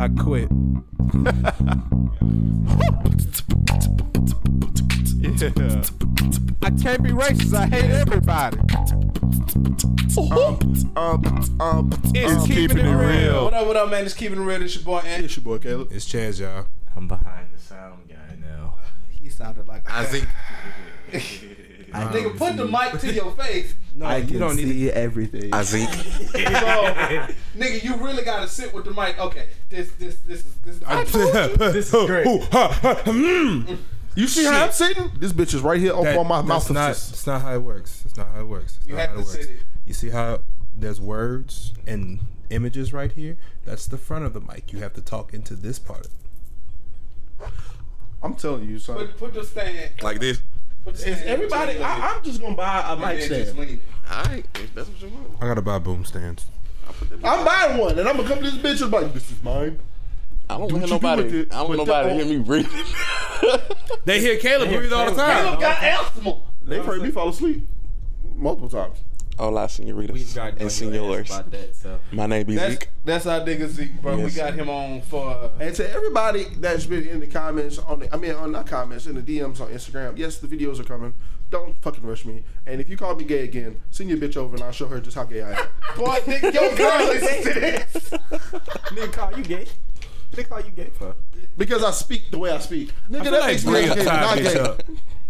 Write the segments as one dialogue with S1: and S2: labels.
S1: I quit. yeah. I can't be racist. I hate everybody.
S2: Um, um, um,
S1: It's
S2: um,
S1: keeping, it real.
S3: What up, what up, man? It's keeping it real. It's your boy Ant.
S2: It's your boy Caleb.
S1: It's Chaz, y'all.
S4: I'm behind the sound guy now.
S3: He sounded like
S5: I think
S3: Nigga, put the mic to your face.
S1: No,
S4: I
S1: you
S4: can
S1: don't need to.
S4: see everything.
S5: I think
S3: So, nigga, you really gotta sit with the mic. Okay, this, this, this is, this. I told you.
S1: this is great. Hmm.
S2: You see how I'm sitting? This bitch is right here up on my
S1: that's
S2: mouth.
S1: not. That's not how it works. That's not how it works. That's
S3: You
S1: not
S3: have
S1: how
S3: to
S1: it works.
S3: sit it.
S1: You see how there's words and images right here? That's the front of the mic. You have to talk into this part.
S2: I'm telling you, son.
S3: Put, put the stand.
S5: like this.
S3: Put the stand.
S2: Is everybody, I, I'm just gonna buy a
S3: And
S2: mic
S3: then just
S2: stand.
S5: All right, that's what you want.
S1: I gotta buy boom stands.
S5: I'll put that.
S2: I'm buying one, and I'm gonna come to this bitch and be like, "This is mine."
S5: I don't
S2: Do
S5: want
S2: do
S5: nobody.
S2: it,
S5: I don't want nobody to hear me breathing.
S1: They hear Caleb breathe all the time.
S3: Caleb got asthma.
S2: They've heard me fall asleep multiple times.
S5: Hola, senoritas and senors.
S4: about that. So
S5: My name is
S3: That's,
S5: Zeke.
S3: that's our nigga Zeke, bro. We
S5: Yes.
S3: got him on for. Uh,
S2: And to everybody that's been in the comments on the, I mean, on not comments in the DMs on Instagram. Yes, the videos are coming. Don't fucking rush me. And if you call me gay again, send your bitch over and I'll show her just how gay I am.
S3: boy, nigga, your girl listen to this.
S4: nigga call you gay. They call you gay for.
S2: because I speak the way I speak. Nigga,
S1: I feel
S2: that
S1: like
S2: makes me
S1: Bria
S2: gay,
S1: tied
S2: not
S1: bitch
S2: gay.
S1: up.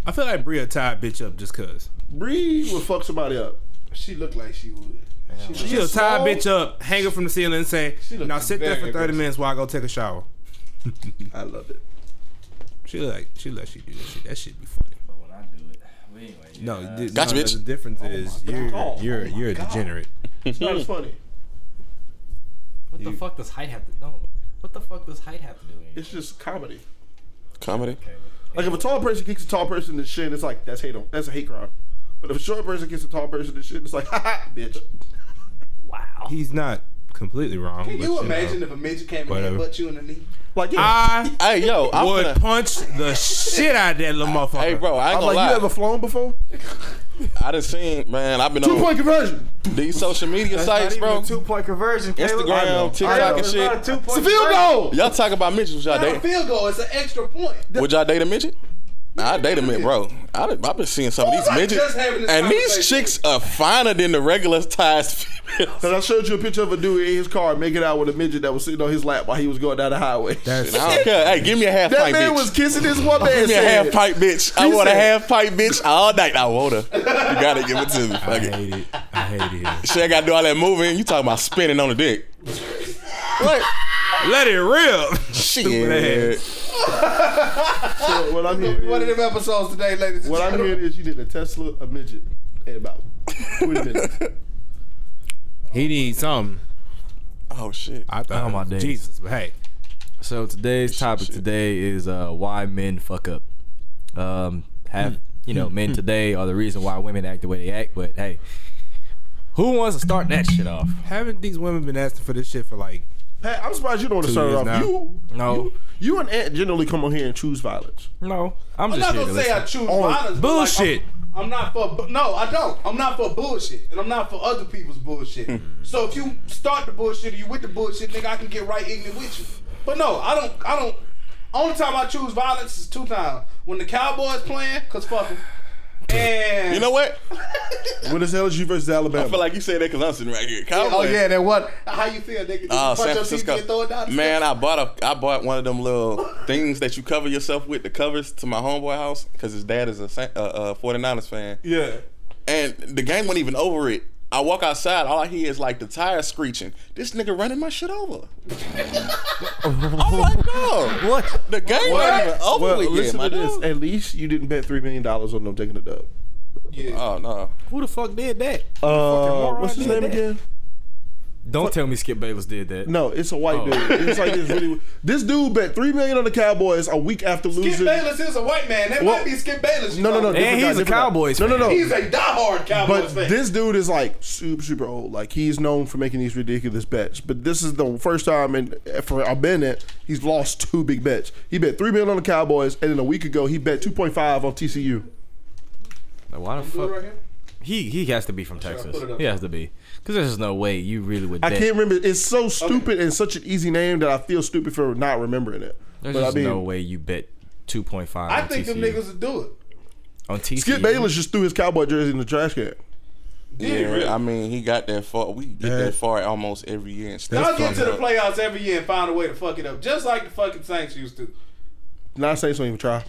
S1: I feel like Bria tied bitch up just cause.
S2: Bree would fuck somebody up.
S3: She looked like she would. She
S1: She'll
S3: looked-
S1: tie a bitch up, hang her from the ceiling, and say, "Now sit there for thirty
S3: aggressive.
S1: minutes while I go take a shower."
S2: I love it.
S1: She look like she let you do that shit. That shit be funny.
S4: But when I do it, but anyway.
S1: No,
S4: yeah,
S1: you did,
S5: Gotcha,
S1: no,
S5: bitch.
S1: The difference oh is you're
S2: God.
S1: you're
S2: Oh
S1: you're a
S2: God.
S1: degenerate.
S2: It's not as funny.
S4: What the fuck does height have to? No. What the fuck does height have to do? with anything?
S2: It's just comedy.
S5: Comedy.
S4: Okay.
S2: Like if a tall person kicks a tall person in the shin, it's like that's hate. That's a hate crime. But if a short person kicks a tall person in the shin, it's like, ha ha, bitch.
S4: Wow.
S1: He's not completely wrong.
S3: Can
S1: but,
S3: you
S1: know,
S3: imagine if a midget came and
S1: whatever.
S3: butt you in the knee?
S2: Like, yeah.
S1: I
S5: Hey, yo, I'm
S1: would
S5: finna,
S1: punch the shit out of that little motherfucker.
S5: Hey, bro, I
S2: I
S5: ain't
S2: was
S5: gonna
S2: like, you ever flown before?
S5: I done seen, man. I've been
S2: Two
S5: on
S2: point conversion.
S5: these social media sites, bro.
S4: Two point conversion. Caleb.
S5: Instagram, TikTok, and
S4: It's not a
S5: shit.
S2: It's a field goal.
S5: Y'all talk about midgets. Y'all
S3: Not a
S5: date?
S3: field goal. It's an extra point.
S5: Would y'all date a midget? Nah, I date a midget, bro. I, I've been seeing some of these midgets,
S3: just having this
S5: and these chicks are finer than the regular sized females.
S2: Cause I showed you a picture of a dude in his car making out with a midget that was sitting on his lap while he was going down the highway.
S1: That's
S5: I don't care. Hey, give me a half pipe.
S2: that
S5: pint,
S2: man
S5: bitch.
S2: was kissing his woman.
S5: Give
S2: and
S5: me a half pipe, bitch. I
S2: He
S5: want a half pipe, bitch, all night. I want her. You gotta give it to me.
S1: I
S5: Fuck it.
S1: hate it. I hate it.
S5: Shit, I gotta do all that moving. You talking about spinning on the dick? What?
S1: Let it rip.
S5: Shit.
S2: So what I'm hearing,
S3: One of
S2: is,
S3: them episodes today, ladies and
S2: what I'm hearing is you did a Tesla, a midget, in about 20 minutes.
S1: He needs something.
S5: Oh shit.
S1: I thought
S4: Oh, my days.
S1: Jesus, but hey,
S4: So today's topic
S5: shit.
S4: today is uh, why men fuck up. Um, have you know men today are the reason why women act the way they act. But hey, who wants to start that shit off?
S1: haven't these women been asking for this shit for like?
S2: Pat, I'm surprised you don't want to start it off.
S1: now.
S2: You,
S4: No.
S2: you, you and Ant generally come on here and choose violence.
S4: No, I'm
S3: I'm
S4: just
S3: not gonna
S4: to
S3: say I choose
S2: Oh,
S3: violence. but like,
S1: bullshit.
S3: I'm, I'm not for. bu- No, I don't. I'm not for bullshit, and I'm not for other people's bullshit. so if you start the bullshit or you with the bullshit, nigga, I can get right ignorant with you. But no, I don't. I don't. Only time I choose violence is two times when the Cowboys playing, cause fuck 'em. And
S5: You know what?
S2: When it's LSU versus Alabama.
S5: I feel like you say that because I'm sitting right here.
S3: Oh yeah, that what? How you feel, nigga? Did you punch
S5: San
S3: your TV
S5: Francisco.
S3: and throw it down
S5: Man. I bought a I bought one of them little things that you cover yourself with, the covers to my homeboy house because his dad is a uh, uh, 49ers fan.
S2: yeah.
S5: And the game wasn't even over it. I walk outside, all I hear is like the tires screeching. This nigga running my shit over. I'm like, no.
S4: What?
S5: The game wasn't even over
S2: Well,
S5: with yet,
S2: listen
S5: my
S2: to this.
S5: dude.
S2: At least you didn't bet $3 million on them taking the dub.
S3: yeah.
S5: Oh, no.
S4: Who the fuck did that?
S2: Uh, what's his name
S4: that.
S2: again?
S4: Don't tell me Skip Bayless did that.
S2: No, it's a white
S4: Oh.
S2: dude. It's like this really. This dude bet three million on the Cowboys a week after losing.
S3: Skip
S2: losing.
S3: Bayless is a white man. That
S2: Well,
S3: might be Skip Bayless.
S2: No, no, no.
S3: know.
S2: different
S4: And
S2: guy,
S4: he's a
S2: different guy.
S4: Cowboys
S2: No, no, no.
S3: He's a diehard Cowboys
S2: But
S3: fan.
S2: this dude is like super, super old. Like he's known for making these ridiculous bets. But this is the first time in for a minute he's lost two big bets. He bet three million on the Cowboys, and then a week ago he bet two point five on TCU.
S4: Like, why the fuck?
S3: right.
S4: He he has to be from Texas.
S3: put it up.
S4: He has to be. Because there's just no way you really would.
S2: I
S4: bet.
S2: can't remember. It's so stupid and such an easy name that I feel stupid for not remembering it.
S4: There's
S2: but I mean,
S4: no way you bet two point five.
S3: I
S4: on
S3: think them niggas would do it.
S4: on TCU.
S2: Skip Bayless just threw his cowboy jersey in the trash can.
S3: Did
S5: Yeah,
S3: really?
S5: I mean, he got that far. We get
S1: Yeah.
S5: that far almost every year. And still
S3: Y'all get
S5: fuck
S3: to the
S5: up.
S3: playoffs every year and find a way to fuck it up, just like the fucking Saints used to.
S2: Not saying so even try.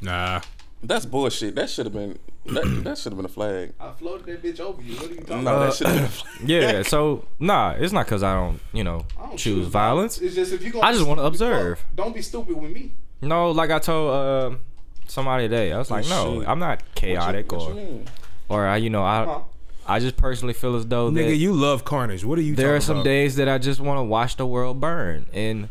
S1: Nah.
S5: That's bullshit. That should have been. That, that should have been a flag.
S3: I floated that bitch over you. What are you talking
S5: No,
S3: about?
S5: that should have been a flag.
S4: Yeah, so nah, it's not because I don't, you know,
S3: I don't
S4: choose
S3: choose
S4: violence.
S3: It's just if you gonna
S4: I just wanna observe.
S3: fuck, Don't be stupid with me.
S4: No, like I told uh, somebody today, I was like, no,
S5: shit.
S4: I'm not chaotic
S5: What you
S4: or
S5: mean?
S4: or I, you know, I
S3: Huh?
S4: I just personally feel as though that
S1: Nigga, you love carnage. What are you
S4: there are some
S1: about?
S4: days that I just want to watch the world burn, and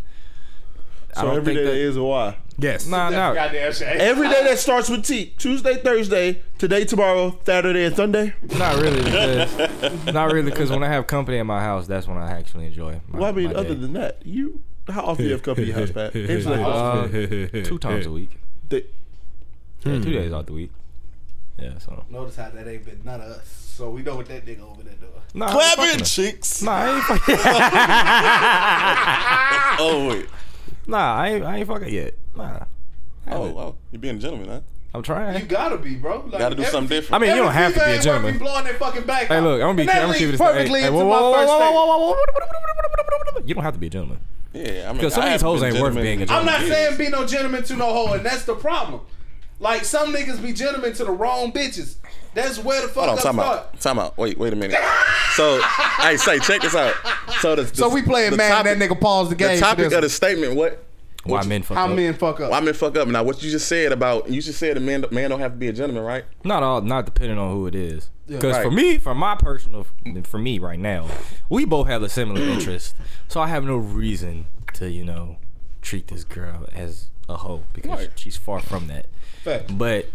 S4: I
S2: So
S4: don't
S2: every
S4: think
S2: day
S4: that.
S2: is a why.
S1: Yes.
S4: Nah,
S3: That's
S4: nah,
S3: goddamn shit.
S2: Every day that starts with T. Tuesday, Thursday, today, tomorrow, Saturday, and Sunday.
S4: not really. Because, not really, because when I have company in my house, that's when I actually enjoy. My,
S2: Well, I mean,
S4: my
S2: other
S4: day.
S2: than that, you how often do you have company in your house, Pat? Answer that
S4: Uh, two times a week.
S2: They-
S4: Yeah, two days out the week. Yeah, so
S3: Notice how that ain't been none of us. So we know what that nigga over there doing.
S4: nah, I ain't
S5: Clap
S4: fucking
S5: it, cheeks.
S4: Nah, I ain't fucking.
S5: Oh wait.
S4: Nah, I ain't, I ain't fucking yet. Nah.
S5: Oh, wow. Oh, you being a gentleman, huh?
S4: I'm trying.
S3: You gotta be, bro. Like,
S5: Gotta do
S3: every
S5: something different.
S4: I mean, you don't have to be a
S3: female ain't worth
S4: gentleman.
S3: me blowing their fucking back
S4: Hey, look, I'm gonna be.
S3: And
S4: I'm
S3: that
S4: gonna keep it. Hey,
S3: perfectly
S4: hey,
S3: into
S4: whoa,
S3: my
S4: whoa, whoa,
S3: first
S4: whoa, whoa, whoa, whoa, whoa, whoa. You don't have to be a gentleman.
S5: Yeah, I mean,
S4: Because some
S5: I
S4: of these
S5: have
S4: hoes
S5: been
S4: ain't worth
S5: gentleman
S4: being a
S5: for
S3: I'm not saying be no gentleman to no hoe, and that's the problem. Like some niggas be gentlemen to the wrong bitches. That's where the fuck
S5: Hold on,
S3: up
S5: time
S3: start.
S5: out. Time out. Wait, wait a minute. So, hey, say, check this out. So, the,
S3: So we playing
S5: the
S3: man,
S5: topic,
S3: that nigga pause the game.
S5: The
S3: for
S5: topic
S3: this
S5: of the statement, what?
S4: Why men fuck
S3: How
S4: up?
S3: men fuck up?
S5: Why men fuck up? Now, what you just said about you just said a man man don't have to be a gentleman, right?
S4: Not all, not depending on who it is. Because for
S5: Right.
S4: me, for my personal, for me right now, we both have a similar interest. So I have no reason to, you know, treat this girl as a hoe because
S5: Right.
S4: she's far from that.
S3: Fact.
S4: But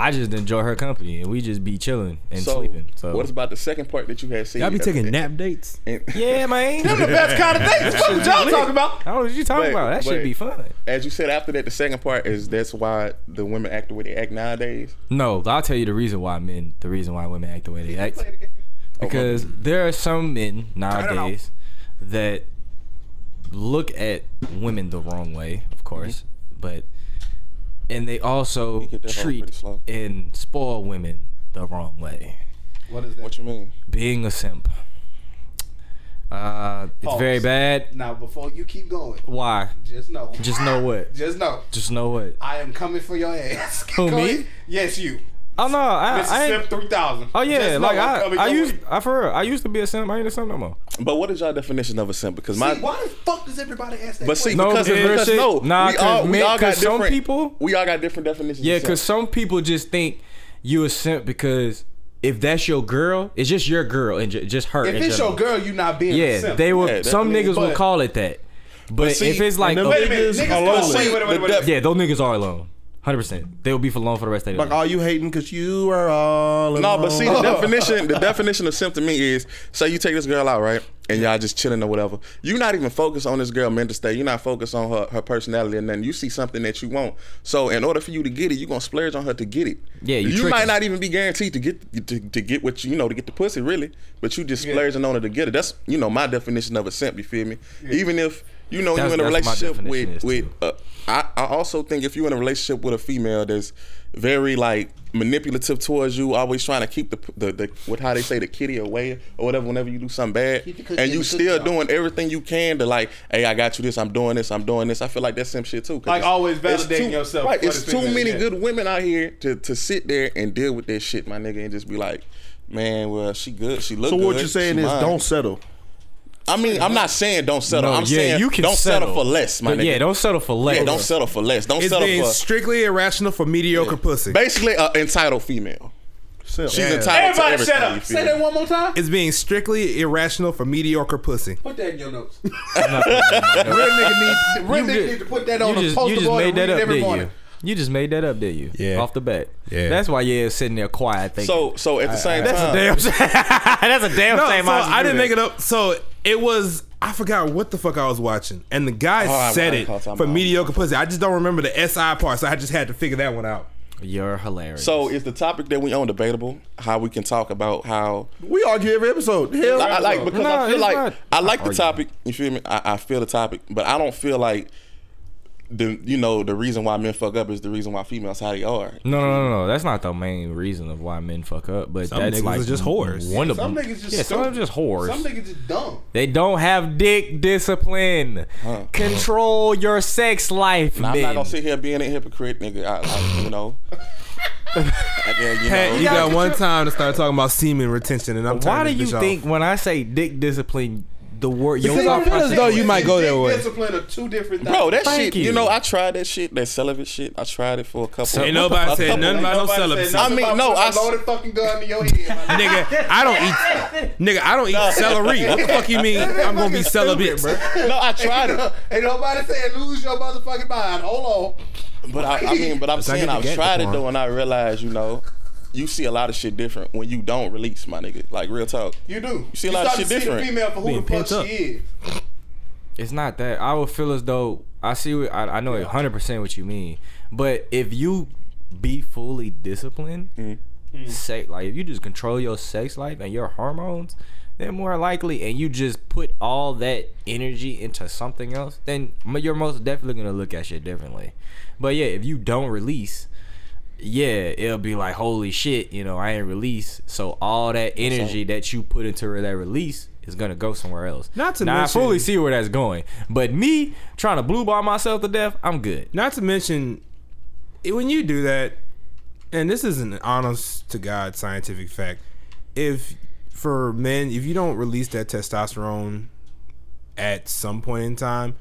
S4: I just enjoy her company and we just be chilling and
S5: So,
S4: sleeping. So
S5: what about the second part that you had seen?
S1: Y'all be taking
S5: And-
S1: nap dates?
S5: and-
S4: yeah, man.
S3: Them the best kind of dates. What y'all talking about?
S4: I don't know what you talking
S5: But-
S4: about. That should be fun.
S5: As you said after that, the second part is that's why the women act the way they act nowadays.
S4: No, I'll tell you the reason why men, the reason why women act the way they act.
S3: Play the
S4: because oh, there are some men nowadays that look at women the wrong way, of course, mm-hmm. but and they also
S5: get that hoe
S4: treat and spoil women the wrong way.
S3: What is that?
S5: What you mean?
S4: Being a simp. Uh, it's
S3: Pause.
S4: very bad.
S3: Now, before you keep going,
S4: Why?
S3: just know.
S4: Just know what.
S3: Just know.
S4: Just know what.
S3: I am coming for your ass.
S4: Who,
S3: Go
S4: me?
S3: ahead. Yes, you.
S4: Oh no, I, I
S3: Mississippi
S4: ain't.
S3: 3000.
S4: Oh yeah,
S3: Just
S4: like
S3: I'm
S4: I, I used. I for real, I used to be a simp. I ain't a simp no more.
S5: But what is your definition of a simp? Because my
S3: See, why the fuck does everybody ask that
S5: But see,
S3: question?
S4: No,
S5: because,
S4: because
S5: because
S4: shit-
S5: no,
S4: nah,
S5: we
S4: 'cause
S5: all, we
S4: men-
S5: all got
S4: 'cause some people-
S5: We all got different definitions.
S4: Yeah, because some people just think you a simp because if that's your girl, it's just your girl and ju- just her.
S3: if
S4: in
S3: it's your girl, you not being a
S4: yeah,
S3: simp.
S4: they will.
S5: Yeah,
S4: some
S5: mean,
S4: niggas will call it that. But,
S5: see,
S4: if it's like,
S2: and
S3: Wait a minute,
S2: Niggas
S3: niggas
S2: are
S3: go, wait, wait, wait, wait, wait.
S4: yeah, those niggas are alone. Hundred percent. They will be for alone for the rest of their
S2: Like,
S4: life.
S2: are you hating because you are all alone?
S5: No, but see the definition. The definition of simp to me is say you take this girl out right, and y'all just chilling or whatever. You're not even focused on this girl mental state. You're not focused on her her personality and then you see something that you want. So in order for you to get it, you're gonna splurge on her to get it.
S4: Yeah, you
S5: you
S4: trick
S5: might not even be guaranteed to get to, to get what you, you know to get the pussy really, but you just splurging on her to get it. That's you know my definition of a simp. You feel me? Even if you know
S4: That's-
S5: you're in a
S4: that's my
S5: relationship
S4: definition
S5: with
S4: is,
S5: with
S4: too.
S5: I, I also think if you're in a relationship with a female that's very like manipulative towards you, always trying to keep the the, the what how they say the kitty away or whatever. Whenever you do something bad,
S3: cookie
S5: and you
S3: the cookie
S5: still
S3: jar.
S5: doing everything you can to like, hey, I got you this, I'm doing this, I'm doing this. I feel like that's some shit too. 'cause
S3: Like,
S5: it's-
S3: always
S5: it's
S3: validating
S5: too-
S3: yourself
S5: Right, it's too many good women out here to to sit there and deal with this shit, my nigga, and just be like. Man, well, she good. She look good.
S2: So
S5: good.
S2: what you're saying
S5: she
S2: is
S5: mine.
S2: don't settle.
S5: I mean, I'm not saying don't settle.
S4: No,
S5: I'm
S4: yeah,
S5: saying
S4: you can
S5: don't settle.
S4: settle.
S5: for less, my nigga.
S4: yeah, don't settle for less.
S5: Yeah, don't settle for less. Don't
S1: It's
S5: settle
S1: being
S5: for
S1: strictly irrational for mediocre pussy.
S5: basically an entitled female.
S2: Simp.
S5: She's
S1: Yeah.
S5: entitled to
S3: Everybody
S5: everything.
S3: shut up. Say that one more time.
S1: It's being strictly irrational for mediocre pussy.
S3: Put that in your notes.
S4: I'm not putting it in my notes.
S3: Real nigga need, real nigga
S4: ju-
S3: need to put that
S4: you
S3: on a
S4: just,
S3: poster
S4: you just
S3: board
S4: made
S3: and
S4: that
S3: read it
S4: up,
S3: every
S4: did
S3: morning.
S4: you? You just made that up, did you?
S1: Yeah.
S4: Off the bat.
S1: Yeah.
S4: That's why you're sitting there quiet thinking.
S5: So, so at the same time.
S4: that's a
S5: time,
S4: damn. that's a damn
S1: No,
S4: shame.
S1: so I didn't make it up. So it was. I forgot what the fuck I was watching, and the guy
S5: Oh,
S1: said
S5: I
S1: it
S5: caught
S1: for
S5: out.
S1: mediocre pussy. I just don't remember the SI part, so I just had to figure that one out.
S4: You're hilarious.
S5: So is the topic that we own debatable? How we can talk about how
S2: We argue every episode. Hell,
S5: I, I like because
S4: No,
S5: I feel like
S4: not
S5: I like the
S4: arguing.
S5: topic. You feel me? I, I feel the topic, but I don't feel like the you know the reason why men fuck up is the reason why females how they are.
S4: no, no, no, no. That's not the main reason of why men fuck up. But
S1: Some
S4: that's
S1: niggas
S4: like
S1: is just whores.
S4: One of
S3: Some
S4: them.
S3: niggas just
S4: yeah, some of them just whores.
S3: Some niggas just dumb.
S4: They don't have dick discipline. Control your sex life,
S5: Now, I'm not gonna sit here being a hypocrite, nigga. I, like, you know. And then, you
S1: Hey,
S5: know,
S1: you got one time to start talking about semen retention, and I'm talking about
S4: Why do you
S1: this bitch off.
S4: think when I say dick discipline, the word your
S1: Because
S4: thought
S1: I feel as
S4: process-
S1: though you might go that
S3: Dick
S1: way.
S3: Discipline are two different things.
S5: Bro, that
S4: Thank
S5: shit. You.
S4: you.
S5: know, I tried that shit, that celibate shit. I tried it for a couple.
S1: Ain't nobody
S5: a
S1: said
S5: couple-
S1: nothing about no celibacy.
S5: I mean, no,
S3: I
S5: I
S3: a
S5: s-
S3: loaded fucking gun to your head. my nigga.
S1: Nigga, I don't eat. Nigga, I don't eat celery. What the fuck you mean? I'm gonna be celibate, bro.
S5: No, I tried it.
S3: Ain't nobody saying lose your motherfucking mind. Hold on.
S5: But I, I mean, but I'm saying I've
S1: gadget
S5: tried it
S1: porn.
S5: though, and I realized, you know, you see a lot of shit different when you don't release, my nigga. Like real talk.
S3: You do. You
S5: see a lot of shit
S3: to see
S5: different.
S3: the female for who
S1: Being
S3: the fuck
S1: pent up.
S3: she is.
S4: It's not that. I would feel as though I see. What, I, I know 100 percent what you mean. But if you be fully disciplined,
S5: Mm-hmm.
S4: say like if you just control your sex life and your hormones, then more likely, and you just put all that energy into something else, then you're most definitely gonna look at shit differently. But yeah, if you don't release. Yeah, it'll be like holy shit, you know, I ain't release. So all that energy that you put into that release is gonna go somewhere else.
S1: Not to
S4: now,
S1: mention-
S4: I fully see where that's going. But me trying to blue ball myself to death, I'm good.
S1: Not to mention, when you do that, and this is an honest to God scientific fact, if for men, if you don't release that testosterone at some point in time,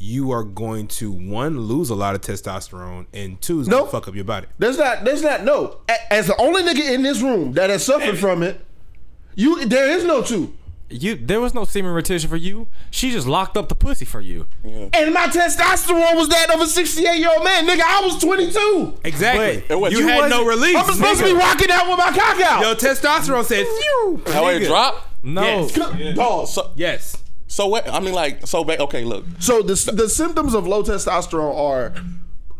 S1: you are going to one lose a lot of testosterone, and two is gonna fuck up your body.
S2: There's not. There's not. No. As the only nigga in this room that has suffered from it, you there is no two.
S4: You there was no semen retention for you. She just locked up the pussy for you.
S2: And my testosterone was that of a 68 year old man, nigga. I was 22.
S1: Exactly.
S4: But
S5: was-
S1: you
S5: you
S1: had no release.
S2: I'm supposed to be
S1: nigga.
S2: rocking out with my cock out.
S1: Your testosterone said, "Phew."
S5: How it
S1: nigga.
S5: drop?
S4: No.
S1: Yes.
S2: Dog.
S5: So,
S1: Yes.
S5: So what? I mean, like, so ba- okay, look.
S2: So the the symptoms of low testosterone are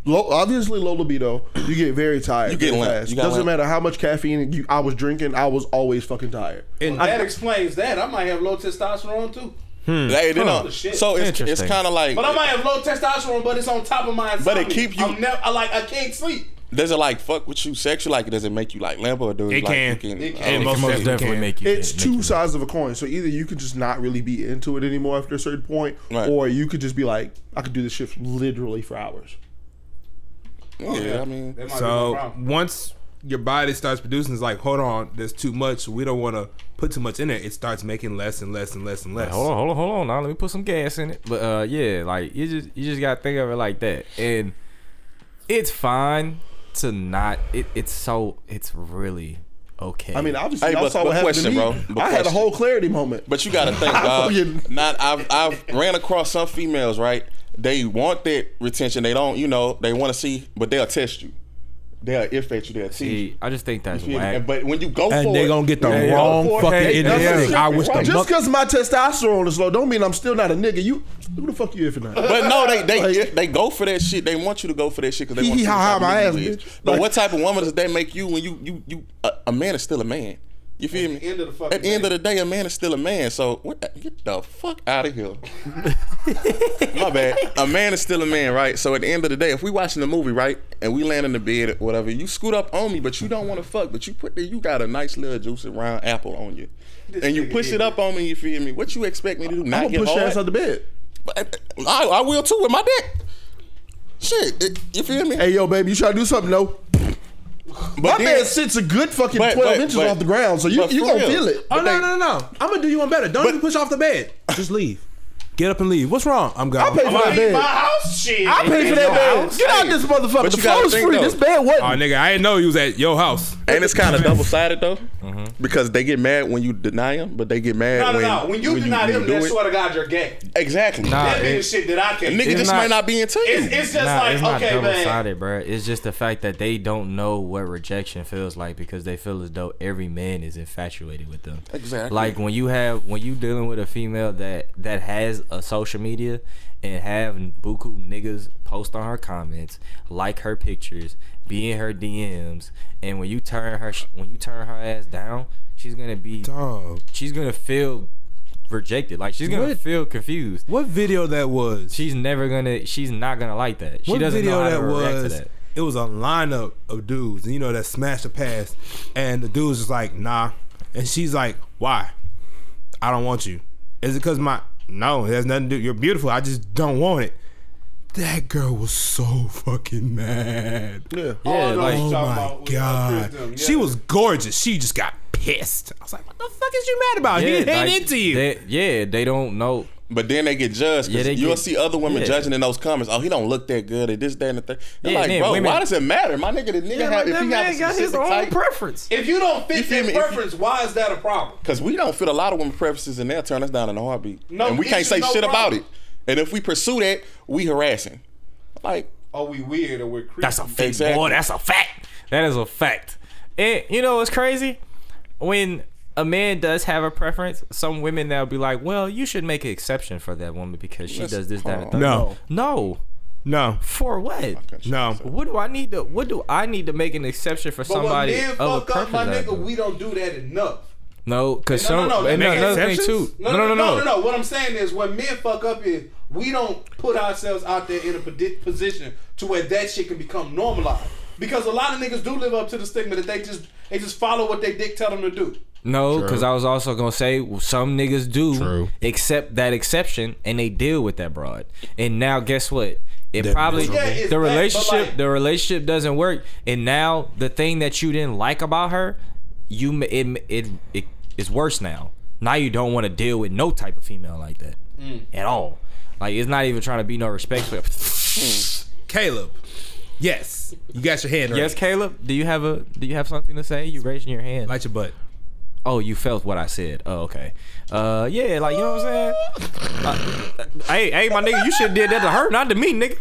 S2: low, obviously low libido. You get very tired.
S5: You get
S2: very
S5: limp.
S2: fast.
S5: You
S2: Doesn't
S5: limp.
S2: matter how much caffeine you, I was drinking. I was always fucking tired.
S1: And
S3: That explains that. I might have low testosterone too. Hmm.
S5: Hey, they
S3: Huh.
S5: don't- So it's it's kind of like.
S3: But I might have low testosterone, but it's on top of my
S5: But it
S3: insomnia.
S5: keep you-
S3: I'm never, I like I can't sleep.
S5: Does it like fuck with you sexually? Like, does it make you like limp or do
S1: It
S5: like,
S1: can.
S5: You can,
S3: It can.
S5: oh,
S4: It
S1: most definitely
S4: definitely
S1: can.
S4: make you.
S2: It's
S4: make
S2: two
S4: you-
S2: sides of a coin. So either you could just not really be into it anymore after a certain point,
S5: Right.
S2: or you could just be like, I could do this shit literally for hours.
S5: yeah, I mean,
S3: That might be my
S1: So once your body starts producing, it's like, hold on, there's too much. We don't want to put too much in it. It starts making less and less and less and less.
S4: Hold on, hold on, hold on. Now let me put some gas in it. But uh, yeah, like you just you just gotta think of it like that, and it's fine to not. It, it's so it's really okay.
S2: I mean, obviously,
S5: Hey,
S2: y'all saw
S5: but
S2: what happened to me.
S5: bro. But
S2: I had a whole clarity moment.
S5: But you got to think,
S2: I
S5: dog. Not I've I've ran across some females, right? They want that retention. They don't, you know, they want to see, but they'll test you. They'll if at you. They'll tease you.
S4: See, I just think that's
S5: feel me?
S4: whack.
S5: And- But when you go
S1: and
S5: for
S1: they
S5: it,
S1: gonna get the
S5: when you go
S1: wrong
S5: for
S1: fucking
S5: hey,
S1: end of
S5: what. I'm saying,
S1: wish
S5: right?
S2: just because my testosterone is low, don't mean I'm still not a nigga. You, who the fuck you if not?
S5: But no, they they
S2: Like-
S5: they go for that shit. They want you to go for that shit because they want
S2: hee
S5: to see
S2: ha ha, my ass,
S5: is.
S2: bitch.
S5: But
S2: Like-
S5: what type of woman does that make you when you you you a, a man is still a man? You feel me?
S3: the end of the
S5: At the end of the day, a man is still a man. So what? The, get the fuck out of here. My bad. A man is still a man, right? So at the end of the day, if we watching the movie, right, and we land in the bed or whatever, you scoot up on me, but you don't want to fuck, but you put the, you got a nice little juicy round apple on you, and you push it up on me. You feel me? What you expect me to do?
S2: I'm
S5: Not
S2: gonna
S5: get
S2: push your ass out the bed.
S5: But uh, I, I will too with my dick. Shit, it- you feel me?
S2: Hey, yo, baby, you try to do something? No.
S5: But
S2: My
S5: then-
S2: man sits a good fucking
S5: But-
S2: 12
S5: but-
S2: inches
S5: but-
S2: off the ground, so you,
S5: but
S2: you gonna
S5: real.
S2: feel it.
S1: Oh
S5: But
S1: no
S5: they-
S1: no no no! I'm gonna do you one better. Don't
S5: But-
S1: even push off the bed. Just leave. Get up and leave. What's wrong? I'm gone.
S2: I pay for that
S3: Leave
S2: bed.
S3: my house, shit.
S2: I pay for that
S5: your
S2: bed. Get out
S5: Hey,
S2: this motherfucker.
S5: but
S2: The
S5: you gotta
S2: floor's
S5: think,
S2: free.
S5: though.
S2: This bed wasn't.
S1: Oh nigga, I didn't know you was at your house.
S5: And it's kind of double sided though, mm-hmm. because they get mad when you deny them, but they get mad
S3: No, no,
S5: when
S3: no. When you deny them,
S5: do
S3: then
S5: it.
S3: swear to God, you're gay.
S5: Exactly.
S4: Nah,
S3: That be the
S4: it-
S3: shit that I
S5: A
S3: can't.
S5: nigga
S3: do.
S5: just
S4: not-
S5: might not be into you.
S3: It's, it's just
S4: Nah,
S3: like
S4: it's not
S3: okay,
S4: double
S3: man.
S4: sided, bro. It's just the fact that they don't know what rejection feels like because they feel as though every man is infatuated with them.
S5: Exactly.
S4: Like when you have when you dealing with a female that that has of social media and have buku niggas post on her comments, like her pictures, be in her DMs, and when you turn her when you turn her ass down, she's gonna be
S1: Dog.
S4: she's gonna feel rejected. Like she's gonna
S1: What?
S4: feel confused.
S1: What video that was?
S4: She's never gonna. She's not gonna like that. She
S1: what
S4: doesn't
S1: video
S4: know how
S1: that
S4: to react to
S1: was?
S4: that.
S1: It was a lineup of dudes, you know that smash the pass, and the dude's just like, nah, and she's like, why? I don't want you. Is it because my no? It has nothing to do. You're beautiful. I just don't want it. That girl was so fucking mad.
S2: Yeah.
S3: Oh, I know what
S4: like-
S1: Oh my
S3: about with, uh,
S1: god,
S3: Chris Dunn.
S1: she was gorgeous. She just got pissed. I was like, what the fuck is you mad about? he ain't
S4: like,
S1: into you.
S4: They, yeah, they don't know.
S5: But then they get judged
S4: Yeah,
S5: because
S4: they
S5: you'll
S4: get-
S5: see other women
S4: yeah.
S5: judging in those comments. Oh, he don't look that good. Or this, that, and the third. They're
S4: Yeah,
S5: like,
S4: then
S5: bro,
S4: women-
S5: why does it matter? My nigga, the nigga have, if he have a specific type,
S4: preference.
S3: If you don't fit
S5: You feel
S3: that
S5: me? You-
S3: preference, why is that a problem?
S5: Because we don't fit a lot of women preferences and they'll turn us down in a heartbeat.
S3: No
S5: and we can't say
S3: no
S5: shit about it. And if we pursue that, we harassing. Like,
S3: Are we weird or we're creepy?
S4: That's a fact,
S5: Exactly.
S4: boy. That's a fact. That is a fact. And you know what's crazy? When a man does have a preference, some women that'll be like, "Well, you should make an exception for that woman because she
S5: Let's-
S4: does this, that, and
S5: hold
S4: the
S5: on.
S4: other."
S1: No,
S4: no.
S1: no,
S4: For what?
S1: no.
S4: What do I need to? What do I need to make an exception for
S3: But
S4: somebody
S3: when men
S4: of a
S3: fuck up, my nigga,
S4: do?
S3: we don't do that enough.
S4: No, because
S3: No, no,
S4: some
S3: no,
S4: and another thing too.
S3: No, no, no, no, no, What I'm saying is, when men fuck up, is we don't put ourselves out there in a position to where that shit can become normalized. Because a lot of niggas do live up to the stigma that they just they just follow what they dick tell them to do.
S4: No, because I was also gonna say well, some niggas do
S1: True.
S4: accept that exception and they deal with that broad. And now guess what? It
S1: They're
S4: probably
S1: miserable.
S3: Yeah,
S4: the
S3: bad, but
S4: relationship
S3: like-
S4: the relationship doesn't work. And now the thing that you didn't like about her, you ma- it it it is worse now. Now you don't want to deal with no type of female like that
S3: Mm.
S4: at all. Like it's not even trying to be no respect for.
S1: Caleb, yes, you got your hand right.
S4: yes, Caleb. Do you have a Do you have something to say? You raising your hand.
S1: light your butt.
S4: Oh, you felt what I said. Oh, okay. Uh, yeah, like you know what I'm saying. Uh, hey, hey, my nigga, you should have did that to her, not to me, nigga.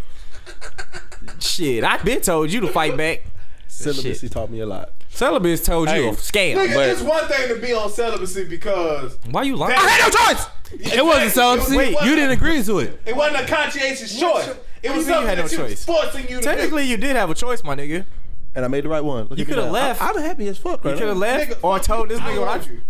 S4: Shit, I been told you to fight back.
S2: Celibacy
S4: Shit.
S2: taught me a lot.
S4: Celibate told you
S5: Hey.
S4: a scam.
S3: Nigga,
S5: But-
S3: it's one thing to be on celibacy because
S4: Why you lying?
S3: I
S1: I had no choice. It wasn't celibacy.
S3: Wait,
S1: you didn't agree to it.
S3: it wasn't a conscientious choice. It was
S4: you mean you
S3: something
S4: had no
S3: that she was
S4: choice?
S3: forcing you
S4: Technically, you did have a choice, my nigga.
S2: And I made the right one. Look
S4: You coulda left.
S2: I, I'm happy as fuck
S4: You could have left
S3: Nigga,
S4: or told this nigga what I.
S3: want you.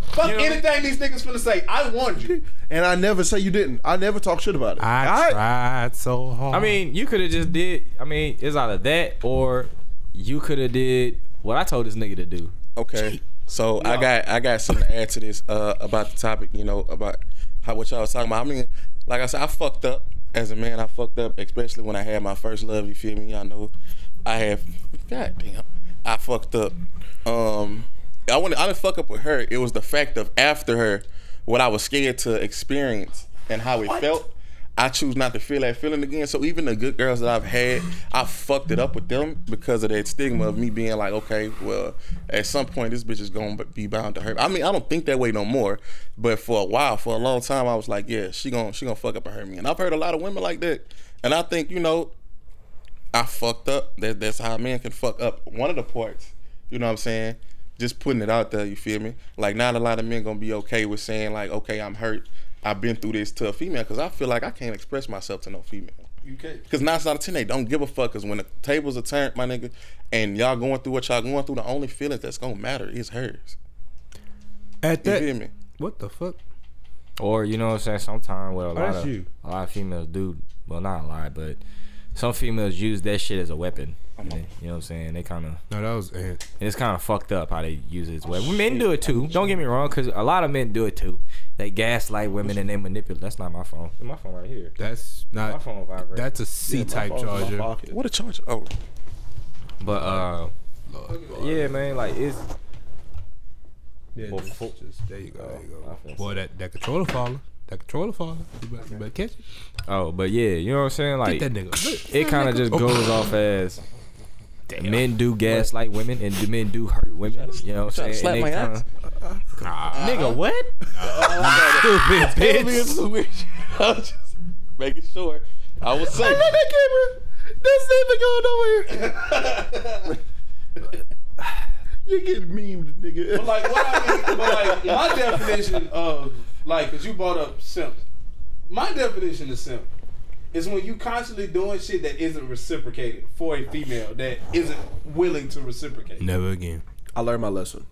S3: Fuck
S4: You know-
S3: anything these niggas finna say. I warned you.
S2: And I never say you didn't. I never talk shit about it.
S1: I tried so hard.
S4: I mean, you could have just did. I mean, it's either that or you could have did what I told this nigga to do.
S5: Okay. So I got I got something to add to this uh, about the topic, you know, about how what y'all was talking about. I mean, like I said, I fucked up as a man. I fucked up, especially when I had my first love. You feel me? Y'all know I have. God damn, I fucked up. Um, I want I didn't fuck up with her. It was the fact of after her, what I was scared to experience and how it felt. I choose not to feel that feeling again. So even the good girls that I've had, I fucked it up with them because of that stigma of me being like, okay, well, at some point this bitch is gonna be bound to hurt. I mean, I don't think that way no more. But for a while, for a long time, I was like, yeah, she gonna she gonna fuck up and hurt me. And I've heard a lot of women like that. And I think you know, I fucked up. That that's how a man can fuck up one of the parts. You know what I'm saying? Just putting it out there. You feel me? Like not a lot of men gonna be okay with saying like, okay, I'm hurt. I've been through this to a female because I feel like I can't express myself to no female.
S3: You can't.
S5: Because nine out of ten, they don't give a fuck. Because when the tables are turned, my nigga, and y'all going through what y'all going through, the only feelings that's gonna matter is hers.
S1: at
S5: You
S1: that,
S5: feel me?
S1: what the fuck?
S4: Or you know what I'm saying? Sometimes what a lot
S1: that's
S4: of
S1: you.
S4: a lot of females do. Well, not a lot, but some females use that shit as a weapon. And they- you know what I'm saying? They kind of
S1: No, that was Ant.
S4: it's kind of fucked up how they use it as well. weapon. Men do it too. Don't get me wrong, because a lot of men do it too. They gaslight women and they manipulate. That's not my phone. My phone right here.
S1: That's not My
S4: phone vibrates.
S1: That's a C type
S2: My phone's in my
S1: charger.
S5: What a charger? Oh,
S4: But uh, yeah, man, like it's
S1: Yeah,
S4: Well,
S1: just, just- there you go. There you go.
S4: feel
S1: Boy, that that controller falling. That controller falling. You better, you better catch it.
S4: oh, but yeah, you know what I'm saying? Like
S1: Get that nigga.
S4: it kind of just goes off as men do gaslight women and the men do hurt women. You know what I'm saying?
S5: slap
S4: And
S5: my
S4: they
S5: ass?
S4: kinda- Nigga, what?
S1: Stupid bitch.
S5: Some weird shit. I was just making sure. I was safe.
S2: That's never going nowhere. You're getting memed, nigga.
S3: But like what I mean, but like my definition of like, cause you brought up simps. My definition of simp is when you constantly doing shit that isn't reciprocated for a female that isn't willing to reciprocate.
S1: Never again.
S2: I learned my lesson.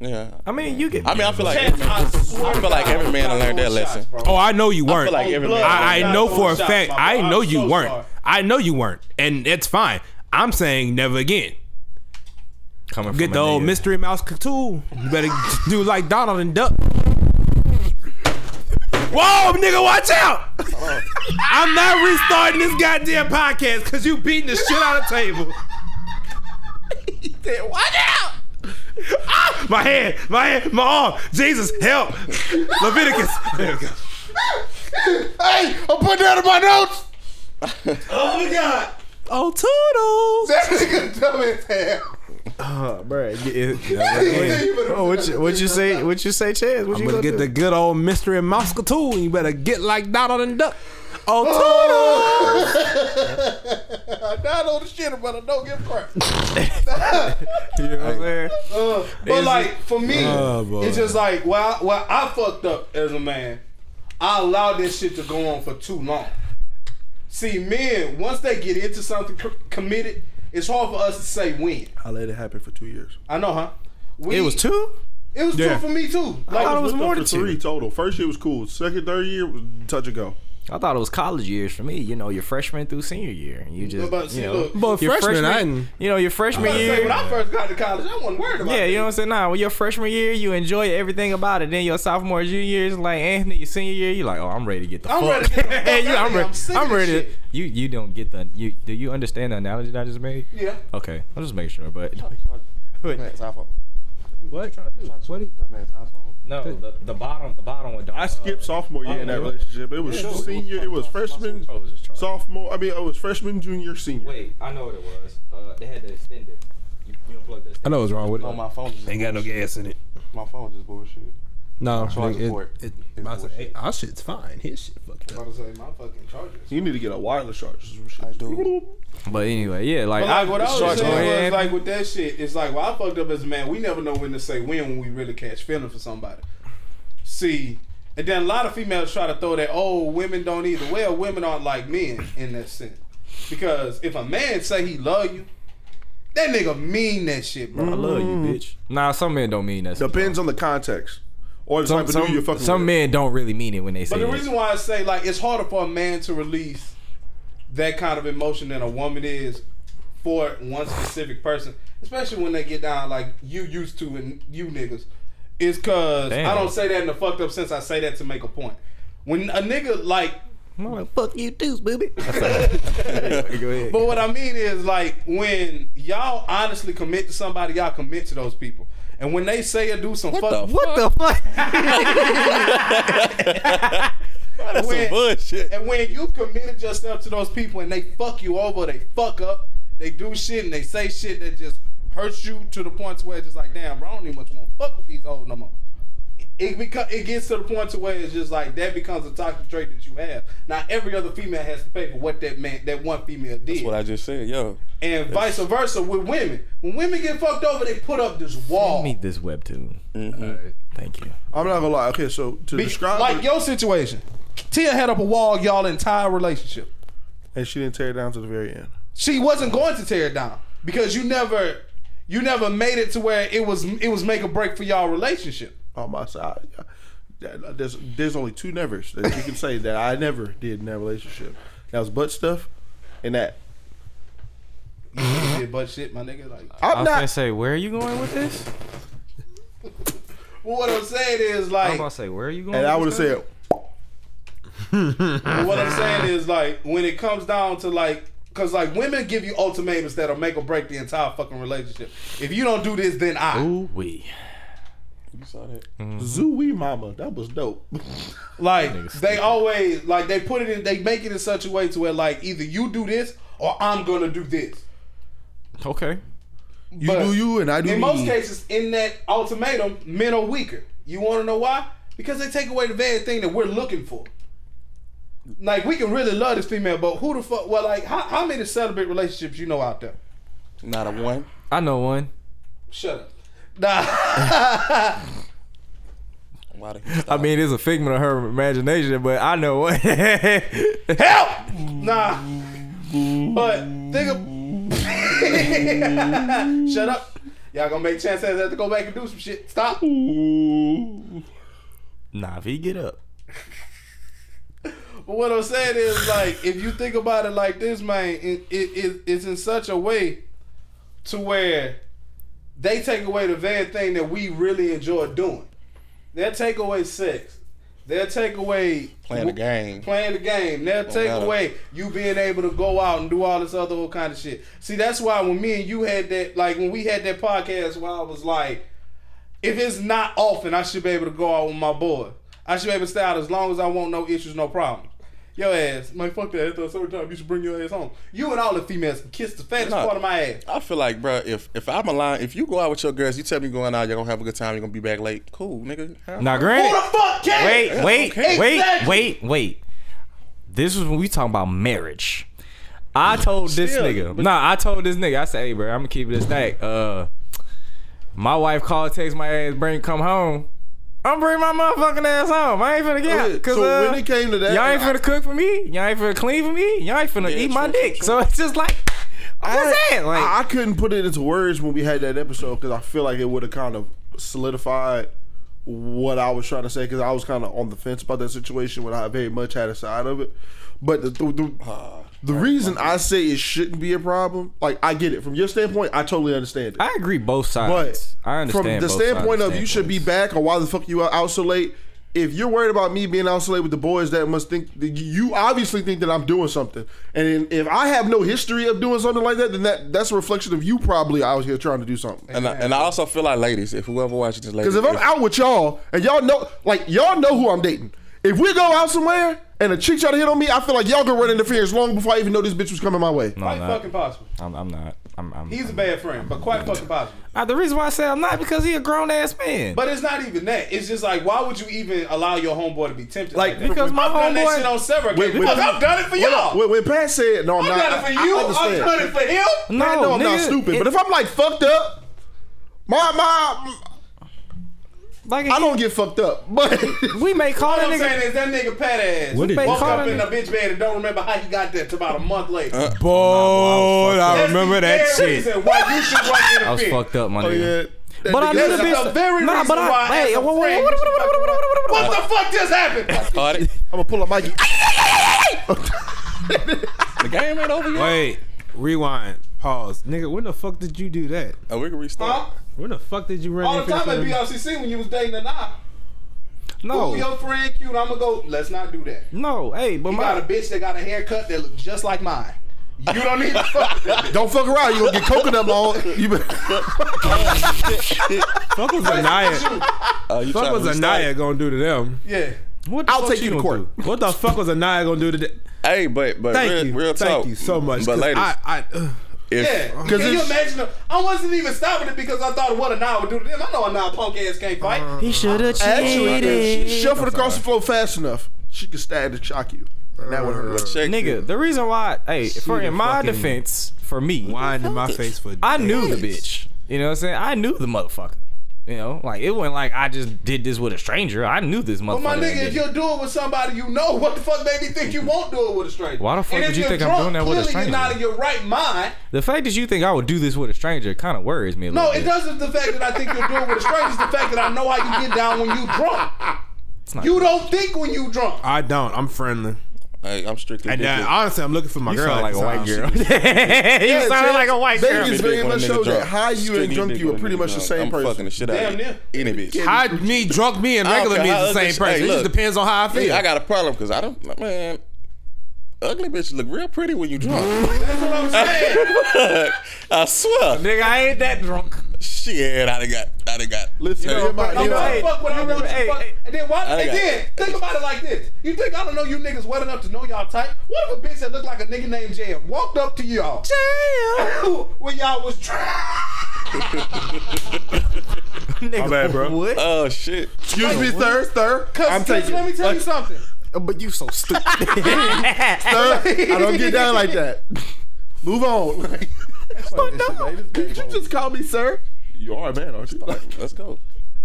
S5: Yeah.
S4: I mean, you get.
S5: I mean, I feel like every man,
S3: I
S5: I feel like every man
S3: I'm
S5: learned that
S3: throwing shots,
S5: lesson.
S1: Oh, I know you weren't.
S5: feel like every oh,
S3: blood.
S5: man.
S1: I, I know for a
S3: throwing
S1: fact. I know
S3: I'm
S1: you
S3: so
S1: weren't.
S3: sorry.
S1: I know you weren't, and it's fine. I'm saying never again.
S4: coming
S1: Get
S4: from
S1: the old
S4: nigga.
S1: mystery mouse tool. You better do like Donald and Duck. Whoa, nigga, watch out! I'm not restarting this goddamn podcast because you beating the shit out of the table. watch out! Ah, my hand, my hand, my arm. Jesus, help! Leviticus. There we go.
S2: Hey, I'm putting that in my notes.
S3: Oh my god,
S1: Oh, toodles.
S3: that nigga dumb as hell.
S4: Oh, bro. oh, what you, what you say? What you say, Chance? What
S1: I'm
S4: you
S1: gonna
S4: gonna
S1: get
S4: do?
S1: the good old mystery mouse tool, and you better get like Donald and Duck. Oh, toodles.
S3: I died on the shit, but I don't give a crap.
S4: You know what I'm saying?
S3: Uh, but like for me,
S1: Oh,
S3: it's just like well, I, well, I fucked up as a man. I allowed this shit to go on for too long. See, men once they get into something committed, it's hard for us to say when.
S2: I let it happen for two years.
S3: I know, huh? We,
S1: It was two.
S3: It was
S1: Yeah.
S3: two for me too. Like
S4: thought it was more
S2: for
S4: than two.
S2: three total. First year was cool. Second, third year was touch and go.
S4: I thought it was college years for me. You know, your freshman through senior year. You just,
S3: But
S4: you know,
S1: But
S4: your
S1: freshman, I didn't.
S4: you know, your freshman
S3: was about say,
S4: year.
S3: when I first got to college, I wasn't worried about
S4: Yeah, you know what I'm saying? Nah, when your freshman year, you enjoy everything about it. Then your sophomore, junior year is like Anthony. Your senior year, you're like, oh, I'm ready to get the
S3: I'm
S4: fuck.
S3: ready to get the fuck
S4: Hey, you- I'm
S3: here.
S4: ready.
S3: I'm
S4: I'm ready.
S3: Shit.
S4: you you don't get the you. Do you understand the analogy that I just made?
S3: Yeah.
S4: Okay, I'll just make sure. But
S5: That man's iPhone.
S1: What you trying to? What?
S5: That man's iPhone.
S4: No, the, the bottom, the bottom one. Don't,
S2: I skipped sophomore year in that relationship. It was senior. It was freshman, sophomore. I mean, it was freshman, junior, senior.
S4: Wait, I know what it was. Uh, they had to extend it. You, you unplugged that.
S1: I know what's wrong with it.
S5: On my phone. Just
S1: Ain't got no gas in it.
S5: My phone just bullshit.
S1: No,
S5: Charge
S1: it,
S5: port
S1: it,
S5: is
S1: I said,
S5: bullshit.
S1: hey, our shit's fine. His shit fucked
S3: I
S1: up.
S3: about to say my fucking chargers.
S2: You need to get a wireless charger.
S5: I do.
S4: But anyway, yeah, like,
S3: But like what I was
S4: Short-
S3: saying was
S4: ahead.
S3: like with that shit, it's like well I fucked up as a man. We never know when to say when when we really catch feeling for somebody. See, and then a lot of females try to throw that oh women don't either. Well, women aren't like men in that sense. Because if a man say he love you, that nigga mean that shit, bro.
S4: I love you, bitch. Nah, some men don't mean that.
S2: Depends on the context or the
S4: Some
S2: type of
S4: some,
S2: dude you're fucking
S4: some
S2: with.
S4: men don't really mean it when they say
S3: But the
S4: it.
S3: reason why I say like it's harder for a man to release that kind of emotion than a woman is for one specific person, especially when they get down like you used to and you niggas, is cause I don't say that in the fucked up sense. I say that to make a point. When a nigga like,
S4: I'm like, fuck you too, booby. Go ahead.
S3: but what I mean is like when y'all honestly commit to somebody, y'all commit to those people. And when they say or do some fuck,
S5: the
S4: what the fuck?
S5: That's
S3: When-
S5: some bullshit.
S3: And when you committed yourself to those people and they fuck you over, they fuck up, they do shit and they say shit that just hurts you to the point where it's just like, damn, bro, I don't even much want to fuck with these hoes no more. It beca- it gets to the point to where it's just like that becomes a toxic trait that you have. Now every other female has to pay for what that man, that one female did,
S5: That's what I just said, yo.
S3: and vice versa with women. When women get fucked over, they put up this wall.
S4: Meet this webtoon. Mm-hmm. Thank you.
S2: I'm not gonna lie. Okay, so to
S3: Be-
S2: describe
S3: like
S2: it,
S3: your situation, Tia had up a wall y'all entire relationship.
S2: and she didn't tear it down to the very end.
S3: she wasn't going to tear it down because you never you never made it to where it was it was make or break for y'all relationship.
S2: On my side, yeah. There's there's only two nevers that you can say that I never did in that relationship. That was butt stuff, and that
S3: You did butt shit, my nigga. Like,
S4: I
S2: I'm
S4: was gonna
S2: not.
S4: say, where are you going with this?
S3: well, what I'm saying is like.
S4: I'm
S3: like,
S4: about to say, where are you going?
S2: And
S4: with
S2: I would have
S4: this,
S2: said,
S3: what I'm saying is like, when it comes down to like, cause like women give you ultimatums that'll make or break the entire fucking relationship. If you don't do this, then I.
S4: Ooh wee.
S5: You saw that? Mm-hmm.
S2: "Zooey Mama." That was dope.
S3: Like they always like they put it in, they make it in such a way to where like either you do this or I'm gonna do this.
S4: Okay.
S2: You
S3: But
S2: do you, and I do
S3: in
S2: me.
S3: most cases, in that ultimatum, men are weaker. You want to know why? Because they take away the very thing that we're looking for. Like we can really love this female, but who the fuck? Well, like how, how many celibate relationships you know out there?
S5: Not a one.
S4: I know one.
S3: Shut up. Nah.
S5: Why the
S4: I mean, it's a figment of her imagination, but I know what.
S3: Help! Nah. But think of. Shut up. Y'all gonna make Chance have to go back and do some shit. Stop.
S4: nah, if he get up,
S3: But what I'm saying is, like, if you think about it like this, man, it, it, it it's in such a way to where they take away the very thing that we really enjoy doing. They'll take away sex. They'll take away
S5: Playing the game.
S3: Playing the game. They'll take
S5: matter.
S3: away you being able to go out and do all this other kind of shit. See, that's why when me and you had that, like when we had that podcast, where I was like, if it's not often, I should be able to go out with my boy. I should be able to stay out as long as I want no issues, no problems. Your ass, man, fuck that. After a certain time, you should bring your ass home. You and all the females can kiss the fattest
S5: No.
S3: part of my ass.
S5: I feel like, bro, if if I'm aligned, if you go out with your girls, you tell me going out, you're gonna have a good time, you're gonna be back late. Cool, nigga. Have
S4: now
S5: fun.
S3: Who the fuck can?
S4: wait, wait,
S5: okay.
S4: wait,
S3: Exactly.
S4: wait, wait. This was when we talking about marriage. I told this
S5: Still,
S4: nigga.
S5: but-
S4: Nah, I told this nigga. I said, "Hey, bro, I'm gonna keep it a stack." Uh, my wife called, text my ass, bring come home. I'm bring my motherfucking ass home. I ain't finna get
S2: Okay,
S4: out. Cause
S2: so
S4: uh,
S2: when it came to that,
S4: y'all ain't finna cook for me. Y'all ain't finna clean for me. Y'all ain't finna
S5: Yeah,
S4: eat my
S5: true,
S4: dick.
S5: true,
S4: So it's just like, I'm just like,
S2: I, I couldn't put it into words when we had that episode because I feel like it would have kind of solidified what I was trying to say because I was kind of on the fence about that situation when I very much had a side of it. But the the, the, the reason I say it shouldn't be a problem, like I get it from your standpoint, I totally understand it.
S4: I agree both sides.
S2: But
S4: I understand
S2: from the
S4: both
S2: standpoint of you should be back or why the fuck you are out so late. If you're worried about me being out so late with the boys, that must think that you obviously think that I'm doing something. And if I have no history of doing something like that, then that that's a reflection of you probably out here trying to do something.
S5: And I, and I also feel like ladies, if whoever watches this, ladies,
S2: Because if I'm out with y'all and y'all know, like y'all know who I'm dating. If we go out somewhere and a chick try to hit on me, I feel like y'all gonna run interference long before I even know this bitch was coming my way.
S4: No,
S3: Quite
S4: I'm not.
S3: fucking possible.
S4: I'm, I'm not. I'm, I'm,
S3: He's a
S4: I'm-
S3: bad friend, but quite fucking possible.
S4: Uh, the reason why I say I'm not because he a grown ass man.
S3: But it's not even that. It's just like, why would you even allow your homeboy to be tempted?
S2: Like,
S3: Like, that?
S4: because my
S3: I've done that
S4: homeboy-
S3: shit on several
S2: Wait,
S3: occasions.
S2: wait,
S3: Because I've done it for y'all.
S2: When, when Pat said, "No, I'm,
S3: I've
S2: not,"
S3: done it for you.
S2: I
S3: I've done it for him.
S4: no,
S2: I know I'm not stupid,
S4: it-
S2: but if I'm like fucked up, my my
S4: like
S2: I don't get fucked up. But
S4: we may call
S3: All
S4: that
S3: I'm
S4: nigga.
S3: saying is that nigga pat ass
S1: What did
S3: woke
S1: you
S3: up in
S4: him?
S3: the bitch bed and don't remember how he got there till about a month later.
S2: Uh,
S1: Boy, I
S3: That's
S1: remember that shit.
S3: Why you should run interfere.
S4: I was fucked up, my
S2: oh
S4: nigga.
S2: yeah. That
S4: But I
S2: nigga-
S4: knew the bitch.
S3: the very
S4: nah, but I,
S3: why,
S4: hey,
S3: a. What the fuck just happened?
S5: Caught it.
S2: I'm gonna pull up Mikey.
S5: The game ain't over yet.
S1: Wait, rewind, pause, nigga. When the fuck did you do that?
S5: Oh, we can restart.
S3: Huh?
S1: When the fuck did you run
S3: All the time at
S1: the-
S3: BRCC when you was dating a nah.
S4: No,
S3: Ooh, your friend cute. I'ma go. Let's not do that.
S4: no, hey, but
S3: You got a bitch that got a haircut that looks just like mine. You don't need to fuck with that bitch.
S2: Don't fuck around. You gonna get coconut on. You better.
S1: fuck was Anaya?
S5: Uh,
S1: Fuck was? Anaya gonna do to them?
S3: Yeah.
S4: what the
S2: I'll
S4: fuck
S2: take you to court.
S4: do?
S1: What the fuck was Anaya gonna do to them?
S5: Hey, but but
S1: Thank
S5: real,
S1: you,
S5: real
S1: thank
S5: talk.
S1: you so much.
S5: But
S1: 'cause
S5: ladies,
S1: I, I, ugh.
S5: If
S3: Yeah. Can you imagine? the- I wasn't even stopping it because I thought what Anaya would do to them. I know Anaya punk ass can't fight.
S4: He should have uh,
S2: Actually,
S4: cheated.
S2: if she shuffled across the floor fast enough, she could stab and shock you. And that would hurt.
S5: check
S4: Nigga, the reason why, hey, for in my defense, for me,
S1: whined in my face for.
S4: I knew the bitch. You know what I'm saying? I knew the motherfucker. You know, like it wasn't like I just did this with a stranger. I knew this motherfucker.
S3: But my nigga, if you're doing it with somebody you know, what the fuck made me think you won't do it with a stranger?
S4: Why the fuck
S3: and
S4: would
S3: if
S4: you
S3: you're
S4: think I'm doing that with a stranger?
S3: You're not in your right mind.
S4: the fact that you think I would do this with a stranger kind of worries me a little
S3: No,
S4: bit.
S3: it doesn't. The fact that I think you're doing it with a stranger. is the fact that I know how you get down when you drunk.
S4: not-
S3: You don't think when you drunk.
S1: I don't. I'm friendly.
S5: Hey, I'm strictly.
S1: And then honestly, I'm looking for my
S4: You
S1: girl.
S4: sound like a white girl.
S1: She-
S4: you sounded like a white girl.
S2: Vegas
S5: Big
S2: very much
S5: nigga
S2: shows that
S5: drunk.
S2: high you
S5: Strictly
S2: and drunk you are pretty much the
S5: drunk.
S2: same
S5: I'm
S2: person.
S5: fucking the shit out
S3: Damn
S5: of any bitch.
S1: High me, drunk me, and regular me
S5: how
S1: is the same person.
S5: hey,
S1: it just depends on how I feel.
S5: Me, I got a problem because I don't, man. Ugly bitches look real pretty when you drunk.
S3: That's what I'm saying.
S5: I swear.
S4: Nigga, I ain't that drunk.
S5: Shit, I done got, I done got.
S2: Listen,
S5: Hey,
S2: hear my-
S3: No,
S2: hear
S3: why
S2: my-
S3: the fuck would I want you
S4: hey,
S3: fuck?
S4: hey.
S3: And then why?
S5: I
S3: And
S5: got-
S3: then think about it like this: You think I don't know you niggas well enough to know y'all type? What if a bitch that looked like a nigga named Jam walked up to y'all Jam, when y'all was drunk?
S4: Nigga,
S1: bad, bro.
S4: What?
S5: Oh shit.
S2: Excuse me, sir, sir.
S3: Cause,
S2: I'm
S3: 'cause
S2: taking.
S3: let me tell you something.
S4: but you so stupid.
S2: Sir, I don't get down like that. Move on. Like, oh, Did you just call me sir? You are a man, aren't you?
S5: Let's go.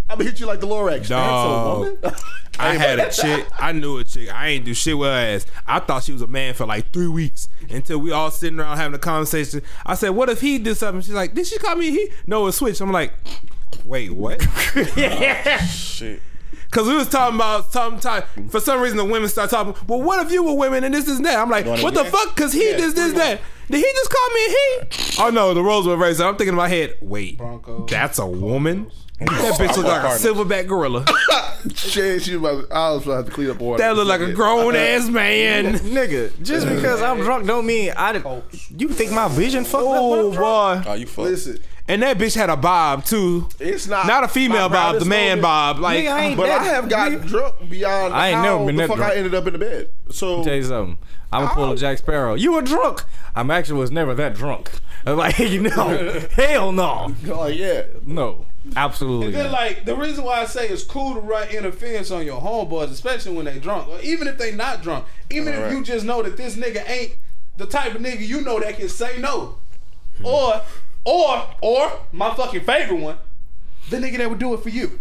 S2: I'm gonna hit you like the Lorax.
S1: Dog.
S2: That's.
S1: I had a chick. I knew a chick. I ain't do shit with her ass. I thought she was a man for like three weeks until we all sitting around having a conversation. I said, "What if he did something?" She's like, "Did she call me he?" No, it switched. I'm like, "Wait, what?"
S5: Oh, shit.
S1: Because we was talking about sometime for some reason the women start talking. Well, what if you were women and this is that? I'm like, what the
S5: get-
S1: fuck? Because he
S3: Yeah,
S1: this this that. Did he just call me a he? Oh no, the roles were reversed. I'm thinking in my head. Wait,
S3: Broncos.
S1: that's a woman. That bitch look like a silverback gorilla.
S2: Shit, she was about, I was about to clean up water.
S1: That look like a grown uh, ass man.
S4: Nigga, just because I'm drunk don't mean I. did- You think my vision fucked up?
S1: Oh
S4: I'm
S1: boy.
S5: Oh, you fuck.
S2: Listen,
S1: And that bitch had a bob too.
S2: it's not
S1: Not a female bob, the man
S2: moment,
S1: bob. Like
S4: Nigga, I ain't
S2: But
S4: that-
S2: I have gotten drunk beyond
S4: I ain't
S2: how
S4: never been
S2: the
S4: that
S2: fuck
S4: drunk.
S2: I ended up in the bed. So
S4: tell you something. I'm gonna pull a Jack Sparrow. You were drunk. I'm actually was never that drunk. Like, you know, hell no,
S2: like yeah,
S4: no, absolutely.
S3: And then,
S4: not.
S3: like, the reason why I say it's cool to run interference on your homeboys, especially when they drunk, or even if they not drunk, even if
S5: Alright.
S3: you just know that this nigga ain't the type of nigga you know that can say no, hmm. or, or, or my fucking favorite one, the nigga that would do it for you.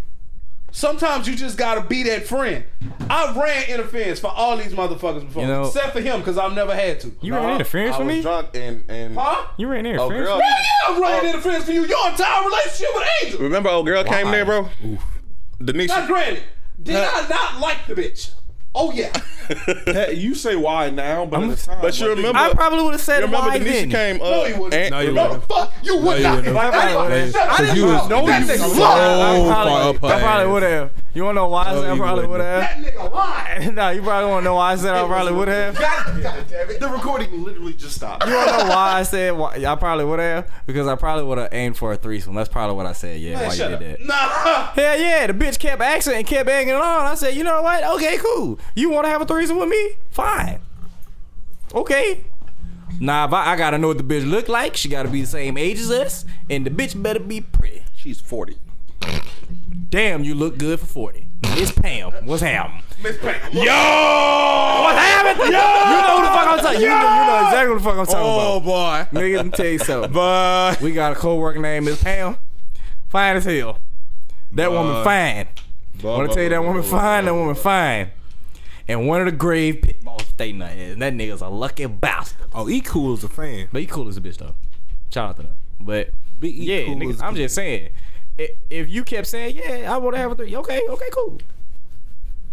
S3: Sometimes you just gotta be that friend. I ran interference for all these motherfuckers before,
S4: You know-
S3: except for him because I've never had to.
S4: you ran interference for me?
S5: I
S4: for
S5: was
S4: me.
S5: drunk and and
S3: Huh?
S4: You ran
S5: oh
S4: interference.
S5: girl.
S4: for me?
S3: Yeah, I ran oh. interference for you. Your entire relationship with Angel.
S5: Remember, old girl came there, bro. Denise.
S3: Now, granted, did I not like the bitch? Oh yeah.
S2: Hey, you say why now, but at the time,
S5: But you remember?
S4: I probably would have said
S5: you
S4: said
S5: remember
S4: why
S5: Denise
S4: then.
S5: came up.
S3: No, you wouldn't.
S5: and-
S1: No, you
S3: No,
S1: wouldn't.
S3: fuck you would
S1: you
S3: not.
S1: wouldn't.
S3: Anyway,
S4: Probably
S3: shut up.
S1: Cause you was-
S3: No,
S1: you
S3: nigga
S1: was
S3: lied.
S4: I
S1: so far up
S4: I probably
S1: ass.
S4: would have. You wanna know why I oh, said I probably would have?
S3: That nigga lied.
S4: no, you probably wanna know why I said I probably would have.
S3: God, God damn it.
S2: the recording literally just stopped.
S4: You wanna know why I said why, I probably would have? Because I probably would have aimed for a threesome. That's probably what I said. Yeah,
S3: Man,
S4: why you did
S3: up.
S4: that?
S3: Nah.
S4: Hell yeah, the bitch kept asking and kept egging it on. I said, you know what? Okay, cool. You want to have a threesome with me? Fine. Okay. Nah, but I gotta know what the bitch look like. She gotta be the same age as us, and the bitch better be pretty.
S2: She's forty.
S4: Damn, you look good for forty. It's Pam. What's happening?
S3: Miss Pam.
S1: Yo!
S4: What's happening? Yo! You know who the fuck I'm talking. You know, you know exactly what the fuck I'm talking
S1: Oh
S4: about.
S1: Oh, boy.
S4: Nigga, let me tell you something.
S1: But
S4: We got a co-worker named Miss Pam. Fine as hell. That woman
S1: Boy.
S4: fine. I want to tell you that woman fine. That woman fine. And one of the grave pit balls stay in. And that nigga's a lucky bastard.
S1: oh, E cool is a fan.
S4: But he cool as a bitch though. Shout out to them. But
S1: Big E
S4: yeah,
S1: cool
S4: niggas, I'm
S1: a-
S4: just saying. I- If you kept saying, yeah, I want to have a three, okay, okay, cool.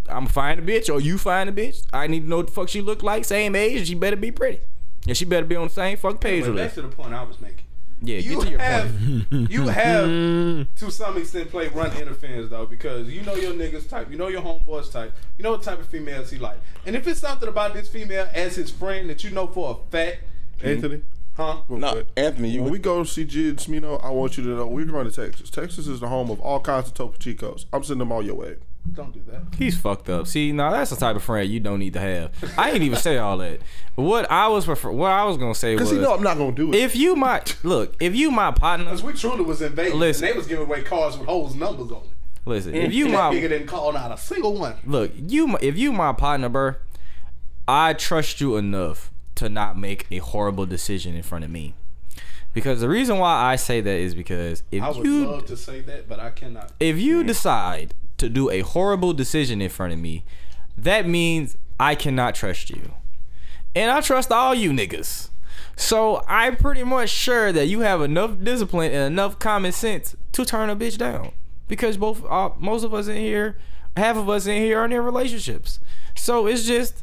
S4: I'm find a bitch or you find a bitch. I need to know what the fuck she look like, same age, and she better be pretty. And she better be on the same fuck page
S3: But
S4: with
S3: back to the point I was making.
S4: Yeah,
S3: You
S4: get to your
S3: have,
S4: point.
S3: you have to some extent play run interference though, because you know your niggas type, you know your homeboys type, you know what type of females he like, and if it's something about this female as his friend that you know for a fact,
S2: Anthony.
S3: Huh?
S5: No, Anthony, you.
S2: When we go see Jid Smino, I want you to know we're going to Texas. Texas is the home of all kinds of Topo Chicos. I'm sending them all your way.
S3: Don't do that.
S4: He's fucked up. See, now that's the type of friend you don't need to have. I ain't even say all that. What I was prefer- what I was gonna say was
S2: Because he know I'm not going to do it.
S4: if you my look, if you my partner,
S3: Because we truly was in Vegas
S4: Listen.
S3: and they was giving away cars with hoes numbers on it.
S4: listen, if you
S3: And nigga
S4: my
S3: didn't call out a single one.
S4: look, you my- if you my partner, bro, I trust you enough to not make a horrible decision in front of me. Because the reason why I say that is because if
S3: I would
S4: you
S3: love to say that, but I cannot.
S4: if you decide to do a horrible decision in front of me, that means I cannot trust you. And I trust all you niggas. So I'm pretty much sure that you have enough discipline and enough common sense to turn a bitch down. Because both uh, most of us in here, half of us in here are in their relationships. So it's just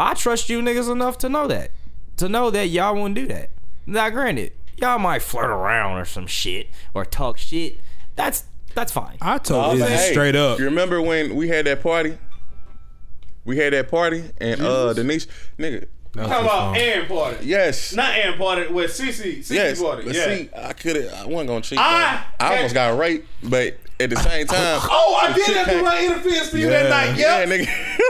S4: I trust you niggas enough to know that. To know that y'all won't do that. Now granted, y'all might flirt around or some shit or talk shit. That's that's fine.
S1: I told
S5: you
S1: Izzy
S5: hey,
S1: straight up.
S5: You remember when we had that party? We had that party and uh Denise, nigga.
S1: That
S3: Talking about
S1: phone.
S3: Aaron party.
S5: Yes.
S3: Not Aaron party, with Cece. Cece
S5: Yes,
S3: party.
S5: but
S3: Yeah.
S5: see, I could have. I wasn't gonna cheat.
S3: I.
S5: I almost got raped, but at the same time,
S3: Oh, I did
S5: chick
S3: have to
S5: came-
S3: run interference for you that
S1: Yeah.
S3: night.
S5: Yeah,
S3: Yep.
S5: nigga.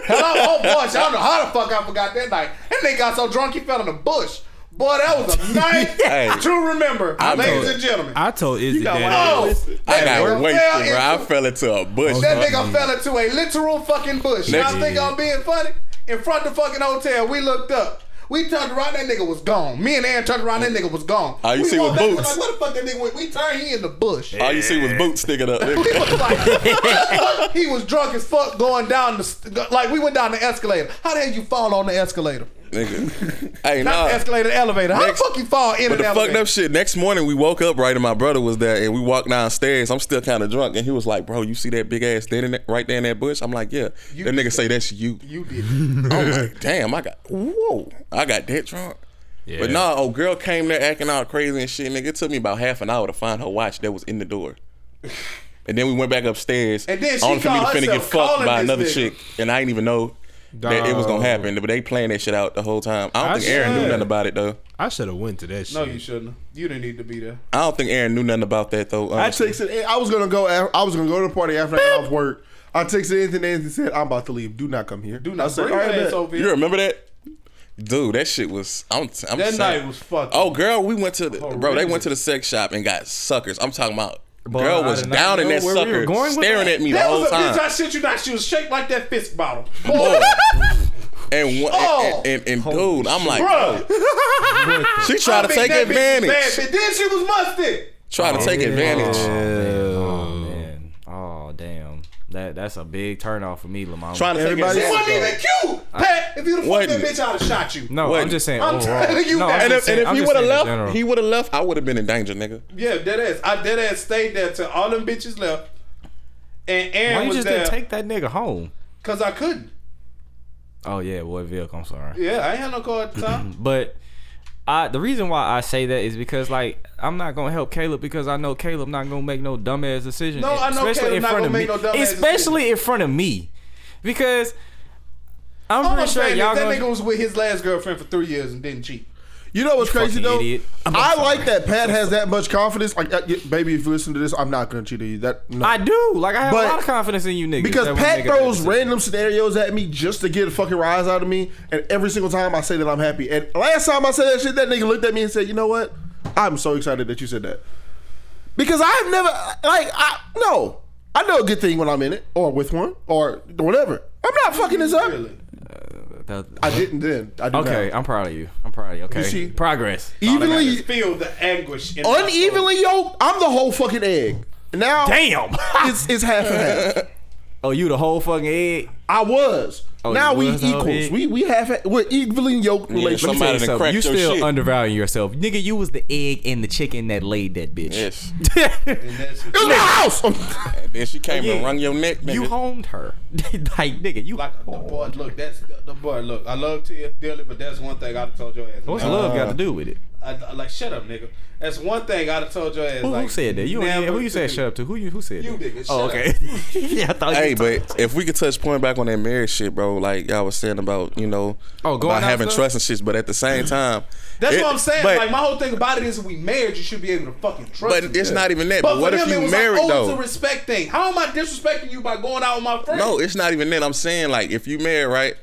S3: Hello, oh boy, I don't know how the fuck I forgot that night. That nigga got so drunk he fell in the bush. Boy, that was a night
S5: Hey.
S3: to remember,
S5: I
S3: ladies
S5: told-
S3: and gentlemen.
S1: I told Izzy
S2: got
S1: that.
S3: oh,
S5: I got
S3: nigga
S5: wasted, bro. I fell into a bush.
S3: That
S1: Okay.
S3: nigga fell into a literal fucking bush.
S5: Next-
S3: Y'all think I'm being funny? In front of the fucking hotel, we looked up. We turned around, that nigga was gone. Me and Aaron turned around, that nigga was gone.
S5: All you
S3: we
S5: see was boots.
S3: Like, where the fuck that nigga went? We turned, he in the bush.
S5: All you see was boots sticking up.
S3: We was like, he was drunk as fuck going down the like we went down the escalator. How the hell you fall on the escalator?
S5: Nigga. Hey,
S3: Not
S5: nah.
S3: the escalator, the elevator. How
S5: Next-
S3: the fuck you fall in
S5: But
S3: an
S5: the
S3: elevator?
S5: fucked up shit. Next morning we woke up right, and my brother was there, and we walked downstairs. I'm still kind of drunk, and he was like, "Bro, you see that big ass standing right there in that bush?" I'm like, "Yeah."
S3: You
S5: that
S3: did
S5: nigga say that's you.
S3: You did. it.
S5: I was like, "Damn, I got whoa, I got that drunk."
S1: Yeah.
S5: But nah, old girl came there acting all crazy and shit. Nigga, it took me about half an hour to find her watch that was in the door. And then we went back upstairs.
S3: And then she
S5: only for me to
S3: called
S5: finna get
S3: herself
S5: fucked
S3: calling
S5: by
S3: this
S5: another
S3: nigga.
S5: chick, and I didn't even know that it was gonna happen. But they playing that shit out the whole time. I don't
S1: I
S5: think Aaron knew nothing about it though.
S1: I should have went to that shit.
S3: No, you shouldn't. You didn't need to be there.
S5: I don't think Aaron knew nothing about that though.
S2: I
S5: honestly.
S2: texted. I was gonna go. I was gonna go to the party after I got off work. I texted Anthony. Anthony said, "I'm about to leave. Do not come here.
S3: Do
S2: I
S3: not
S2: said,
S3: bring
S2: "All right,
S3: ass over
S5: You remember that? Dude, that shit was. I'm. I'm
S3: That
S5: saying-
S3: night was fucking.
S5: Oh, girl, we went to the bro. They went to the sex shop and got suckers. I'm talking about.
S4: Boy,
S5: girl was down in that
S4: where we
S5: sucker,
S4: going
S5: staring
S4: that.
S5: at me the
S3: that
S5: whole
S3: was a bitch. I
S5: time.
S3: shit you not. She was shaped like that fist bottle.
S5: Boy. Oh. Oh. And, one,
S3: Oh.
S5: and, and, and dude, I'm like,
S3: bro,
S5: she tried to take
S3: think that bitch was
S5: advantage.
S3: bad, but then she was musty.
S5: Trying to take oh, advantage.
S4: Oh man. Oh damn. That that's a big turnoff for me, Lamont.
S5: Trying to take
S2: Everybody-
S3: She wasn't even cute. Pat, if you'd have fucked that bitch, I'd have shot you.
S4: no, I'm just saying
S3: I'm
S4: overall.
S3: telling you
S4: no,
S3: that.
S4: I'm
S5: And if,
S4: saying-
S5: and if
S4: I'm
S5: he would have left,
S4: general.
S5: he would have left. I would have been in danger, nigga.
S3: Yeah, dead ass. I dead ass stayed there till all them bitches left. And Aaron
S4: Why you
S3: was
S4: just
S3: there
S4: didn't take that nigga home?
S3: because I couldn't.
S4: Oh yeah, boy, Vilk, I'm sorry.
S3: Yeah, I ain't had no car at the time.
S4: But I the reason why I say that is because like I'm not gonna help Caleb because I know Caleb not gonna make no dumbass decision.
S3: No, I know
S4: especially
S3: Caleb
S4: in
S3: not
S4: front
S3: gonna
S4: of
S3: make
S4: me.
S3: no dumbass
S4: especially in front of me, because I'm
S3: All I'm
S4: pretty sure y'all
S3: that
S4: gonna.
S3: nigga was with his last girlfriend for three years and didn't cheat.
S2: You know what's crazy though?
S4: idiot. I'm sorry.
S2: like that Pat has that much confidence. Like, uh, yeah, baby, if you listen to this, I'm not gonna cheat on you. That no.
S4: I do like I have
S2: But-
S4: a lot of confidence in you niggas
S2: because Pat
S4: make a bad
S2: throws random scenarios at me just to get a fucking rise out of me, and every single time I say that I'm happy. And last time I said that shit, that nigga looked at me and said, "You know what? I'm so excited that you said that." Because I've never like I no, I know a good thing when I'm in it or with one or whatever. I'm not fucking this up.
S3: Really?
S4: The-
S2: I didn't then. I did
S4: okay,
S2: now.
S4: I'm proud of you. I'm proud of you. Okay,
S2: see-
S4: progress.
S2: Evenly,
S3: Feel the anguish. In
S2: unevenly yoked. I'm the whole fucking egg. Now
S4: Damn.
S2: it's it's half and half.
S4: oh, you the whole fucking egg.
S2: I was.
S4: Oh,
S2: now we
S4: was the whole
S2: equals.
S4: egg?
S2: We we have we're evenly yoked
S5: Yeah,
S2: relationship.
S4: Let
S5: Somebody
S4: you something. You still
S5: shit.
S4: undervaluing yourself, nigga. You was the egg and the chicken that laid that bitch.
S5: Yes.
S3: And that's
S2: It was my house.
S5: And then she came
S4: Yeah.
S5: and wrung your neck, nigga.
S4: You homed her, like nigga. You
S3: like the boy. Look, that's the boy. Look, I love Tia dearly, but that's one thing I'd have told your ass.
S4: what's
S3: Never-
S4: love got to do with it?
S3: I, I like shut up, nigga. That's one thing I'd have told your ass.
S4: Who,
S3: like,
S4: who said that? You
S3: never
S4: who you said shut up to? Who you who said
S3: You
S4: that?
S3: nigga,
S4: Oh,
S3: shut
S4: okay. yeah, I thought.
S5: Hey,
S4: you
S5: but if we could touch point back on that marriage shit, bro, like y'all was saying about, you know,
S4: Oh, going
S5: about having
S4: stuff?
S5: trust and shit, but at the same mm-hmm. time,
S3: That's
S5: it-
S3: what I'm saying.
S5: But,
S3: like my whole thing about it is, if we married, you should be able to fucking trust.
S5: but
S3: me.
S5: it's not even that.
S3: But,
S5: But, what
S3: for
S5: if
S3: him, it
S5: you
S3: was
S5: married
S3: like, oh,
S5: though?
S3: It's a respect thing. How am I disrespecting you by going out with my friends?
S5: No, it's not even that. I'm saying like if you married, right?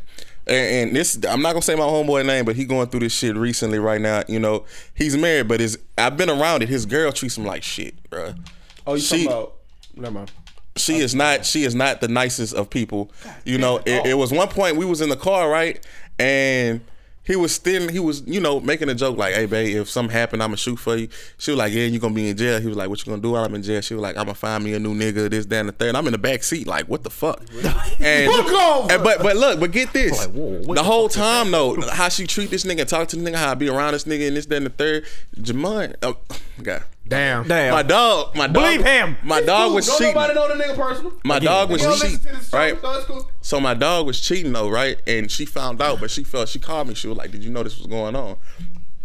S5: And, and this, I'm not gonna say my homeboy name, but he going through this shit recently right now. You know, he's married, but his I've been around it. His girl treats him like shit, bro.
S2: Oh, you
S5: She-
S2: talking about? Never mind.
S5: She is not. She is not the nicest of people. You know, it, it was one point we was in the car, right, and he was still he was you know making a joke like, "Hey, babe, if something happened, I'ma shoot for you." She was like, "Yeah, you gonna be in jail." He was like, "What you gonna do while I'm in jail?" She was like, "I'm gonna find me a new nigga." This, that, and the third. I'm in the back seat, like, what the fuck? And, and- but but look, but get this.
S4: Like, whoa,
S5: the whole time though, how she treat this nigga, talk to the nigga, how I be around this nigga, and this, that, and the third. Jamon, oh, God.
S1: Damn.
S4: Damn.
S5: My dog, my dog,
S4: Believe him.
S5: My dog was
S3: Don't
S5: cheating.
S3: nobody know the nigga personal.
S5: My dog was
S3: You don't listen
S5: cheating,
S3: show,
S5: right?
S3: so cool.
S5: So my dog was cheating though, right? And she found out, but she felt she called me. She was like, "Did you know this was going on?"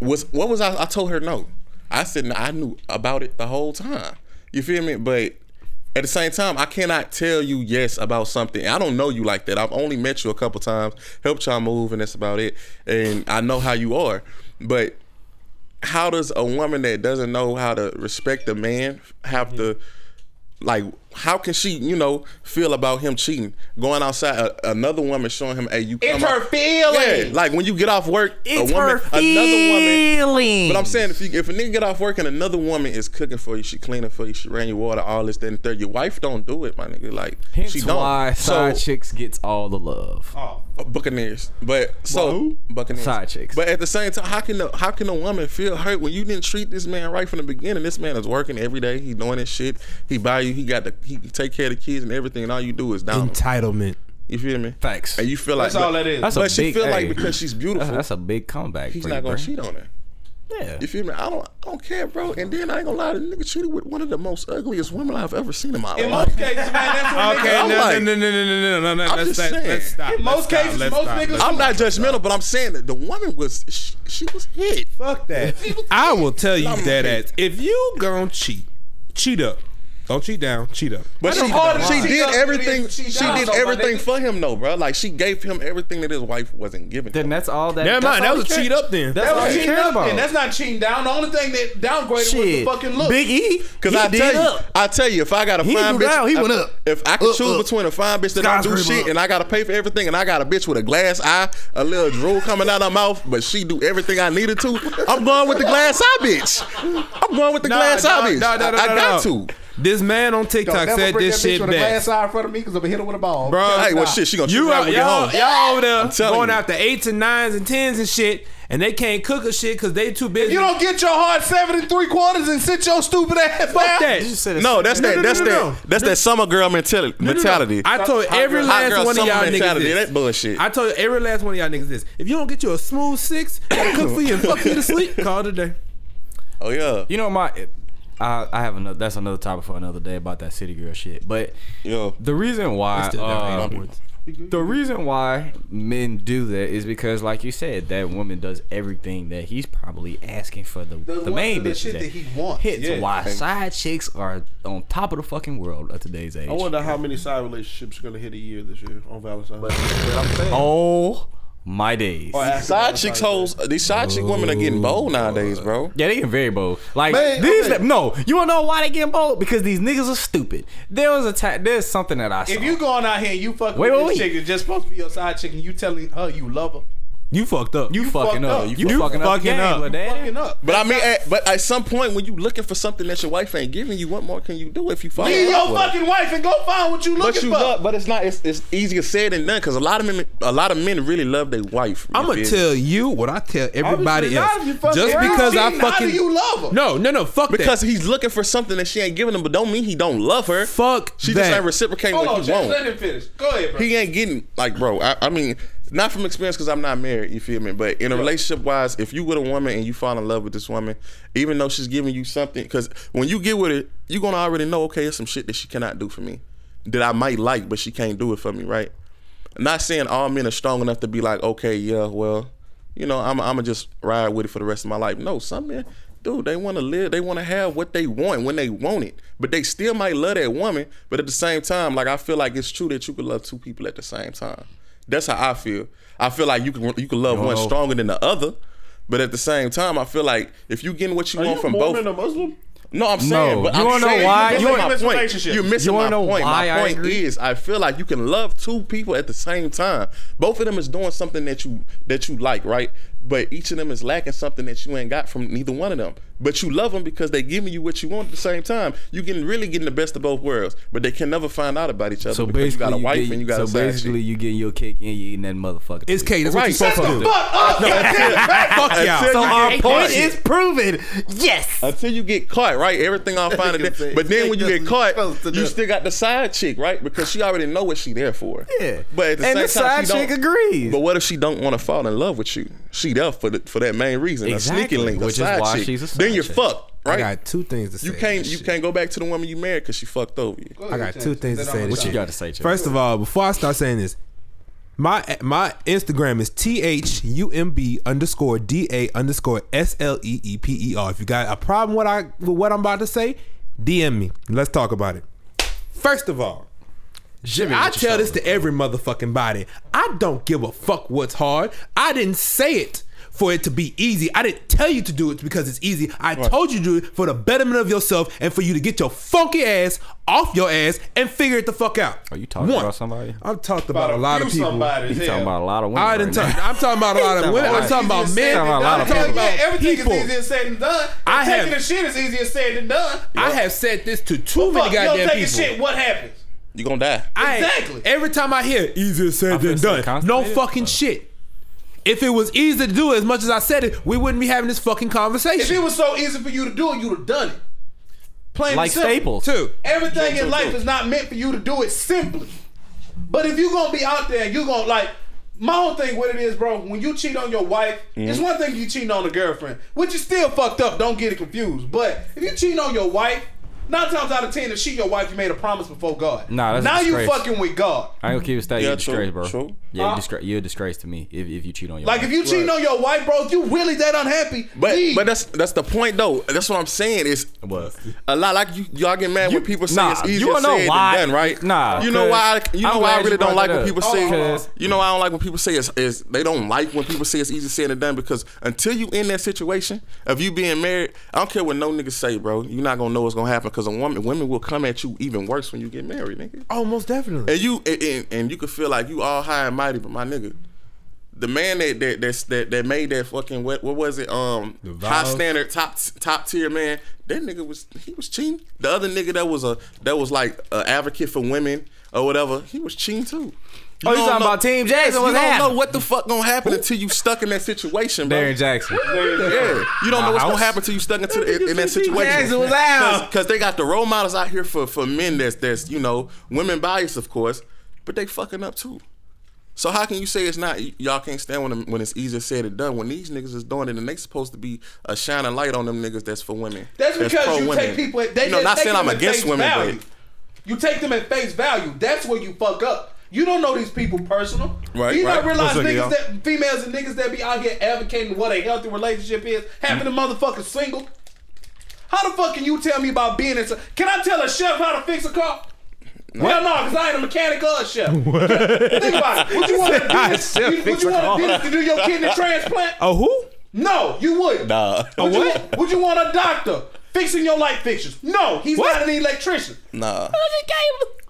S5: Was what was I? I told her no. I said no, I knew about it the whole time. You feel me? But at the same time, I cannot tell you yes about something. I don't know you like that. I've only met you a couple times, helped y'all move, and that's about it. And I know how you are, but how does a woman that doesn't know how to respect a man have to like how can she you know feel about him cheating going outside a, another woman showing him hey you come
S3: It's her
S5: out-
S3: feelings.
S5: yeah like when you get off work
S4: It's
S5: a woman
S4: her
S5: another woman
S4: feelings.
S5: but I'm saying if you if a nigga get off work and another woman is cooking for you, she cleaning for you, she ran your water, all this, that, and third. Your wife don't do it, my nigga. Like
S4: Hence
S5: she don't.
S4: why
S5: so
S4: side chicks gets all the love.
S3: Oh
S5: Buccaneers. But so
S2: Who?
S5: Buccaneers
S4: Side chicks.
S5: But at the same time, how can the, how can a woman feel hurt when you didn't treat this man right from the beginning? This man is working every day. He doing his shit. He buy you. He got the he take care of the kids and everything. And all you do is down.
S1: Entitlement.
S5: You feel me?
S4: Facts.
S5: And you feel like
S3: That's all that is.
S4: That's a
S5: she
S4: big,
S5: feel like because she's beautiful,
S4: That's, that's a big comeback.
S5: he's not gonna
S4: bro.
S5: cheat on her.
S4: Yeah.
S5: You feel me? I don't, I don't care, bro. And then I ain't gonna lie, the nigga cheated with one of the most ugliest women I've ever seen in my
S3: In
S5: life.
S3: most cases, man, that's what
S1: Okay,
S5: I'm
S1: no,
S5: like-
S1: no, no, no, no, no, no, no,
S5: I'm
S1: Let's,
S5: just
S1: let's,
S5: saying.
S1: let's stop.
S3: In
S1: let's
S3: most
S1: stop,
S3: cases,
S1: let's
S3: most
S1: stop,
S3: niggas-
S5: I'm not judgmental, but I'm saying that the woman was she, she was hit.
S1: Fuck that. I will tell you
S5: I'm
S1: that
S5: hate.
S1: ass. If you gonna cheat, cheat up. Don't cheat down. Cheat up.
S5: But she,
S3: harder to
S5: she did
S3: up than it
S5: everything.
S3: is to cheat
S5: She did everything for him, though, bro. Like she gave him everything that his wife wasn't giving.
S4: Then
S5: him.
S4: that's all that.
S1: Never
S4: that's
S1: mind. That was a cheat up then.
S4: That's
S3: That was
S4: he
S3: cheating up,
S4: about.
S3: and that's not cheating down. The only thing that downgraded was the fucking look.
S4: Big E.
S5: Cause I
S4: did
S5: tell you. I tell you, if I got a
S4: He
S5: fine bitch,
S4: down, he
S5: if,
S4: went up.
S5: if I could
S4: Up,
S5: choose
S4: up.
S5: between a fine bitch that don't do shit
S4: up.
S5: and I gotta pay for everything and I got a bitch with a glass eye, a little drool coming out of her mouth, but she do everything I needed to, I'm going with the glass eye bitch. I'm going with the glass eye bitch. I, I got to.
S1: This man on TikTok said this shit best.
S3: eye in front of me because I'm gonna hit her with a ball.
S1: Bro,
S5: Hey, well, shit, she gonna
S1: you
S5: treat me
S1: are,
S5: when we get
S1: y'all,
S5: home.
S1: y'all over there going
S5: you.
S1: after eights and nines and tens and shit, and they can't cook a shit because they too busy.
S3: You don't get your hard seven and three quarters and sit your stupid ass
S1: fuck that.
S5: No, that's that.
S1: no, no,
S5: That's
S1: no, no.
S5: that. That's that summer girl mentality.
S1: No, no, no.
S5: mentality.
S1: I told every
S5: hot
S1: last
S5: girl
S1: one of y'all niggas this.
S5: That bullshit.
S1: I told every last one of y'all niggas this. If you don't get you a smooth six, that'll cook for you and fuck you to sleep, call it a day.
S5: Oh yeah.
S4: You know my. I, I have another. That's another topic for another day about that city girl shit. But
S5: Yo.
S4: the reason why, uh, the reason why men do that is because, like you said, that woman does everything that he's probably asking for the
S3: The
S4: the, main
S3: the
S4: bitch
S3: shit
S4: that
S3: that he wants.
S4: Hits
S3: Yeah.
S4: why side chicks are on top of the fucking world at today's age.
S2: I wonder how many side relationships are gonna hit a year this year on Valentine's. Day.
S4: Oh my days.
S2: Or after
S5: Side
S2: Valentine's
S5: chicks
S2: Day.
S5: hoes. These side chick women are getting bold nowadays, bro.
S4: Yeah, they getting very bold. Like
S2: Man,
S4: these,
S2: okay.
S4: no, you wanna know why they getting bold? Because these niggas are stupid. There was a time. There's something that I saw.
S3: If you going out here and you fucking
S4: Wait,
S3: with
S4: wait,
S3: this
S4: wait.
S3: chick that's just supposed to be your side chick and you telling her you love her,
S1: You fucked up.
S4: you, fucking
S3: fucked
S4: up.
S3: up.
S4: You,
S1: You
S4: fucking up.
S1: fucking
S4: the
S1: up.
S3: fucking up.
S5: But I mean, at, but at some point when you looking for something that your wife ain't giving you, what more can you do if you fall
S3: Leave
S5: in love
S3: your
S5: with
S3: fucking wife and go find what you looking
S5: But you
S3: for.
S5: love, but it's not. It's, it's easier said than done because a lot of men, a lot of men really love their wife.
S1: I'm gonna tell you what I tell everybody
S2: Obviously
S1: else.
S2: if
S1: Just because I fucking
S3: do you love her?
S1: no, no, no, fuck
S5: because
S1: that.
S5: he's looking for something that she ain't giving him, but don't mean he don't love her.
S1: Fuck
S5: she
S1: that.
S5: just ain't reciprocating
S3: Hold
S5: what
S3: on,
S5: he
S3: James,
S5: want.
S3: let him finish. Go ahead, bro.
S5: he ain't getting like, bro. I, I mean, not from experience because I'm not married. You feel me? But in a relationship wise, if you with a woman and you fall in love with this woman, even though she's giving you something, because when you get with her, you're gonna already know, okay, it's some shit that she cannot do for me, that I might like, but she can't do it for me, right? Not saying all men are strong enough to be like, okay, yeah, well, you know, I'm, I'm gonna just ride with it for the rest of my life. No, some men, dude, they want to live, they want to have what they want when they want it, but they still might love that woman. But at the same time, like I feel like it's true that you could love two people at the same time. That's how I feel. I feel like you can you can love one stronger than the other. But at the same time, I feel like if you getting what you
S2: Are
S5: want
S2: you
S5: from both,
S2: Muslim?
S5: no, I'm saying, but
S4: you
S5: I'm
S4: wanna know why?
S5: You're missing
S3: wanna-
S5: my point. You're missing
S4: You
S5: my
S4: know
S5: point.
S4: why
S5: My point
S4: agree?
S5: is, I feel like you can love two people at the same time. Both of them is doing something that you that you like, right? But each of them is lacking something that you ain't got from neither one of them. But you love them because they're giving you what you want at the same time. You can really getting the best of both worlds, but they can never find out about each other
S4: So
S5: because you got a
S4: you
S5: wife
S4: get,
S5: and you got
S4: so
S5: a side
S4: basically
S5: chick.
S4: you getting your cake and you eating that motherfucker.
S1: It's Kate. That's what
S5: Right.
S1: you supposed
S3: Shut
S1: to
S3: the
S1: do.
S3: fuck up.
S1: Fuck y'all.
S4: So our point
S5: caught.
S4: is proven. Yes.
S5: until you get caught, right? Everything all fine and
S2: Nigga say,
S5: but then when you get caught,
S2: this supposed to
S5: you
S2: do."
S5: still got the side chick, right? Because she already know what she there for.
S4: Yeah.
S5: But at the
S4: and
S5: same
S4: the
S5: time,
S4: side
S5: she
S4: chick
S5: don't,
S4: agrees.
S5: But what if she don't want to fall in love with you? She there for the, for that main reason,
S4: Exactly,
S5: a sneaky link, a
S4: which is why
S5: chick.
S4: she's a side
S5: then you're
S4: chick.
S5: fucked,
S1: I got two things to say.
S5: you can't you
S1: shit.
S5: can't go back to the woman you married because she fucked over you.
S1: I got two things to say.
S3: What
S4: you got to say, Chad?
S1: First of all, before I start saying this, my my Instagram is T H U M B underscore D A underscore S L E E P E R. If you got a problem with I with what I'm about to say, DM me. Let's talk about it. First of all,
S4: Jimmy
S1: I tell this to every motherfucking body. I don't give a fuck what's hard. I didn't say it for it to be easy. I didn't tell you to do it because it's easy. I told you to do it for the betterment of yourself and for you to get your funky ass off your ass and figure it the fuck out.
S4: Are you talking about somebody?
S1: I've talked about, a lot of people.
S3: somebody,
S4: You
S3: hell.
S4: talking about a lot of women.
S1: I
S4: right
S1: didn't
S4: now.
S1: talk, I'm talking about a lot of women. I'm talking about
S3: Easier
S1: men.
S3: said
S4: Talking about a
S3: than
S4: lot
S3: done. I'm telling you,
S1: people.
S3: Everything
S1: People.
S3: is easier said than done.
S1: I
S3: And taking
S1: have-
S3: the shit is easier said than done.
S1: I have said this to too
S3: Well,
S1: many
S3: fuck, you don't
S1: goddamn
S3: take a
S1: people.
S3: shit. What happens?
S5: You gonna die.
S1: I
S3: Exactly.
S1: every time I hear easier said
S4: feel
S1: than done, no fucking shit. If it was easy to do as much as I said it, we wouldn't be having this fucking conversation.
S3: If it was so easy for you to do it, you'd have done it. Plain
S4: Like
S3: and simple.
S4: Staples.
S1: Too.
S3: Everything
S5: So,
S3: in
S5: so,
S3: life
S5: so.
S3: is not meant for you to do it simply. But if you're gonna be out there and you're gonna like my whole thing what it is, bro, when you cheat on your wife, it's
S5: Mm-hmm.
S3: one thing you cheating on a girlfriend, which is still fucked up, don't get it confused. But if you cheating on your wife, nine times out of ten, if she your wife, you made a promise before God.
S4: Nah, that's a
S3: now you fucking with God.
S4: I ain't gonna keep it straight.
S5: Yeah,
S4: You're a
S5: true,
S4: disgrace, bro.
S5: true.
S4: Yeah,
S3: Huh?
S4: you're, disgra- you're a disgrace to me if, if you cheat on your
S3: Like
S4: wife.
S3: if you cheating on your wife, bro, if you really that unhappy,
S5: But
S3: leave.
S5: but that's that's the point though. That's what I'm saying is
S4: What?
S5: a lot like you y'all get mad when people say
S4: nah,
S5: it's
S4: you
S5: easier
S4: wanna know
S5: said
S4: why?
S5: than done, right?
S4: Nah,
S5: You know why?
S4: cause
S5: You know
S4: I'm
S5: why I really don't like when people say.
S3: cause-
S5: You know I don't like when people say is, is they don't like when people say it's easier said than done because until you in that situation of you being married, I don't care what no niggas say, bro. You're not gonna know what's gonna happen because a woman women will come at you even worse when you get married, nigga.
S1: Oh, most definitely.
S5: And you and, and, and you could feel like you all high and mighty, but my nigga, the man that that that's, that that made that fucking what what was it um high standard top top tier man that nigga was he was cheating. The other nigga that was a that was like an advocate for women or whatever he was cheating too.
S4: Oh, you
S5: don't
S4: talking about Team Jackson?
S5: Yes, you don't know what the fuck gonna happen until you stuck in that situation, bro.
S4: Derrick Jaxn.
S5: Yeah, you don't know what's gonna happen until you stuck into the, in, in that situation.
S1: Jackson was out.
S5: Because they got the role models out here for for men that's that's you know women biased, of course, but they fucking up too. So how can you say it's not y'all can't stand when when it's easier said than done when these niggas is doing it and they supposed to be a shining light on them niggas that's for women.
S3: That's because you
S5: pro-women.
S3: take people. At, they
S5: you know, not saying I'm against women,
S3: value.
S5: but
S3: you take them at face value. That's where you fuck up. You don't know these people personal.
S5: Right,
S3: Do you
S5: right.
S3: not realize
S2: What's up,
S3: niggas
S2: y'all?
S3: that females and niggas that be out here advocating what a healthy relationship is, having a motherfucker single. How the fuck can you tell me about being in? Can I tell a chef how to fix a car? Well, no, because I ain't a mechanic or a chef. Think about it. Would you want a dentist?
S1: chef
S3: you- Would you want
S1: car?
S3: a dentist to do your kidney transplant?
S1: Oh, who?
S3: No, you wouldn't.
S5: nah,
S3: Would
S1: what?
S3: You, would you want a doctor fixing your light fixtures? No, he's
S1: What?
S3: not an electrician.
S5: nah.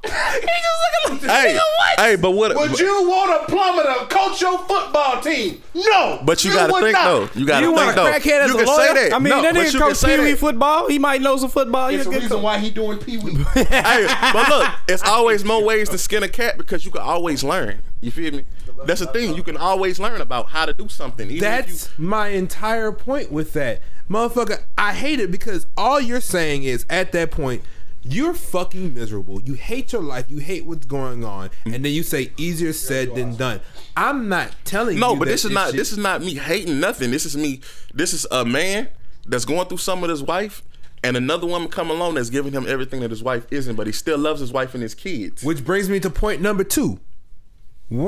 S3: He just looking
S5: Hey, hey, but what?
S3: Would you want a plumber to coach your football team? No.
S5: But you, gotta
S3: would
S5: think
S3: not.
S5: though. You gotta
S1: You
S5: think
S1: want a
S5: though.
S1: crackhead as
S5: you
S1: a
S5: can
S1: lawyer?
S5: say that.
S4: I mean,
S5: no,
S4: that nigga coach
S5: can say
S4: Pee Wee football. He might know some football.
S3: It's
S4: He's
S3: the
S4: a
S3: reason why he doing pee wee.
S5: hey, but look, it's always more ways to skin a cat because you can always learn. You feel me? That's the thing. You can always learn about how to do something. Even if you,
S1: That's my entire point with that. Motherfucker, I hate it because all you're saying is at that point, you're fucking miserable. You hate your life. You hate what's going on. And then you say easier said than done. I'm not telling
S5: no,
S1: you.
S5: No,
S1: but
S5: this is not.
S1: shit-
S5: This is not me hating nothing. This is me. This is a man that's going through some with his wife, and another woman come along that's giving him everything that his wife isn't, but he still loves his wife and his kids.
S1: Which brings me to point number two.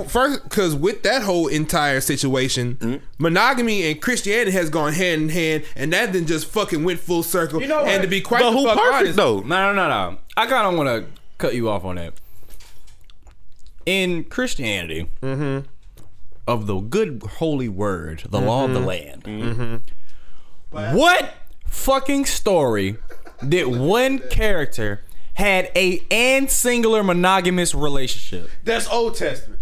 S1: First, because with that whole entire situation,
S5: Mm-hmm.
S1: monogamy and Christianity has gone hand in hand, and that then just fucking went full circle.
S4: You know what?
S1: And to be quite
S5: But who perfect
S1: honest,
S5: though?
S4: No, no, no, no. I kind of want to cut you off on that. In Christianity, mm-hmm. of the good holy word, the law of the mm-hmm. land, mm-hmm. what fucking story did one character had a and singular monogamous relationship?
S3: That's Old Testament.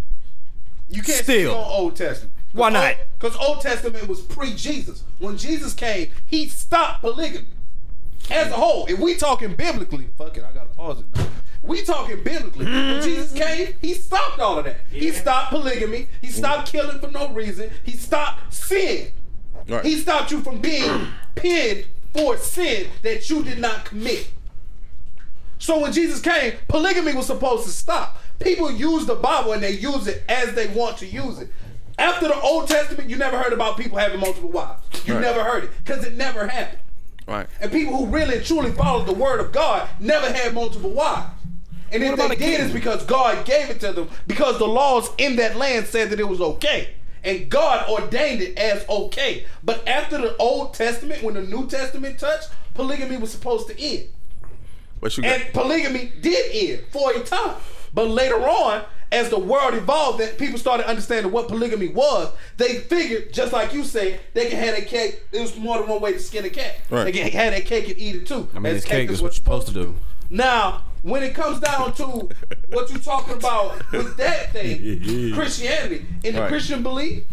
S3: You can't
S4: Still.
S3: speak on Old Testament.
S4: Why not?
S3: Because Old Testament was pre-Jesus. When Jesus came, he stopped polygamy. As a whole, if we talking biblically, fuck it, I gotta pause it now. We talking biblically. When Jesus came, he stopped all of that. He stopped polygamy. He stopped killing for no reason. He stopped sin.
S5: Right.
S3: He stopped you from being pinned for sin that you did not commit. So when Jesus came, polygamy was supposed to stop. People use the Bible and they use it as they want to use it. After the Old Testament, you never heard about people having multiple wives. You
S5: Right.
S3: never heard it because it never happened.
S5: Right.
S3: And people who really and truly followed the word of God never had multiple wives. And if
S4: What about
S3: they did, it's because God gave it to them because the laws in that land said that it was okay. And God ordained it as okay. But after the Old Testament, when the New Testament touched, polygamy was supposed to end.
S5: But you got.
S3: And polygamy did end for a time. But later on, as the world evolved and people started understanding what polygamy was, they figured, just like you said, they can have a cake. There was more than one way to skin a cat.
S5: Right.
S3: They can have that cake and eat it too.
S4: I mean,
S3: As
S4: it's cake
S3: is
S4: is what you're supposed to do.
S3: Now, when it comes down to what you're talking about with that thing, Christianity, in the
S5: Right.
S3: Christian belief,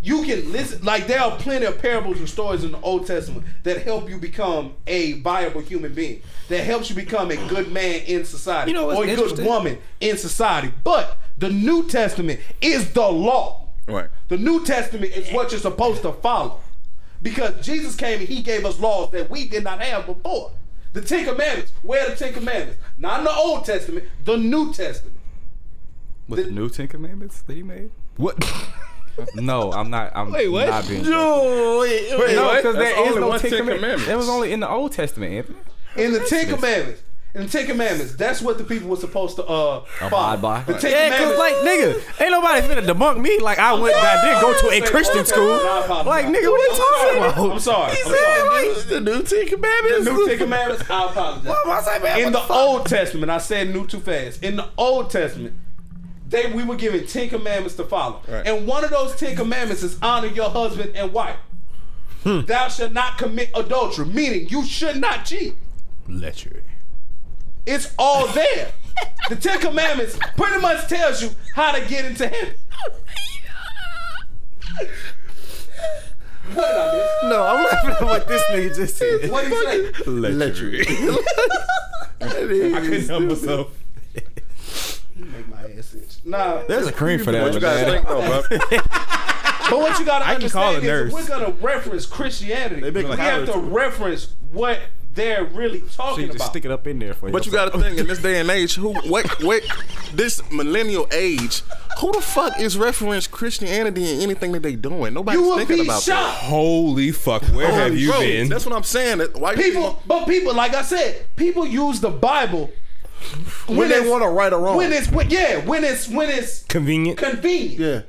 S3: you can listen. Like there are plenty of parables and stories in the Old Testament that help you become a viable human being. That helps you become a good man in society
S4: You know
S3: or a good woman in society. But the New Testament is the law.
S5: Right.
S3: The New Testament is what you're supposed to follow. Because Jesus came and he gave us laws that we did not have before. The Ten Commandments. Where are the Ten Commandments? Not in the Old Testament, the New Testament.
S4: With the new Ten Commandments that he made?
S1: What?
S4: No, I'm not. I'm
S1: Wait, what?
S4: not being.
S2: No, wait, wait,
S4: no, because there is no
S5: one
S4: Ten
S5: Ten
S4: Commandments.
S5: Commandments.
S4: It was only in the Old Testament, Anthony.
S3: In the Ten Commandments. In the Ten Commandments, that's what the people were supposed to uh.
S4: Abide by.
S3: The Ten
S4: Yeah, cause like nigga, ain't nobody finna debunk me. Like I went, I did go to a Christian school. Like nigga, what are you talking about?
S3: I'm sorry.
S4: He
S3: I'm
S4: said
S3: sorry.
S4: like,
S2: the new Ten Commandments.
S3: The New Ten Commandments, I apologize.
S4: what am I saying, man?
S3: in the? Old Testament, I said new too fast. In the Old Testament, they we were given ten commandments to follow,
S5: Right.
S3: and one of those ten commandments is honor your husband and wife. Hmm. Thou shalt not commit adultery, meaning you should not cheat.
S1: Lechery.
S3: It's all there. the Ten Commandments pretty much tells you how to get into heaven. What did I miss?
S4: No, I'm laughing at what this nigga just said.
S3: What did he say?
S1: Lechery. I couldn't help myself.
S3: Make my ass itch. Nah,
S4: There's a cream for that.
S5: What you
S4: man.
S5: guys think, though, bro?
S3: But what you gotta
S1: I can call
S3: understand
S1: a
S3: is
S1: nurse.
S3: we're gonna reference Christianity,
S2: They make
S3: we have to reference what they're really
S4: So
S3: talking
S4: you just
S3: about.
S4: stick it up in there for you.
S5: But you got to think in this day and age, who, what, what, this millennial age, who the fuck is reference Christianity in anything that they doing? Nobody's
S3: you
S5: thinking
S3: be
S5: about
S3: shocked.
S1: Holy fuck! Where
S5: that.
S1: have you
S5: Bro,
S1: been?
S5: That's what I'm saying. That Why
S3: People, but people, like I said, people use the Bible
S2: when they want to right or wrong.
S3: When it's when, yeah, when it's when it's
S1: Convenient.
S3: convenient.
S2: yeah.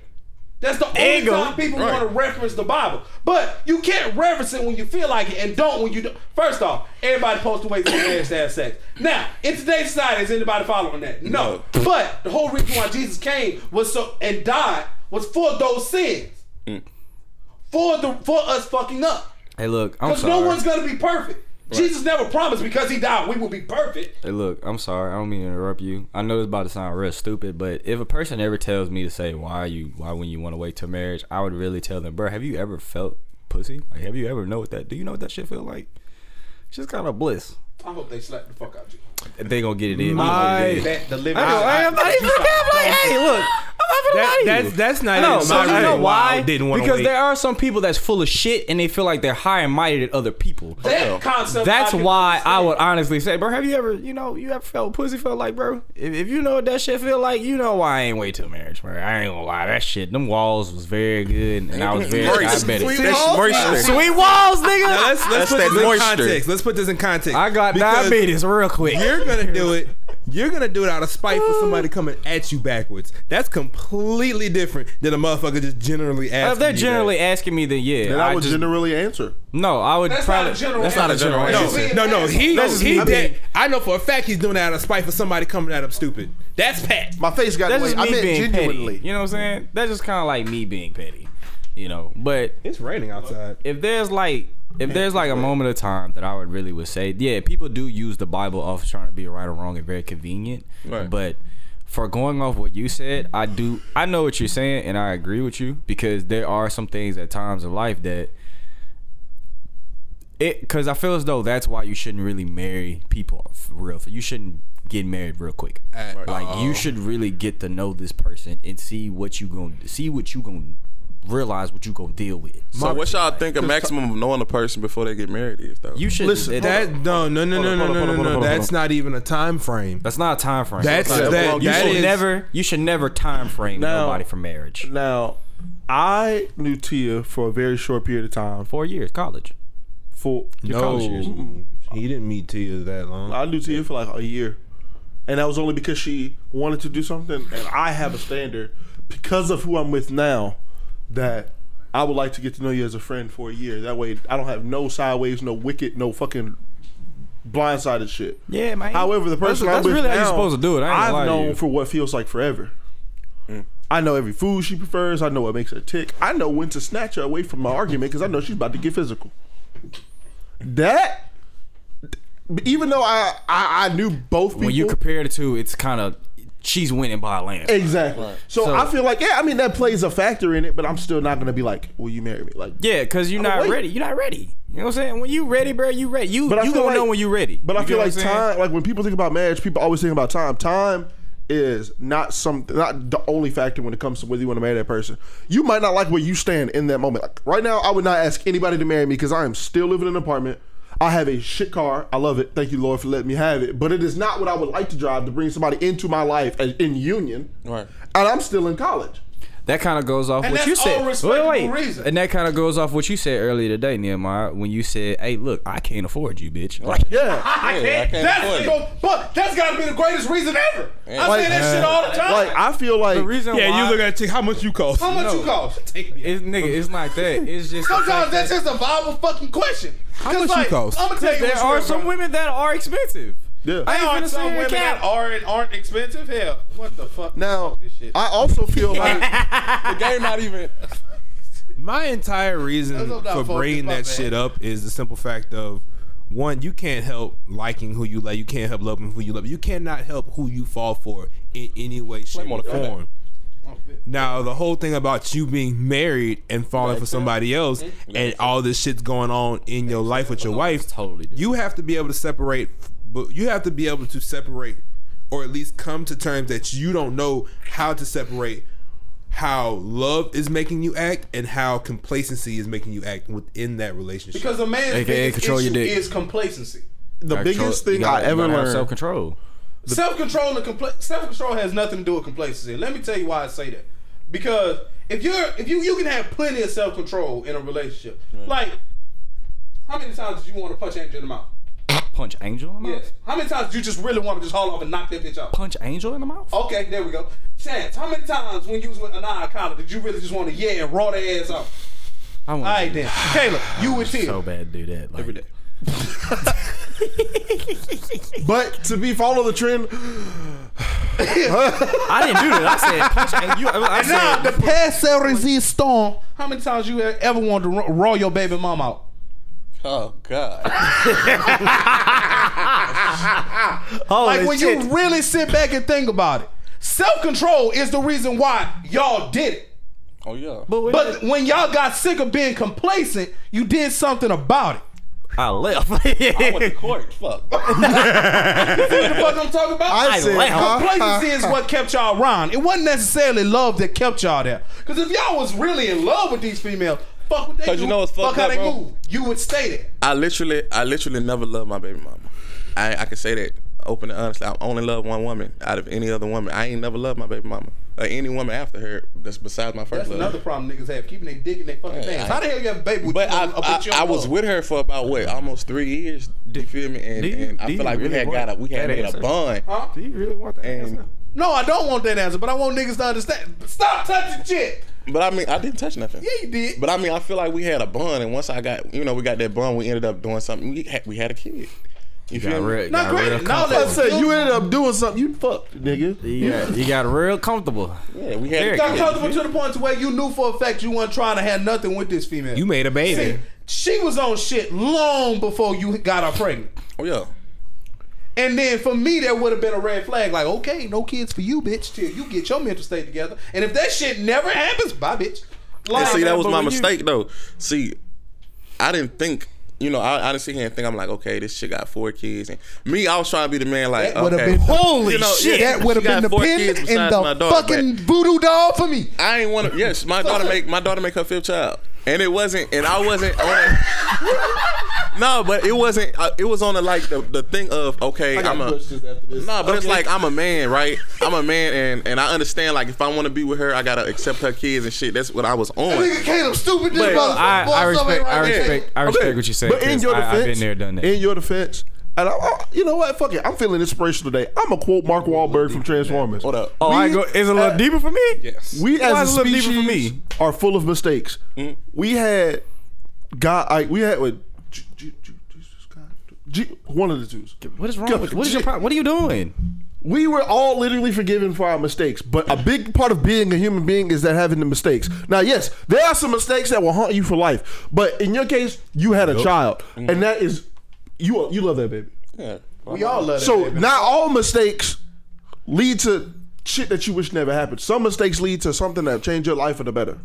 S3: That's the only
S4: Ego.
S3: time people
S5: Right.
S3: want to reference the Bible. But you can't reference it when you feel like it and don't when you do. First off, everybody supposed to wait for marriage to have sex. Now, in today's society, is anybody following that? No. But the whole reason why Jesus came was so and died was for those sins. Mm. For the for us fucking up.
S4: Hey, look, I'm
S3: Because no one's gonna be perfect. Jesus never promised because he died we will be perfect.
S4: Hey, look, I'm sorry. I don't mean to interrupt you. I know it's about to sound real stupid, but if a person ever tells me to say why you why when you want to wait till marriage, I would really tell them, bro, have you ever felt pussy? Like, have you ever know what that? Do you know what that shit feel like? It's just kind of bliss.
S3: I hope they slap the fuck out you.
S4: They gonna get it in.
S1: My-
S4: me.
S3: That the living.
S4: I, am not even I'm like, hey, look, I'm not gonna
S1: That,
S4: lie
S1: that's that's not
S4: No,
S1: even
S4: so
S1: my
S4: you know why?
S1: I didn't want to
S4: because
S1: wait.
S4: there are some people that's full of shit and they feel like they're high and mighty than other people.
S3: that concept.
S4: That's
S3: I can
S4: why I would honestly say, bro, have you ever, you know, you ever felt pussy feel like, bro? If, if you know what that shit feel like, you know why I ain't wait till marriage, bro. I ain't gonna lie, that shit, them walls was very good, and I was very
S5: Moist.
S4: diabetic.
S5: That's moisture.
S4: Sweet walls, nigga.
S1: Now, let's let's
S5: That's
S1: put
S5: that
S1: this in context. Let's put this in context.
S4: I got
S1: Because
S4: diabetes real quick.
S1: You're gonna do it. You're gonna do it out of spite for somebody coming at you backwards. That's completely different than a motherfucker just generally asking.
S4: If they're
S1: you that.
S4: generally asking me, then yeah,
S2: And I
S4: I
S2: would
S4: just
S2: generally answer.
S4: no, I would
S3: That's
S4: probably.
S3: not a general.
S4: that's not a general
S3: No,
S4: answer.
S1: No, no, he,
S4: That's just
S1: he
S4: me
S1: did. I know for a fact he's doing it out of spite for somebody coming at him stupid. That's Pat.
S2: My face got
S4: That's
S2: away.
S4: just
S2: I
S4: me
S2: meant
S4: being
S2: genuinely.
S4: petty. You know what I'm saying? That's just kind of like me being petty. You know, but
S1: It's raining outside.
S4: if there's like if there's like a moment of time that I would really would say, yeah, people do use the Bible off trying to be right or wrong and very convenient.
S5: Right.
S4: But for going off what you said, I do I know what you're saying and I agree with you because there are some things at times in life that it because I feel as though that's why you shouldn't really marry people real. You shouldn't get married real quick.
S1: At
S4: Like
S1: all.
S4: you should really get to know this person and see what you going to see what you going to realize what you going to deal with.
S5: So what y'all think a maximum of knowing a person before they get married is though?
S4: You should
S2: Listen,
S4: it-
S1: That no no no no no
S2: Hold
S1: no no
S2: on, hold on,
S1: no. That's not even a time frame.
S4: That's not a time frame.
S1: That's
S5: not-
S1: that.
S5: you
S4: you
S1: that
S4: should
S1: is-
S4: never. You should never time frame
S2: Now-
S4: nobody for marriage.
S2: Now, I knew Tia for a very short period of time.
S4: Four years, college.
S2: Four
S4: Your college years.
S1: No, he didn't meet Tia that long.
S2: I knew Tia for like a year, and that was only because she wanted to do something, and I have a standard because of who I'm with now that I would like to get to know you as a friend for a year. That way, I don't have no sideways, no wicked, no fucking blindsided shit.
S4: Yeah, man.
S2: However, the person
S4: that's,
S2: I'm with
S4: really how you're supposed to do it. I ain't
S2: I've
S4: gonna lie to
S2: known for what feels like forever. Mm. I know every food she prefers. I know what makes her tick. I know when to snatch her away from my argument because I know she's about to get physical. That, even though I I, I knew both people,
S4: when you compare the two, it's kind of she's winning by a land.
S2: Exactly. So,
S4: So-
S2: I feel like yeah, I mean that plays a factor in it, but I'm still not gonna be like, "Will you marry me?" Like,
S4: Yeah, because you're not
S2: wait.
S4: ready. You're not ready. You know what I'm saying? When you ready, bro, you ready. You
S2: But I
S4: you
S2: feel
S4: gonna know when you ready.
S2: But I feel like
S4: what I'm saying?
S2: time, like when people think about marriage, people always think about time. Time is not some, not the only factor when it comes to whether you want to marry that person. You might not like where you stand in that moment. Like right now, I would not ask anybody to marry me because I am still living in an apartment. I have a shit car. I love it. Thank you, Lord, for letting me have it. But it is not what I would like to drive to bring somebody into my life as- in union.
S5: Right.
S2: And I'm still in college.
S4: That kind of goes off
S3: And
S4: what you
S3: that's all
S4: said.
S3: respectable
S4: wait, wait.
S3: reason.
S4: And that kind of goes off what you said earlier today, Nehemiah, when you said, "Hey, look, I can't afford you, bitch." Like,
S2: Yeah.
S3: I
S5: Yeah, I
S3: can't.
S5: can't
S3: that's
S5: afford it.
S3: go- but that's got to be the greatest reason ever. I
S2: Like-
S3: say that shit all the time.
S2: Like I feel like
S4: the reason
S1: Yeah,
S4: why
S1: you look at a. How much you cost?
S3: How much
S4: No.
S3: you cost?
S4: it's, nigga, it's not that. It's just
S3: Sometimes that's
S4: that
S3: just a viable fucking question. How
S1: much you cost?
S3: I'm gonna tell you
S4: there are some women that are expensive.
S2: Yeah.
S4: I
S3: There
S4: ain't
S3: are
S4: finna sit
S3: some
S4: here and
S3: women that aren't aren't expensive. Hell, what the fuck?
S2: Now
S3: Fuck this shit.
S2: I also feel like
S5: The game not even.
S1: My entire reason
S3: That's what I'm
S1: for
S3: focused,
S1: bringing that
S3: bad.
S1: shit up is the simple fact of one, you can't help liking who you like. You can't help loving who you love. You cannot help who you fall for in any way, shape, or form. Now, the whole thing about you being married and falling for somebody else and all this shit's going on in your life with your wife,
S4: totally
S1: you have to be able to separate, but you have to be able to separate or at least come to terms that you don't know how to separate how love is making you act and how complacency is making you act within that relationship.
S3: because a man's
S4: AKA
S3: biggest
S4: control your
S3: issue
S4: dick.
S3: is complacency.
S2: the biggest thing I ever learned.
S4: self control.
S3: Self control and compla- self control has nothing to do with complacency. Let me tell you why I say that. Because if you're if you you can have plenty of self control in a relationship. Like, how many times did you want to punch Angel in the mouth?
S4: Punch Angel in the mouth.
S3: Yes. How many times did you just really want to just haul off and knock that bitch out?
S4: Punch Angel in the mouth.
S3: Okay, there we go. Chance, how many times when you was with Anaya College did you really just want to yeah and raw their ass off?
S4: I
S3: All
S4: want
S3: right then, Caleb, you with Tia.
S4: so bad to do that like,
S1: Every day.
S2: But to be follow the trend,
S4: I didn't do that. I said punch Angel. I said,
S3: Now the past storm. How many times you ever wanted to ra- raw your baby mom out?
S5: Oh God.
S4: Holy
S3: Like when
S4: shit.
S3: you really sit back and think about it, self control is the reason why y'all did it.
S5: Oh yeah.
S4: but, when
S3: But when y'all got sick of being complacent, you did something about it.
S4: I left.
S5: I went to court. Fuck.
S3: You know what the fuck I'm talking about?
S2: I said,
S4: laughed.
S3: Complacency is what kept y'all around. It wasn't necessarily love that kept y'all there. Because if y'all was really in love with these females, fuck what they
S5: 'Cause
S3: do.
S5: you know what's
S3: fuck
S5: fucked
S3: how they
S5: bro?
S3: move. You would stay there.
S5: I literally, I literally never loved my baby mama. I, I can say that open and honestly. I only love one woman out of any other woman. I ain't never loved my baby mama or any woman after her. That's besides my first
S3: That's
S5: love.
S3: another problem niggas have, keeping their dick in their fucking pants. How the hell you have a baby with
S5: But
S3: you
S5: I,
S3: up
S5: I,
S3: with your
S5: I was
S3: love?
S5: with her for about what, almost three years. You feel me? And,
S4: do you-
S5: and I
S4: do
S5: feel
S4: you
S5: like we
S4: really
S5: had
S4: want
S5: got a, we had
S4: that
S5: made
S4: answer?
S5: a bond.
S3: Huh?
S4: Do you really want that
S5: And
S4: answer?
S3: No, I don't want that answer, but I want niggas to understand. Stop touching shit.
S5: But I mean, I didn't touch nothing.
S3: Yeah, you did.
S5: But I mean, I feel like we had a bond, and once I got, you know, we got that bond, we ended up doing something. We had, we had a kid. You
S4: got
S5: feel me?
S4: real,
S3: Not
S4: got real
S3: granted, now
S2: I
S4: comfortable.
S3: that-
S2: said you ended up doing something. You fucked, nigga.
S4: You got, you got real comfortable.
S5: Yeah, we had.
S4: Very
S5: a
S3: got comfortable to the point to where you knew for a fact you weren't trying to have nothing with this female.
S1: You made a baby.
S3: See, she was on shit long before you got her pregnant.
S5: Oh yeah.
S3: And then for me, there would have been a red flag, like, okay, no kids for you, bitch, till you get your mental state together. And if that shit never happens, bye, bitch.
S5: And
S3: Like,
S5: see, that was my
S4: when you-
S5: mistake though. See, I didn't think. You know, I, I didn't sit here and think I'm like, okay, this shit got four kids, and me, I was trying to be the man, like,
S3: That
S5: okay,
S3: been-
S4: Holy
S5: You know,
S4: shit.
S5: yeah,
S3: that would have been the pin in the
S5: daughter,
S3: fucking voodoo doll for me.
S5: I ain't want to. Yes, my daughter make my daughter make her fifth child, and it wasn't, and I wasn't on it. no, but it wasn't. Uh, it was on the like the, the thing of okay, I'm a. No, but it's like I'm a man, right? I'm a man, and and I understand like if I want to be with her, I gotta accept her kids and shit. That's what I was on.
S3: Nigga Caleb stupid this
S5: But,
S3: motherfucker.
S4: I,
S3: Boy,
S4: I respect, I respect, I respect what you said.
S2: But in
S4: 'cause
S2: your
S4: I,
S2: defense,
S4: I've been there, done that.
S2: In your defense, and I, I- you know what? Fuck it. I'm feeling inspirational today. I'm gonna quote Mark Wahlberg from Transformers.
S5: Hold up.
S4: oh, I go. Is it a little
S2: uh,
S4: deeper for me?
S1: Yes.
S2: We
S4: Why
S2: as a
S4: it a little deeper
S2: species
S4: for me?
S2: are full of mistakes. We had God. I, we had with G, G, G, G, one of the twos.
S4: What is wrong with? What is your problem? What are you doing?
S2: We were all literally forgiven for our mistakes, but a big part of being a human being is that having the mistakes. Now, yes, there are some mistakes that will haunt you for life, but in your case, you had a child, and that is you. You love that baby.
S5: Yeah.
S3: We all love that.
S2: So
S3: baby.
S2: not all mistakes lead to shit that you wish never happened. Some mistakes lead to something that change your life for the better.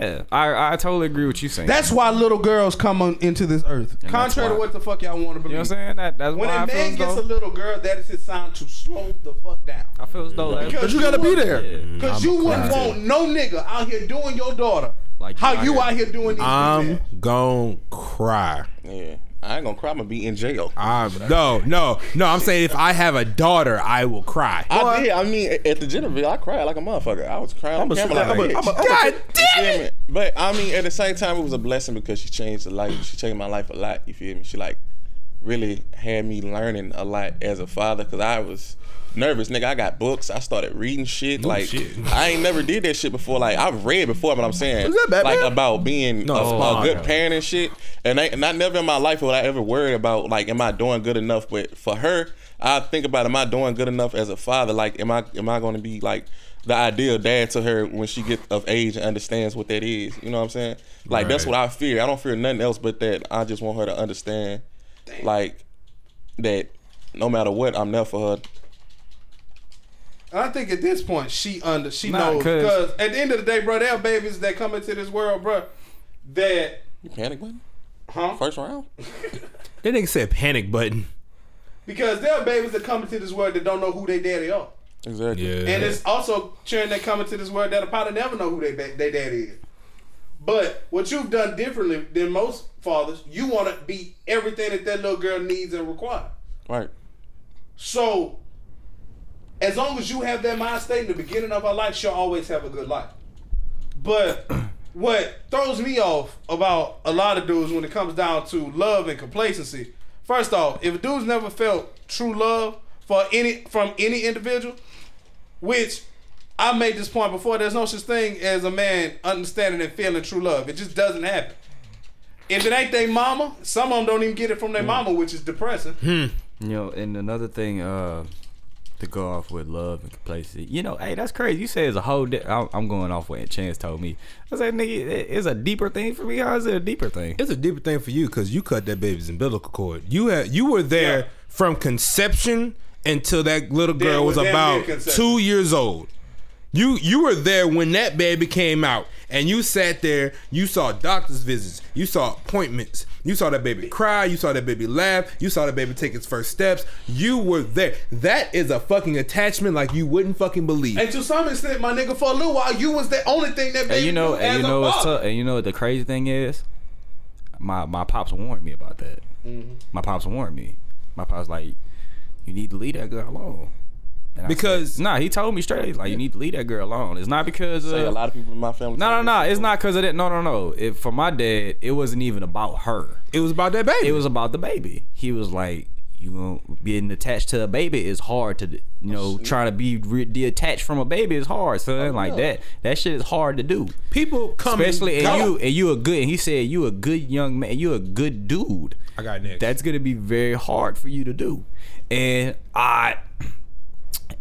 S4: Yeah, I I totally agree with you saying.
S3: That's why little girls come on into this earth.
S4: that's
S3: Contrary to what the fuck y'all want to believe.
S4: you know what I'm saying? That that's
S3: When
S4: why
S3: a
S4: I
S3: man
S4: as
S3: gets a little girl, that is his sign to slow the fuck down.
S4: I feel as though that,
S2: But you gotta be there.
S3: Cause you wouldn't want no nigga out here doing your daughter
S4: Like
S3: how
S4: you
S3: you
S4: out
S3: out here doing these
S1: I'm
S3: bitch
S1: gonna cry.
S5: Yeah, I ain't gonna cry. I'm gonna be in jail.
S1: I'm no, no, no. I'm saying if I have a daughter, I will cry.
S5: I did. I mean, at the gender reveal, I cried like a motherfucker. I was crying.
S2: I'm
S5: on
S2: a,
S5: camera like
S2: I'm a,
S5: a bitch.
S2: I'm a, I'm a,
S1: God damn
S5: feel
S1: it!
S5: But I mean, at the same time, it was a blessing because she changed the life. She changed my life a lot. You feel me? She like really had me learning a lot as a father because I was nervous, nigga. I got books. I started reading shit. like
S1: shit.
S5: I ain't never did that shit before. Like I've read before, but I'm saying
S2: Is that Batman?
S5: like about being
S1: No,
S5: a,
S1: it's
S5: a
S1: Spawn.
S5: good parent and shit. And I, and I never in my life would I ever worry about like, am I doing good enough? But for her, I think about, am I doing good enough as a father? Like, am I am I going to be like the ideal dad to her when she get of age and understands what that is? You know what I'm saying? Like that's what I fear. I don't fear nothing else but that. I just want her to understand, like that. No matter what, I'm there for her.
S3: And I think at this point she under she
S4: Nah,
S3: knows
S4: 'cause-
S3: because at the end of the day, bro, there are babies that come into this world, bro, that
S5: You panic button
S3: huh?
S5: first round.
S1: That nigga said panic button.
S3: Because there are babies that come into this world that don't know who they daddy are.
S5: Exactly.
S1: Yeah.
S3: And it's also children that come into this world that'll probably never know who they ba- they daddy is. But what you've done differently than most fathers, you want to be everything that that little girl needs and requires.
S5: Right.
S3: So, as long as you have that mind state in the beginning of her life, she'll always have a good life. But what throws me off about a lot of dudes when it comes down to love and complacency, first off, if a dude's never felt true love for any from any individual, which I made this point before, there's no such thing as a man understanding and feeling true love. It just doesn't happen. If it ain't their mama, some of them don't even get it from their mama, which is depressing.
S4: You know, and another thing, uh, to go off with love and complacency. You know, hey, that's crazy. You say it's a whole. Di- I'm, I'm going off what Chance told me. I said, nigga, it's a deeper thing for me. How is it a deeper thing?
S1: It's a deeper thing for you because you cut that baby's umbilical cord. You had you were there
S3: Yeah.
S1: from conception until that little girl
S3: Damn,
S1: was about two years old. You you were there when that baby came out, and you sat there. You saw doctor's visits. You saw appointments. You saw that baby cry. You saw that baby laugh. You saw that baby take its first steps. You were there. That is a fucking attachment like you wouldn't fucking believe.
S3: And to some extent, my nigga, for a little while, you was the only thing that baby
S4: And you know,
S3: knew
S4: and you know what's
S3: father.
S4: tough. And you know what the crazy thing is? My my pops warned me about that.
S3: Mm-hmm.
S4: My pops warned me. My pops like, you need to leave that girl alone. And
S1: Because-
S4: said, nah, he told me straight. He's like, you need to leave that girl alone. It's not because
S5: Say a lot of people in my family.
S4: no, no, no. It's not because of that. No, no, no. If for my dad, it wasn't even about her.
S1: it was about that baby.
S4: It was about the baby. He was like, you know, being attached to a baby is hard to, you know, trying to be re- detached from a baby is hard. So then, like that, that shit is hard to do.
S1: people come
S4: Especially and
S1: go.
S4: you and you a good. And he said you a good young man. You a good dude.
S1: I got next.
S4: That's gonna be very hard for you to do, and I,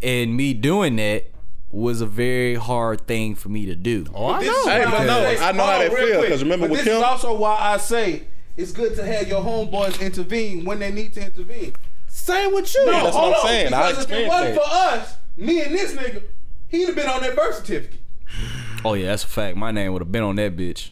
S4: and me doing that was a very hard thing for me to do.
S1: oh, I
S3: This is
S1: know.
S5: Hey,
S3: why
S5: but no,
S3: say-
S5: I know how
S3: hold
S5: that
S3: on, real
S5: feel,
S3: quick.
S5: 'cause remember
S3: but
S5: with
S3: this
S5: Kim-
S3: is also why I say it's good to have your homeboys intervene when they need to intervene.
S1: Same with you.
S3: No,
S5: that's
S3: hold
S5: what I'm
S3: on,
S5: saying. I
S3: because if it wasn't for us, me and this nigga, he'd have been on that birth certificate.
S4: Oh yeah, that's a fact. My name would have been on that bitch.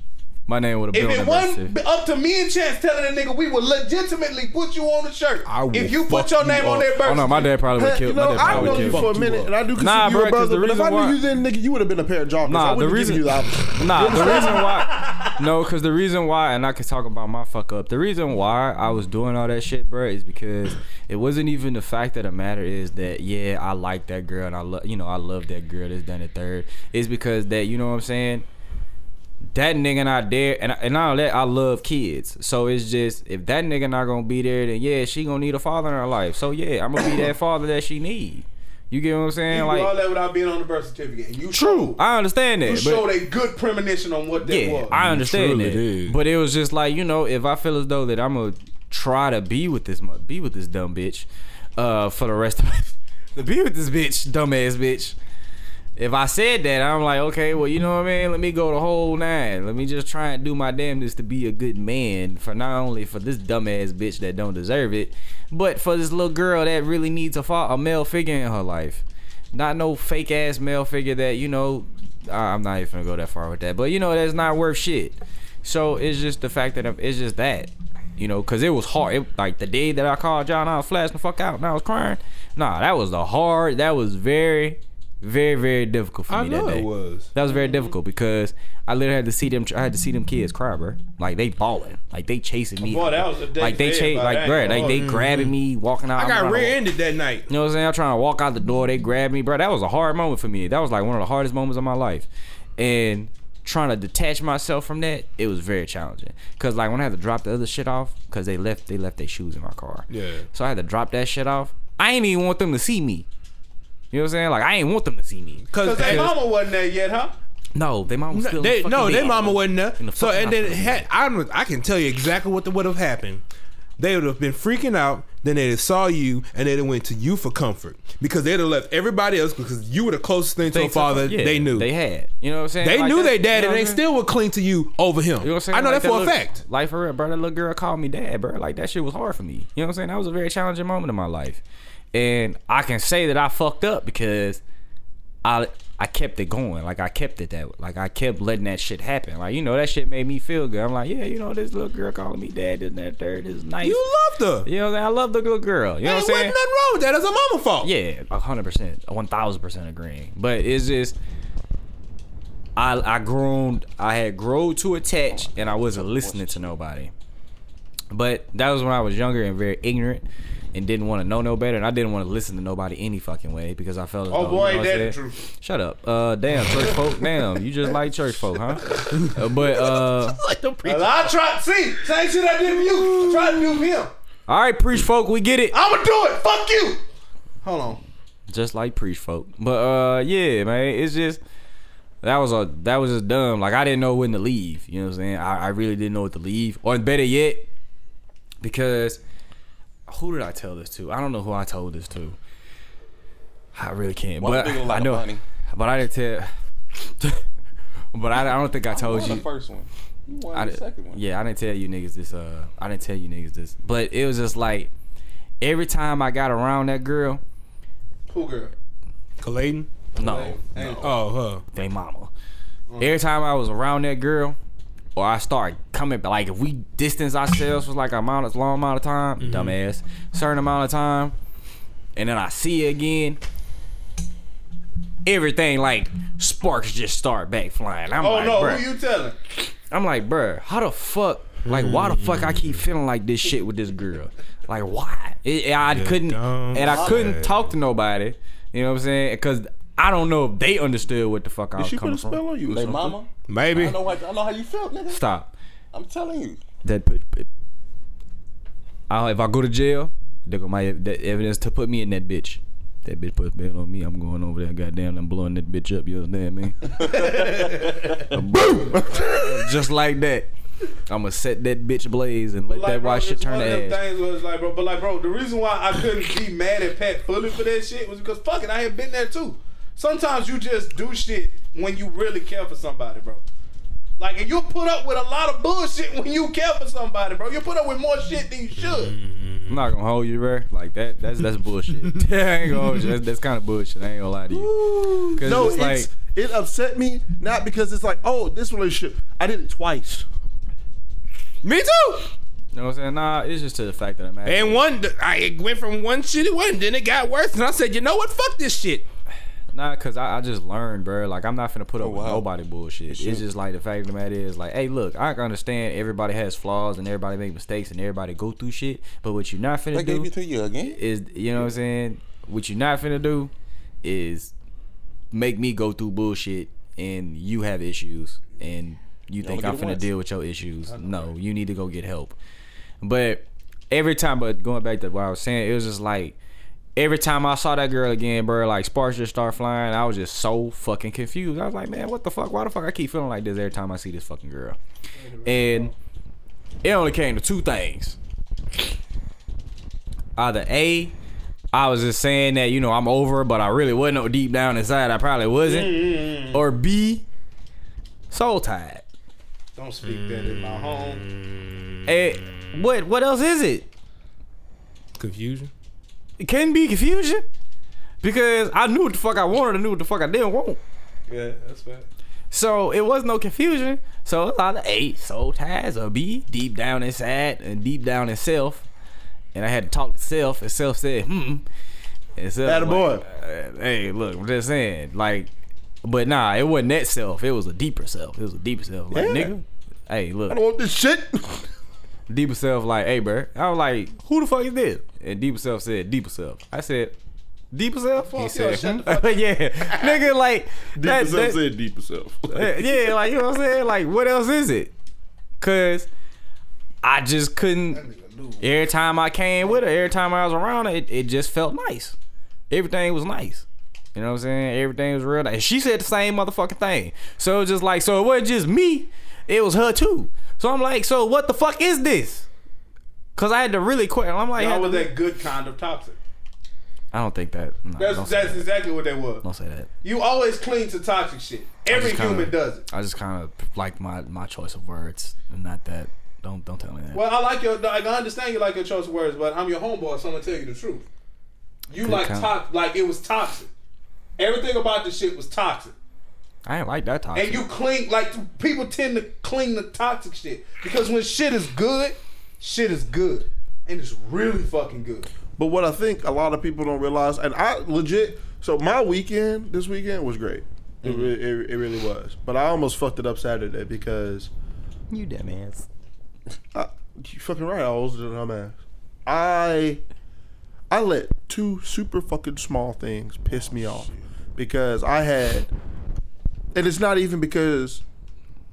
S4: My name would have
S3: If
S4: been on
S3: it wasn't up to me and Chance telling that nigga we would legitimately put you on the shirt.
S1: I will
S3: if you put your
S1: you
S3: name on
S1: up.
S3: that birth
S4: Oh no, my dad probably would kill.
S2: Hey,
S4: killed.
S2: you know,
S4: my dad
S2: I've
S4: probably
S2: known
S4: would
S2: you for a
S4: killed.
S2: minute, and I do consider
S4: Nah,
S2: you
S4: bruh,
S2: a
S4: 'cause
S2: brother.
S4: the
S2: But if I
S4: reason
S2: knew
S4: why-
S2: you then, nigga, you would have been a pair of joggers. I
S4: Nah, the reason
S2: given you the option.
S4: Nah, the reason why No, cause the reason why and I could talk about my fuck up. The reason why I was doing all that shit, bro, is because it wasn't even the fact that the matter is that yeah, I like that girl and I love you know, I love that girl that's done it third. It's because that you know what I'm saying? That nigga not there, and and all that I love kids. So it's just if that nigga not gonna be there, then yeah, she gonna need a father in her life. So yeah, I'm gonna be that father that she need. You get what I'm saying?
S3: You
S4: Like
S3: all that without being on the birth certificate. And you
S4: true,
S3: showed,
S4: I understand that.
S3: you
S4: but-
S3: showed a good premonition on what that
S4: yeah,
S3: was.
S4: I understand that.
S1: did.
S4: But it was just like you know, if I feel as though that I'm gonna try to be with this, be with this dumb bitch, uh, for the rest of to be with this bitch, dumbass bitch. If I said that, I'm like, okay, well, you know what I mean. Let me go the whole nine. Let me just try and do my damnedest to be a good man for not only for this dumbass bitch that don't deserve it, but for this little girl that really needs a fa- a male figure in her life. not no fake ass male figure that you know. I'm not even gonna go that far with that, but you know that's not worth shit. So it's just the fact that I'm, it's just that, you know, cause it was hard. It, like the day that I called John, I was flashing the fuck out and I was crying. Nah, that was the hard. That was very, very, very difficult for
S1: I
S4: me
S1: know
S4: that day.
S1: it was.
S4: That was very difficult because I literally had to see them. I had to see them kids cry, bro. Like they balling, like they chasing me.
S3: Boy, that was a day
S4: like they chase, like bro, like they
S3: gonna
S4: grabbing me, walking out.
S1: I got
S4: oh.
S1: rear-ended that night.
S4: you know what I'm saying? I'm trying to walk out the door. They grabbed me, bro. That was a hard moment for me. That was like one of the hardest moments of my life. And trying to detach myself from that, it was very challenging. Cause like when I had to drop the other shit off, cause they left they left their shoes in my car.
S1: Yeah.
S4: So I had to drop that shit off. I ain't even want them to see me. You know what I'm saying? Like I ain't want them to see me.
S1: Cause,
S3: Cause their mama wasn't there yet, huh?
S4: No, they mama was
S1: No,
S4: still.
S1: they,
S4: in the
S1: no, their mama wasn't there.
S4: The
S1: So and then had, I'm, I can tell you exactly what would have happened. They would have been freaking out. Then they'd have saw you, and they'd have went to you for comfort because they'd have left everybody else because you were the closest thing to a father
S4: yeah,
S1: they knew.
S4: They had. You know what I'm saying?
S1: They
S4: Like
S1: knew
S4: that-
S1: they dad,
S4: you know
S1: and they
S4: what I'm saying?
S1: still would cling to you over him.
S4: You know what I'm saying?
S1: I know
S4: Like
S1: that for a fact.
S4: Like for real, bro. That little girl called me dad, bro. Like that shit was hard for me. You know what I'm saying? That was a very challenging moment in my life. And I can say that I fucked up because I I kept it going. Like I kept it that like I kept letting that shit happen. Like, you know, that shit made me feel good. I'm like, yeah, you know, this little girl calling me dad, this and that third is nice.
S1: You loved her.
S4: You know what I'm saying? I love the little girl. You know what I'm saying?
S1: nothing wrong with that. It's a mama fault.
S4: Yeah, a hundred percent, one thousand percent agreeing. But it's just I I grown I had grown to attach and I wasn't listening to nobody. But that was when I was younger and very ignorant and didn't want to know no better and I didn't want to listen to nobody any fucking way because I felt as
S3: Oh
S4: though,
S3: boy,
S4: you know
S3: ain't
S4: what I'm saying? Shut up. Uh damn, church folk. Damn, you just like church folk, huh? Uh, but uh
S3: Well, I tried. See, same shit I did with you. I tried to do with him.
S4: all right, preach folk, we get it.
S3: I'ma do it. Fuck you. Hold on.
S4: just like preach folk. But uh yeah, man, it's just that was a that was just dumb. Like I didn't know when to leave. You know what I'm saying? I, I really didn't know what to leave. Or better yet, because who did I tell this to? I don't know who I told this to. I really can't.
S5: One
S4: but
S5: big lot
S4: I know.
S5: money.
S4: But I didn't tell. but I, I don't think I told
S5: won
S4: you.
S5: the first one. You won
S4: I
S5: the
S4: did,
S5: second one.
S4: yeah, I didn't tell you niggas this. Uh, I didn't tell you niggas this. But it was just like every time I got around that girl,
S3: Who girl?
S1: Calayton?
S4: no,
S3: Ain't-
S1: Oh, huh.
S4: they mama. Every time I was around that girl, or I start coming, like if we distance ourselves for like a amount, a long amount of time, mm-hmm. dumbass, certain amount of time, and then I see her again, everything like sparks just start back flying. I'm
S3: Oh
S4: like,
S3: no,
S4: bruh.
S3: who you telling?
S4: I'm like, bruh, how the fuck? Like, why the mm-hmm. fuck I keep feeling like this shit with this girl? Like, why? It, I couldn't, and I couldn't
S1: shit.
S4: talk to nobody. You know what I'm saying? Because I don't know if they understood what the fuck I
S2: Did
S4: was
S2: she put
S4: coming
S2: a spell on you? or
S5: They mama.
S1: Maybe.
S5: I know, what, I know how you felt, nigga.
S4: Stop.
S5: I'm telling you.
S4: That put. I, if I go to jail, they got my that evidence to put me in that bitch. That bitch put a bail on me. I'm going over there, goddamn, I'm blowing that bitch up. You understand me? Boom! Just like that. I'm gonna set that bitch blaze and let that
S3: bro,
S4: white shit turn
S3: one
S4: to
S3: of them things was like, bro, but like, bro, the reason why I couldn't be mad at Pat fully for that shit was because fucking I had been there too. Sometimes you just do shit when you really care for somebody, bro. Like, and you put up with a lot of bullshit when you care for somebody, bro. You put up with more shit than you should.
S4: I'm not gonna hold you, bro. Like that. That's that's bullshit. I ain't gonna hold you. That's, that's kind of bullshit. I ain't gonna lie to you. Cause
S2: No,
S4: it's like
S2: it's, it upset me not because it's like, oh, this relationship. I did it twice.
S1: Me too.
S4: you know what I'm saying? Nah, it's just to the fact that I'm at.
S1: And one, I went from one shitty one, then it got worse, and I said, you know what? Fuck this shit.
S4: Nah, cause I, I just learned, bro. Like I'm not finna put up oh, with
S5: wow.
S4: nobody bullshit. It's just like the fact of the matter is, like, hey, look, I understand everybody has flaws and everybody make mistakes and everybody go through shit. But what you're not finna
S5: They
S4: do
S5: gave it to you again.
S4: is, you know what I'm saying? What you're not finna do is make me go through bullshit and you have issues and you think I'm finna deal with your issues. No, you need to go get help. But every time, but going back to what I was saying, it was just like every time I saw that girl again, bro, like sparks just start flying. I was just so fucking confused. I was like, man, what the fuck? Why the fuck I keep feeling like this every time I see this fucking girl? And it only came to two things. Either A, I was just saying that, you know, I'm over, but I really wasn't no deep down inside. I probably wasn't. Or B, soul tied.
S3: Don't speak that in my home.
S4: Hey, what what else is it?
S1: Confusion.
S4: It can be confusion. because I knew what the fuck I wanted. I knew what the fuck I didn't want.
S3: Yeah, that's bad.
S4: So it was no confusion. So it's either A, soul ties, or B, deep down inside and deep down in self. And I had to talk to self, and self said, hmm. And self
S2: Atta boy.
S4: like, uh, hey, look, I'm just saying. Like, but nah, it wasn't that self. It was a deeper self. It was a deeper self. Like,
S2: Yeah.
S4: nigga, hey, look.
S2: I don't want this shit.
S4: Deeper self like, hey, bro. I was like, who the fuck is this? And deeper self said, deeper self. I said, deeper self. He
S3: yo,
S4: said, yeah, nigga, like
S2: Deeper
S4: that-
S2: self
S4: that-
S2: said deeper self.
S4: yeah, like you know what I'm saying. Like, what else is it? Cause I just couldn't. Every time I came with her, every time I was around her, it, it just felt nice. Everything was nice. You know what I'm saying? Everything was real nice. And she said the same motherfucking thing. So it was just like, so it wasn't just me, it was her too. So I'm like, so what the fuck is this? Cause I had to really quit. I'm like,
S3: Y'all was that good kind of toxic.
S4: I don't think that. No,
S3: That's that's
S4: that.
S3: exactly what that was.
S4: don't say that.
S3: You always cling to toxic shit. Every
S4: kinda-
S3: human does it.
S4: I just kind of like my my choice of words, and not that. Don't don't tell me that.
S3: Well, I like your. Like, I understand you like your choice of words, but I'm your homeboy, so I'm gonna tell you the truth. You
S4: Good
S3: like
S4: count.
S3: to- like it was toxic. Everything about this shit was toxic,
S4: I ain't like that topic.
S3: and you cling like people tend to cling to toxic shit because when shit is good, shit is good, and it's really fucking good.
S2: But what I think a lot of people don't realize, and I legit, so my weekend this weekend was great. It, mm-hmm. re- it, it really was. But I almost fucked it up Saturday because
S4: you dumbass.
S2: I, you fucking right. I was a dumbass. I I let two super fucking small things piss me off because I had, and it's not even because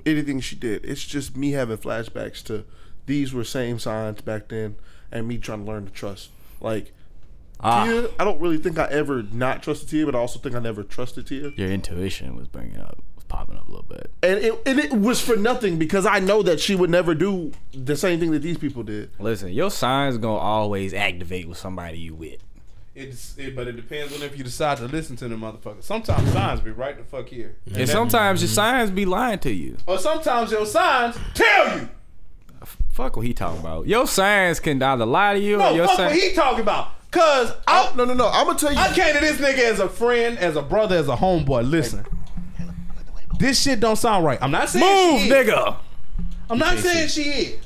S2: anything she did. It's just me having flashbacks to these were same signs back then, and me trying to learn to trust. Like
S4: Ah,
S2: Tia, I don't really think I ever not trusted Tia, but I also think I never trusted Tia.
S4: your intuition was bringing up, was popping up a little bit.
S2: And it and it was for nothing because I know that she would never do the same thing that these people did.
S4: Listen, your signs gonna always activate with somebody you with.
S3: It's it, but it depends on if you decide to listen to them motherfuckers. Sometimes signs be right the fuck here,
S4: And sometimes your signs be lying to you.
S3: or sometimes your signs tell you.
S4: Fuck what he talking about. Your signs can either lie to you or
S3: No,
S4: your
S3: fuck what he talking about. Cause I,
S2: Oh, no, no, no. I'm gonna tell you.
S3: I came to this nigga as a friend, as a brother, as a homeboy. Listen, this shit don't sound right. I'm not saying
S4: Move,
S3: she is.
S4: nigga.
S3: I'm not saying she is.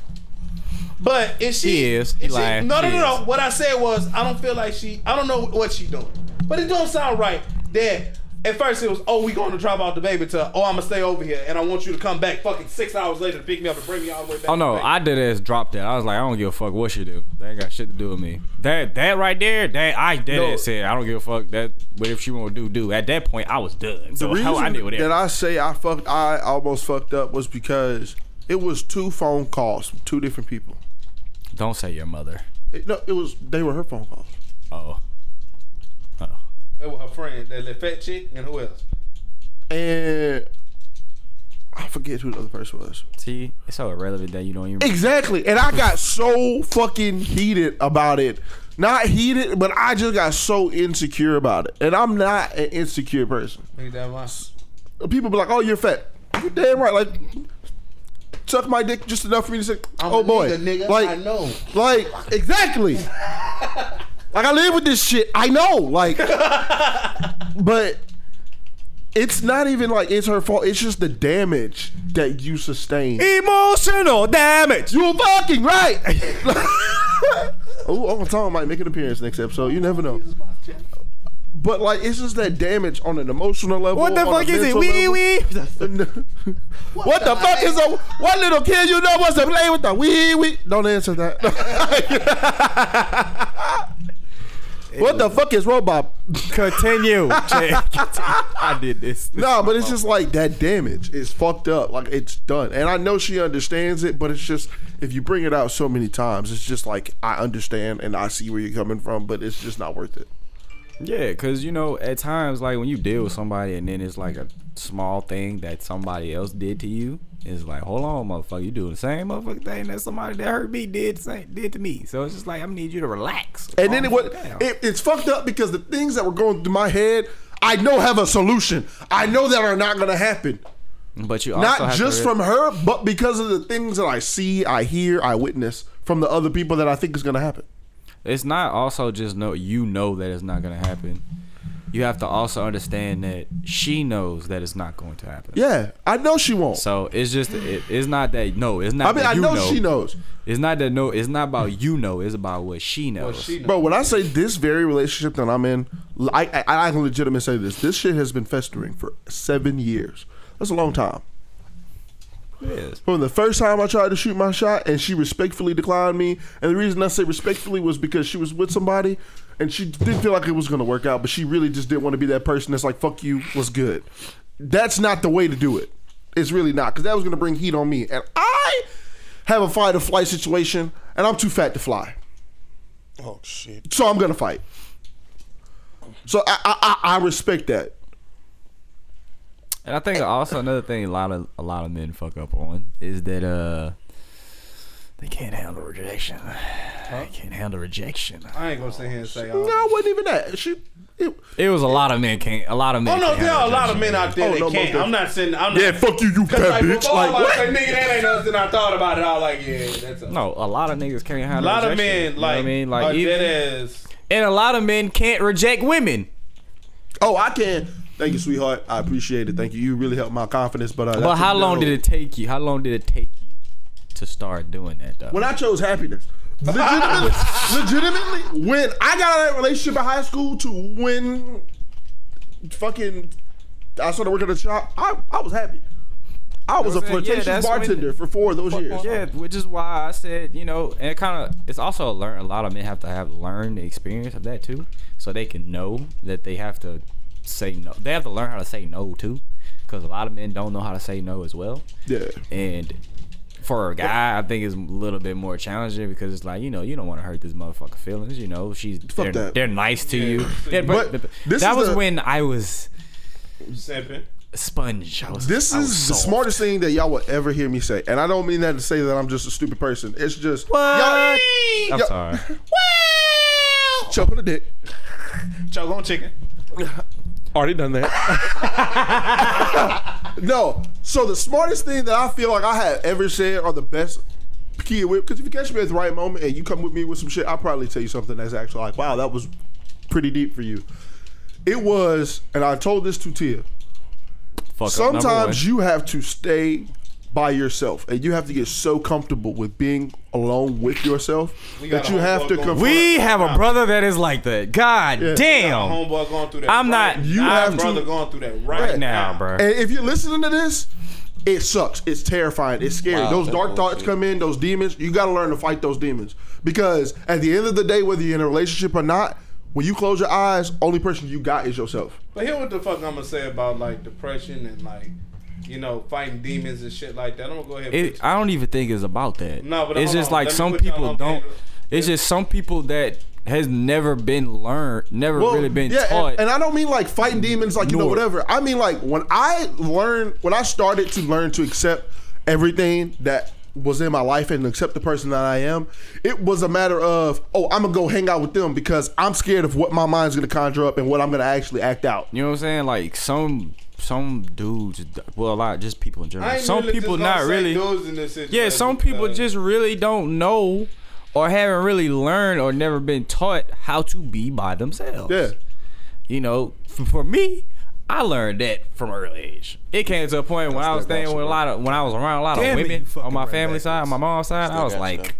S3: But if she
S4: She is. He
S3: if she-
S4: lying.
S3: no, no, no, no. What I said was I don't feel like she. I don't know what she doing. But it don't sound right that at first it was oh we going to drop out the baby to oh I'm gonna stay over here and I want you to come back fucking six hours later to pick me up and bring me all the way back.
S4: Oh
S3: to
S4: no,
S3: the.
S4: I did as drop that. I was like, I don't give a fuck what she do. That ain't got shit to do with me. That that right there, that I did
S2: No.
S4: it. Said I don't give a fuck. That what if she want to do do. At that point, I was done. So
S2: the
S4: how
S2: reason
S4: I did whatever.
S2: that I say I fucked, I almost fucked up was because it was two phone calls from two different people.
S4: Don't say your mother.
S2: It, no, it was they were her phone calls.
S4: Oh. Oh.
S3: That was her friend, that little fat chick, and who else?
S2: and I forget who the other person was.
S4: See, it's so irrelevant that you don't even.
S2: Exactly, and I got so fucking heated about it. Not heated, but I just got so insecure about it, and I'm not an insecure person.
S3: Think that was.
S2: People be like, "Oh, you're fat." You're damn right. Like, suck my dick just enough for me to say, "Oh boy," like,
S3: I know.
S2: like exactly. like I live with this shit. I know. Like, but it's not even like it's her fault. It's just the damage that you sustain.
S4: Emotional damage.
S2: You're fucking right. oh, Uncle Tom might make an appearance next episode. You never know. But like, it's just that damage on an emotional level.
S4: What the fuck is it?
S2: mental
S4: Wee wee.
S2: what the fuck is a what little kid you know wants to play with the wee wee? Don't answer that. what the fuck is robot?
S4: Continue. I did this.
S2: No, but it's just like that damage is fucked up. Like it's done, and I know she understands it, but it's just if you bring it out so many times, it's just like I understand and I see where you're coming from, but it's just not worth it.
S4: Yeah, cause you know at times like when you deal with somebody and then it's like a small thing that somebody else did to you, it's like hold on, motherfucker, you doing the same motherfucking thing that somebody that hurt me did same, did to me. So it's just like I need you to relax.
S2: And then it,
S4: down.
S2: it, it's fucked up because the things that were going through my head, I know have a solution. I know that are not going to happen.
S4: but you also
S2: Not just from her, but because of the things that I see, I hear, I witness from the other people that I think is going to happen.
S4: It's not also just know you know that it's not gonna happen. you have to also understand that she knows that it's not going to happen.
S2: Yeah, I know she won't.
S4: So it's just it, it's not that no, it's not.
S2: I mean,
S4: that
S2: I
S4: you
S2: know, she knows.
S4: It's not that no, it's not about you know. It's about what she knows.
S3: Well, she know.
S2: Bro, when I say this very relationship that I'm in, I, I, I can legitimately say this. This shit has been festering for seven years. That's a long time.
S4: Yes.
S2: From the first time I tried to shoot my shot and she respectfully declined me, and the reason I say respectfully was because she was with somebody and she didn't feel like it was going to work out, but she really just didn't want to be that person that's like, fuck you, what's good. That's not the way to do it. It's really not, because that was going to bring heat on me. And I have a fight or flight situation, and I'm too fat to fly.
S5: Oh shit.
S2: So I'm going to fight. So I, I, I I respect that.
S4: And I think also another thing a lot of a lot of men fuck up on is that uh they can't handle rejection. They can't handle rejection.
S3: I ain't gonna sit here and say.
S2: No,
S3: Um,
S2: it wasn't even that. She, it,
S4: It was a lot of men can't. A lot of men.
S3: Oh no, there are a lot of men out there
S2: Oh,
S3: that
S2: no,
S3: can't.
S2: most
S3: I'm not saying. I'm not,
S2: yeah, fuck you, you fat
S3: like
S2: bitch.
S3: before,
S2: Like,
S3: I was
S2: what?
S3: like, nigga, that ain't nothing. I thought about it. I was like, yeah, that's a,
S4: No, a lot of niggas can't handle.
S3: a lot of
S4: rejection.
S3: men
S4: You know
S3: like.
S4: what I mean, like even,
S3: dead as.
S4: and a lot of men can't reject women.
S2: Oh, I can. Thank you, sweetheart. I appreciate it. Thank you. You really helped my confidence. But, uh,
S4: But how long did it take you? How long did it take you to start doing that though?
S2: When I chose happiness, legitimately, legitimately, when I got out of that relationship in high school to when fucking I started working at the shop, I, I was happy. I was a
S4: I'm saying? Yeah,
S2: flirtatious
S4: when-
S2: bartender for four of those years.
S4: Yeah, which is why I said, you know, and it kind of it's also a learn. A lot of men have to have learned the experience of that too, so they can know that they have to say no. They have to learn how to say no too, because a lot of men don't know how to say no as well.
S2: Yeah.
S4: And for a guy, I think it's a little bit more challenging because it's like you know you don't want to hurt this motherfucker feelings. You know she's they're,
S2: that.
S4: they're nice to you. Yeah,
S2: But
S4: but,
S2: this
S4: that
S2: is
S4: was
S2: the-
S4: when I was
S3: Simping.
S4: sponge. I was,
S2: This
S4: I was
S2: is the
S4: soft.
S2: smartest thing that y'all will ever hear me say. And I don't mean that to say that I'm just a stupid person. It's just
S4: What?
S2: y'all
S4: I'm
S2: y'all-
S4: sorry.
S2: choke on the dick.
S3: Choke on chicken.
S2: Already done that. no. So the smartest thing that I feel like I have ever said are the best key with because if you catch me at the right moment and you come with me with some shit, I'll probably tell you something that's actually like, wow, that was pretty deep for you. It was, and I told this to Tia.
S4: Fuck
S2: Sometimes
S4: one.
S2: you have to stay by yourself and you have to get so comfortable with being alone with yourself that you have to confront.
S4: We have a brother that is like that. God
S2: Yeah.
S4: damn.
S3: Homeboy going through that.
S4: I'm
S3: right
S4: not-
S2: You
S3: now.
S2: have to-
S3: brother going through that right,
S4: Right now, bro.
S2: And if you're listening to this, it sucks. It's terrifying. It's scary.
S5: Wow,
S2: those
S5: that's
S2: dark thoughts
S5: bullshit.
S2: come in, those demons, you got to learn to fight those demons. Because at the end of the day, whether you're in a relationship or not, when you close your eyes, only person you got is yourself.
S3: But here what the fuck I'm gonna say about like depression and like, you know, fighting demons and shit like that. I'm gonna go ahead. And
S4: It, I don't even think it's about that.
S3: No, but
S4: it's just
S3: on.
S4: like
S3: Let
S4: some people don't.
S3: game.
S4: It's just some people that has never been learned, never really been
S2: yeah,
S4: taught.
S2: and, and I don't mean like fighting demons, like you know whatever. I mean like when I learned, when I started to learn to accept everything that was in my life and accept the person that I am, it was a matter of oh, I'm gonna go hang out with them because I'm scared of what my mind's gonna conjure up and what I'm gonna actually act out.
S4: you know what I'm saying? Like some some dudes, well, a lot just people in general. Some
S3: really
S4: people not really.
S3: in this
S4: Yeah, some people
S3: because-
S4: just really don't know or haven't really learned or never been taught how to be by themselves.
S2: Yeah.
S4: You know, f- for me, I learned that from early age. It came to a point when I was staying with a lot of when I was around a lot
S1: Damn
S4: of women
S1: you
S4: on my family side,
S1: backwards.
S4: my mom's side. I was like,
S5: you.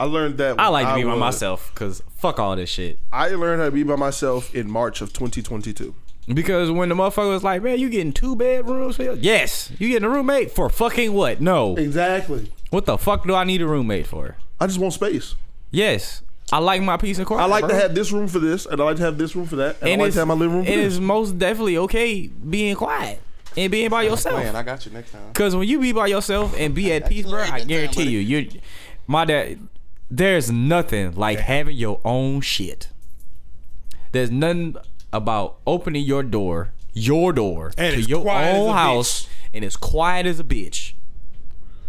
S2: I learned that.
S4: I like to
S2: when
S4: be by
S2: was-
S4: myself because fuck all this shit.
S2: I learned how to be by myself in March of 2022.
S4: Because when the motherfucker was like, man, you getting two bedrooms? for your-" Yes. You getting a roommate for fucking what? No.
S2: Exactly.
S4: What the fuck do I need a roommate for?
S2: I just want space.
S4: Yes. I like my peace and quiet.
S2: I like
S4: bro.
S2: to have this room for this, and I like to have this room for that, and,
S4: and
S2: I like to have my living room for
S4: it
S2: this.
S4: is most definitely okay being quiet and being by yourself.
S5: Man, I got you next time.
S4: Cause when you be by yourself and be at peace, bro, I guarantee you, you, my dad, there's nothing like having your own shit. There's nothing about opening your door, your door
S1: And
S4: to your own house, and it's quiet as a bitch.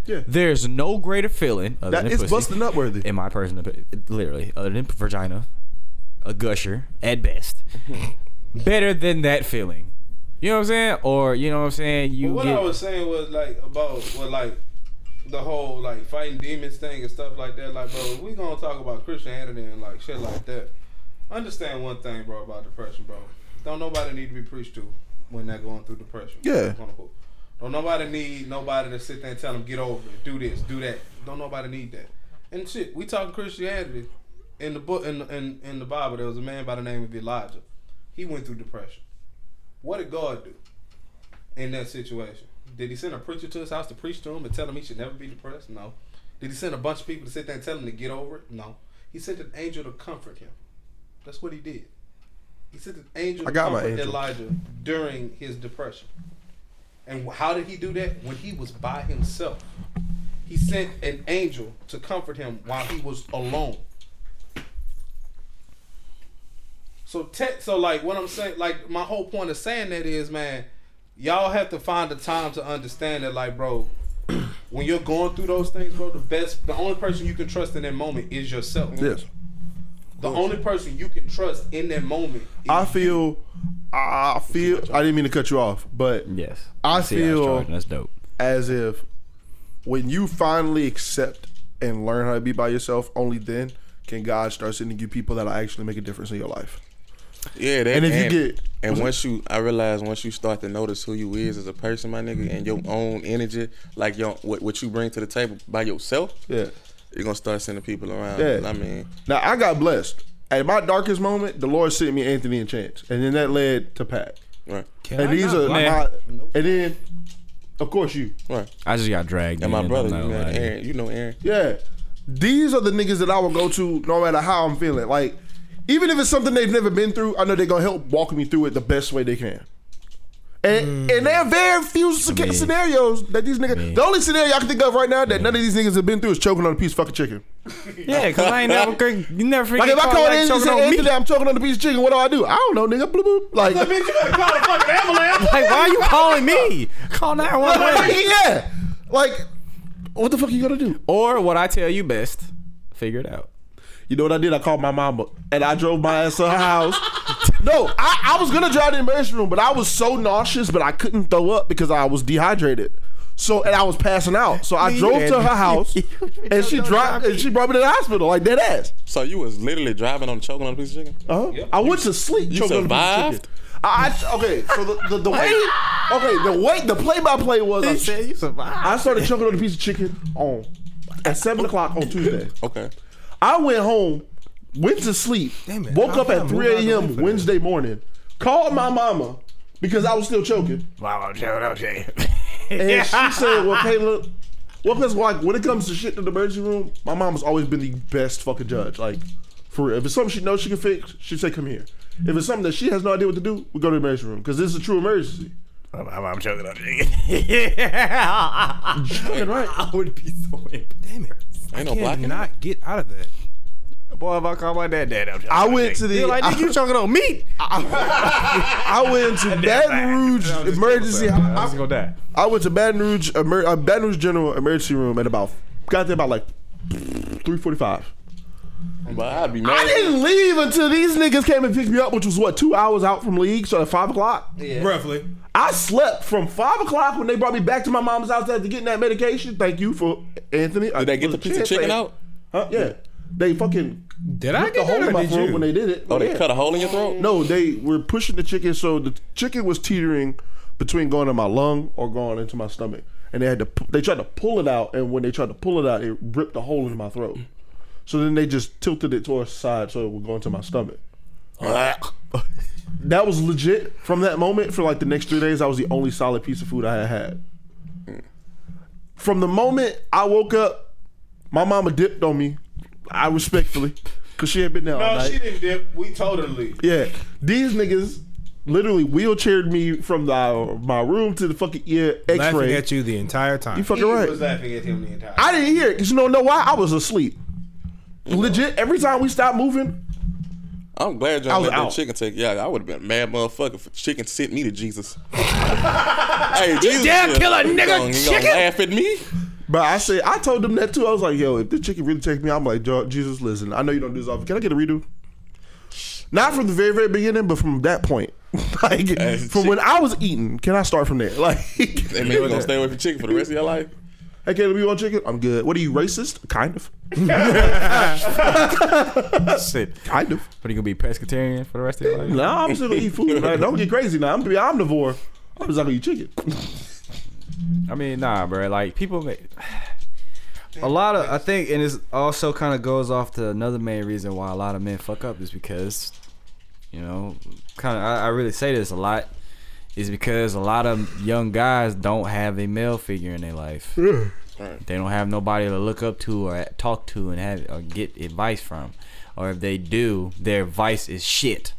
S2: Yeah.
S4: There's no greater feeling
S2: That
S4: than
S2: is
S4: pussy,
S2: busting up worthy.
S4: in my personal, literally, other than vagina, a gusher at best. Better than that feeling. You know what I'm saying? Or you know what I'm saying? You
S3: But what
S4: get,
S3: I was saying was like about what like the whole like fighting demons thing and stuff like that. Like, bro, we gonna talk about Christianity and like shit like that. Understand one thing, bro, about depression, bro. don't nobody need to be preached to when they're going through depression.
S2: Yeah.
S3: Don't nobody need nobody to sit there and tell them get over it, do this, do that. Don't nobody need that. And shit, we talking Christianity. In the book, in, in in the Bible, there was a man by the name of Elijah. He went through depression. What did God do in that situation? Did He send a preacher to his house to preach to him and tell him he should never be depressed? No. Did He send a bunch of people to sit there and tell him to get over it? No. He sent an angel to comfort him. That's what He did. He sent an angel
S2: I
S3: to
S2: got my
S3: comfort
S2: angel.
S3: Elijah during his depression. And how did he do that? When he was by himself. He sent an angel to comfort him while he was alone. So te- so like what I'm saying, like my whole point of saying that is, man, y'all have to find the time to understand that, like, bro, when you're going through those things, bro, the best, the only person you can trust in that moment is yourself.
S2: Yes.
S3: The only person you can trust in that moment. Is
S2: I feel, I feel. I didn't mean to cut you off, but
S4: Yes.
S2: I
S4: See
S2: feel-
S4: charging. that's dope.
S2: as if when you finally accept and learn how to be by yourself, only then can God start sending you people that'll actually make a difference in your life.
S5: Yeah, that,
S2: And if you get-
S5: and
S2: what's
S5: once you, I realize once you start to notice who you is as a person, my nigga, and your own energy, like your what, what you bring to the table by yourself,
S2: Yeah.
S5: You're gonna start sending people around.
S2: Yeah.
S5: I mean,
S2: Now I got blessed. At my darkest moment, the Lord sent me Anthony and Chance, and then that led to Pat.
S5: right,
S1: Can
S2: and
S1: I
S2: these are
S1: lie?
S2: my, and then, of course, you.
S5: right.
S4: I just got dragged.
S5: And my
S4: in,
S5: brother, you know
S4: lying.
S5: Aaron, you know Aaron.
S2: Yeah. These are the niggas that I will go to no matter how I'm feeling. Like, even if it's something they've never been through, I know they're gonna help walk me through it the best way they can. And mm. and there are very few sc-
S4: mean-
S2: scenarios that these niggas.
S4: mean-
S2: the only scenario I can think of right now that none of these niggas have been through is choking on a piece of fucking chicken.
S4: Yeah, cause I ain't never. You never forget.
S2: Like if I
S4: call
S2: call
S4: like
S2: in and
S4: choking
S2: say,
S4: on me.
S2: Anthony, I'm choking on a piece of chicken. What do I do? I don't know, nigga. Bloop, bloop. Like,
S3: Bitch, you better call a fucking ambulance.
S4: Like, why are you calling me? Call 911.
S2: yeah. Like, what the fuck are you gonna do?
S4: or what I tell you best, figure it out.
S2: You know what I did? I called my mama and I drove my ass to her house. no, I, I was gonna drive to the emergency room, but I was so nauseous, but I couldn't throw up because I was dehydrated. So and I was passing out. So I drove to her house and she dropped and she brought me to the hospital like dead ass.
S5: So you was literally driving on choking on a piece of chicken.
S2: Uh-huh. I went to sleep.
S5: You
S2: choking on a piece of
S5: survived?
S2: chicken. I, I- okay, so the, the, the way okay the way the play by play was I, said
S4: you survived.
S2: I started choking on a piece of chicken on at seven o'clock on Tuesday.
S5: Okay.
S2: I went home, went to sleep,
S1: Damn it.
S2: woke
S1: How
S2: up at 3
S1: out the way
S2: a.m.
S1: for
S2: Wednesday morning, called my mama because I was still choking.
S4: Wow, I'm joking, I'm joking.
S2: And she said, Well, Caleb, well, because like when it comes to shit in the emergency room, my mom's always been the best fucking judge. Like, for real. If it's something she knows she can fix, she'd say, Come here. If it's something that she has no idea what to do, we go to the emergency room because this is a true emergency.
S4: I'm, I'm, I'm choking on chicken.
S2: Fucking right.
S4: I would be so imp-
S1: Damn it.
S5: Ain't no
S1: I
S5: blocking.
S1: cannot get out of that.
S4: Boy, if I call my dad dad, I'm
S2: I went to the-
S4: He like, nigga, you choking on meat.
S2: I went to Baton Rouge emergency.
S4: I'm
S2: I,
S4: just gonna die.
S2: I went to Baton Rouge, emer- uh, Baton Rouge General Emergency Room at about got there about like three forty five.
S5: But I'd be
S2: I didn't leave until these niggas came and picked me up, which was what two hours out from league, so at five o'clock.
S1: Roughly.
S2: I slept from five o'clock when they brought me back to my mom's house after getting that medication. Thank you for Anthony.
S5: Did they get the piece of chicken out?
S2: Huh? Yeah. They fucking
S1: Did I get
S2: a
S1: hole
S2: in my throat
S1: you?
S2: when they did it.
S5: Oh, they
S2: Yeah.
S5: cut a hole in your throat?
S2: No, they were pushing the chicken, so the chicken was teetering between going to my lung or going into my stomach, and they had to. They tried to pull it out, and when they tried to pull it out, it ripped a hole in my throat. So then they just tilted it towards the side, so it would go into my stomach. That was legit. From that moment, for like the next three days, I was the only solid piece of food I had had. From the moment I woke up, my mama dipped on me. I respectfully, cause she had been there all
S3: No,
S2: night.
S3: she didn't dip. We told her to leave.
S2: Yeah, these niggas literally wheelchaired me from the, my room to the fucking ear
S1: Laughing
S2: X-ray.
S1: at you the entire time.
S2: You fucking
S3: He
S2: right.
S3: was laughing at him the entire time.
S2: I didn't hear it because you don't know why I was asleep. Legit, every time we stopped moving,
S5: I'm glad y'all let that chicken take. Yeah, I would have been a mad motherfucker if chicken sent me to Jesus. hey, Jesus,
S4: damn
S5: he
S4: nigga,
S5: gonna, he gonna
S4: chicken.
S5: laugh at me.
S2: but I said I told them that too. I was like, yo, if this chicken really takes me, I'm like, Jesus, listen, I know you don't do this often. Can I get a redo? Not from the very very beginning, but from that point, like
S5: Hey,
S2: from
S5: chick-
S2: when I was eating. Can I start from there? Like,
S5: That mean you gonna stay away from chicken for the rest of your life?
S2: Hey, Caleb, you want chicken? I'm good. What are you racist? Kind of.
S6: Shit.
S2: Kind of.
S6: But are you gonna be pescatarian for the rest of your life?
S2: No, I'm still gonna eat food. Man. Don't get crazy now. I'm gonna be omnivore. I'm just not gonna eat chicken.
S6: I mean, nah, bro. Like people make.
S4: A lot of I think, and it also kind of goes off to another main reason why a lot of men fuck up is because, you know, kind of I, I really say this a lot, is because a lot of young guys don't have a male figure in their life. They don't have nobody to look up to or talk to and have or get advice from, or if they do, their advice is shit.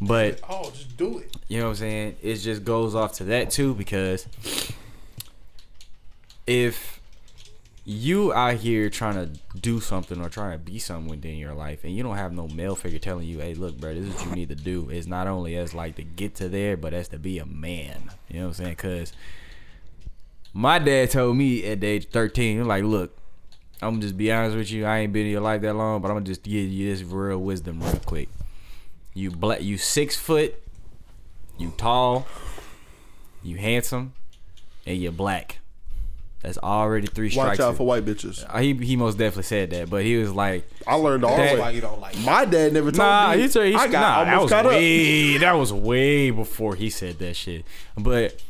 S4: But
S3: Oh, just do it.
S4: you know what I'm saying? It just goes off to that too because if you out here trying to do something or trying to be something within your life and you don't have no male figure telling you, hey, look, bro, this is what you need to do. It's not only as like to get to there, but as to be a man. You know what I'm saying? Because my dad told me at the age of 13, like, look, I'm just be honest with you. I ain't been in your life that long, but I'm gonna just give you this real wisdom real quick. You black, you six foot, you tall, you handsome, and you're black. That's already three strikes.
S2: Watch out for white bitches.
S4: Uh, He he most definitely said that, but he was like,
S2: I learned all
S4: That-
S3: Why you don't like?
S2: My dad never told
S4: Nah,
S2: me.
S4: he said he
S2: I got
S4: nah, that was
S2: caught up.
S4: way that was way before he said that shit. But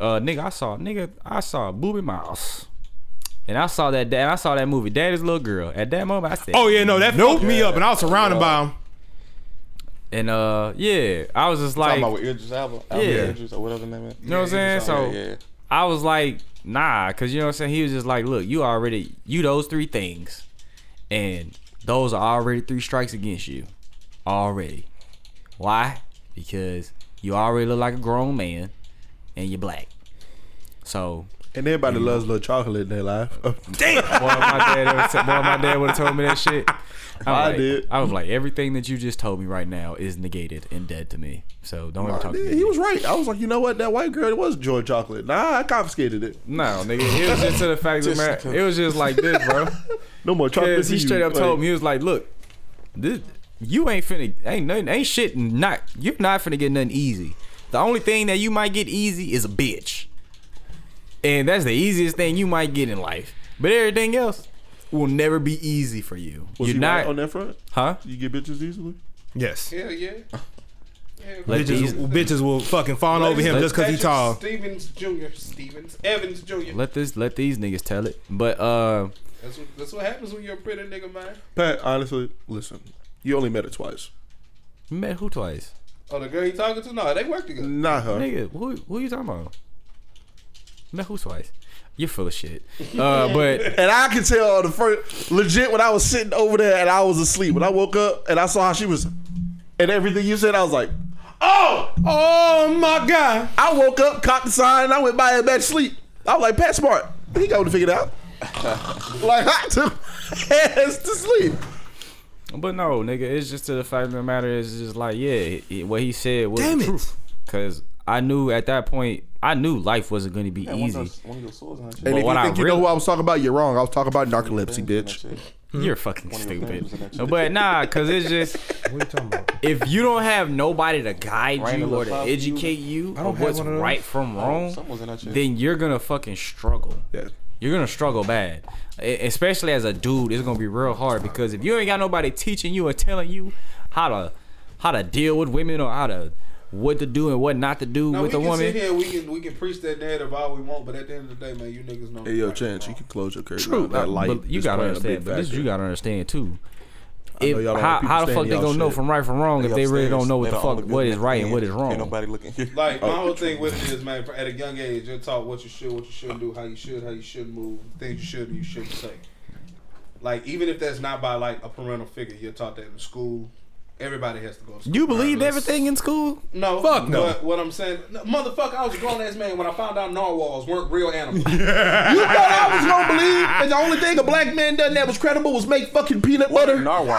S4: uh, nigga, I saw nigga, I saw Booby Mouse, and I saw that and I saw that movie, Daddy's Little Girl. At that moment, I said,
S1: Oh yeah, no, that fucked me up, and I was surrounded by him.
S4: and uh, yeah, I was just like,
S5: Talking about with Idris Elba, Elba
S4: Yeah.
S5: Idris or whatever the name is.
S4: you know what I'm saying? So
S5: yeah, yeah.
S4: I was like, nah, cause you know what I'm saying. He was just like, look, you already you those three things, and those are already three strikes against you, already. Why? Because you already look like a grown man, and you're black. So,
S2: And everybody loves little chocolate in their life.
S4: boy, my dad, boy, my dad would have told me that shit. I,
S2: I
S4: like,
S2: did.
S4: I was like, everything that you just told me right now is negated and dead to me. So don't ever talk to me.
S2: he was right. I was like, you know what? That white girl it was George chocolate. Nah, I confiscated it.
S4: No, nigga, it was just to the fact of the. It was just like this, bro.
S2: No more chocolate.
S4: Because
S2: for
S4: he
S2: you.
S4: straight up
S2: Like,
S4: told me he was like, "Look, this you ain't finna ain't nothing ain't shit not you're not finna get nothing easy. The only thing that you might get easy is a bitch, and that's the easiest thing you might get in life. But everything else will never be easy for you.
S2: Was
S4: you're
S2: he
S4: not,
S2: right on that front?
S4: huh?
S2: You get bitches easily?
S1: Yes,
S3: Hell yeah. Yeah,
S1: bitches, bitches will fucking fawn over him just because
S3: he's
S1: tall.
S3: Stevens Jr. Stevens Evans Jr.
S4: Let this let these niggas tell it. But uh,
S3: That's what, that's what happens when you're a pretty nigga, man.
S2: Pat, honestly, listen. You only met her twice.
S4: met who twice?
S3: Oh, the girl you talking to? No, they work together.
S2: Not her.
S4: Nigga, who who you talking about? Met who twice? You're full of shit. Uh, but
S2: And I can tell the first legit when I was sitting over there and I was asleep. When I woke up and I saw how she was and everything you said, I was like, Oh!
S1: Oh my god!
S2: I woke up, caught the sign, and I went by and back to sleep. I was like, Pat Smart, he got to figure it out. like I took hands to sleep.
S4: But no, nigga, it's just to the fact of the matter is just like, yeah, it- it- what he said was
S1: Damn
S4: the
S1: it.
S4: truth. Cause I knew at that point, I knew life wasn't going to be
S5: Yeah, one of
S4: easy.
S5: those- one of your swords on.
S2: And
S4: But
S2: if
S4: what
S2: you
S4: I
S2: think you
S4: really-
S2: know who I was talking about, you're wrong. I was talking about narcolepsy,
S5: That
S2: bitch.
S4: You're fucking
S5: One of your
S4: stupid.
S5: fingers in that shit.
S4: But nah, cause it's just
S1: What are you talking about?
S4: if you don't have nobody to guide
S5: Rain
S4: you or to educate you
S1: I don't
S4: of
S1: have
S4: what's
S1: one of those.
S4: right from
S5: Oh,
S4: wrong,
S5: something was in that shit.
S4: then you're gonna fucking struggle.
S2: Yeah.
S4: You're gonna struggle bad, especially as a dude. It's gonna be real hard because if you ain't got nobody teaching you or telling you how to how to deal with women or how to what to do and what not to do
S3: Now,
S4: with
S3: we
S4: a
S3: can
S4: woman.
S3: sit here, we can we can preach that narrative all we want, but at the end of the day, man, you niggas know.
S2: Hey, yo,
S3: right
S2: Chance, you can close your curtain.
S4: True,
S2: That light
S4: but you gotta understand. But this you gotta understand too.
S2: know
S4: If,
S2: y'all don't
S4: how
S2: want people
S4: how the fuck they gonna know from right from wrong
S5: They
S4: if they really don't know what the fuck what is right and what is
S5: Ain't
S4: wrong?
S5: nobody looking here.
S3: Like my
S2: Oh.
S3: whole thing with it is, man, at a young age, you're taught what you should, what you shouldn't do, how you should, how you shouldn't move, things you should and you shouldn't say. Like even if that's not by like a parental figure, you're taught that in school. Everybody has to go to school.
S4: You believed
S3: regardless.
S4: everything in school?
S3: No,
S1: Fuck no.
S3: But what I'm saying, no, motherfucker, I was a grown ass man when I found out narwhals weren't real animals.
S2: You thought I was gonna believe, and the only thing a black man done that was credible was make fucking peanut butter.
S5: Narwhal.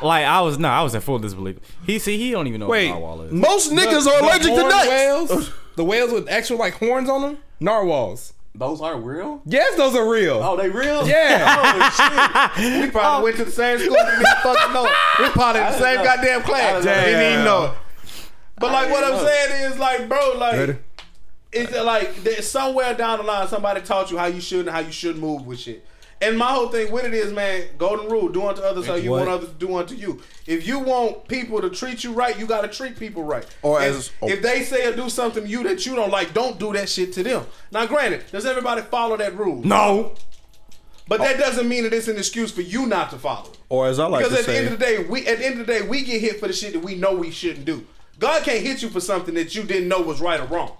S4: Like I was no, I was in full disbelief. He see he don't even know
S1: Wait.
S4: what narwhal is.
S2: Most niggas
S1: The-
S2: are
S1: the
S2: allergic to
S1: horned
S2: nuts.
S1: Whales, the whales with actual like horns on them, narwhals.
S5: Those are real?
S1: Yes, those are real.
S5: Oh, they real?
S1: Yeah.
S3: we probably went to the same school. We didn't fucking know. it. We probably in the same
S5: know.
S3: goddamn class.
S5: didn't know.
S3: Didn't even know. it. But like what I'm
S5: know.
S3: saying is like, bro, like
S1: Ready?
S3: It's like somewhere down the line somebody taught you how you should and how you should move with shit. And my whole thing with it is, man, golden rule: do unto others how you
S1: What?
S3: want others to do unto you. If you want people to treat you right, you got to treat people right.
S2: Or as- oh.
S3: if they say or do something to you that you don't like, don't do that shit to them. Now, granted, does everybody follow that rule?
S1: No.
S3: But that oh. doesn't mean that it's an excuse for you not to follow. it.
S2: Or as I like
S3: Because
S2: to
S3: at the end of the day, we at the end of the day we get hit for the shit that we know we shouldn't do. God can't hit you for something that you didn't know was right or wrong.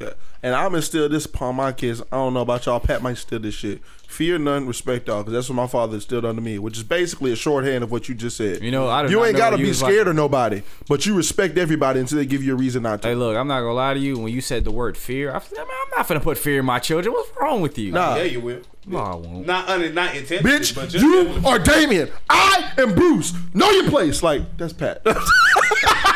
S2: Yeah. And I'm instill this upon my kids. I don't know about y'all. Pat might instill this shit. Fear none, respect all, because that's what my father instilled under me, which is basically a shorthand of what you just said.
S7: You know, I did
S2: you ain't gotta be
S7: was like-
S2: scared of nobody, but you respect everybody until they give you a reason not to.
S7: Hey, look, I'm not gonna lie to you. When you said the word fear, I said, I'm not gonna put fear in my children. What's wrong with you?
S2: Nah.
S3: Yeah, you will.
S7: no, I won't.
S3: Not un- not intentionally,
S2: Bitch,
S3: but just
S2: you are Damien. I am Bruce. Know your place. Like that's Pat.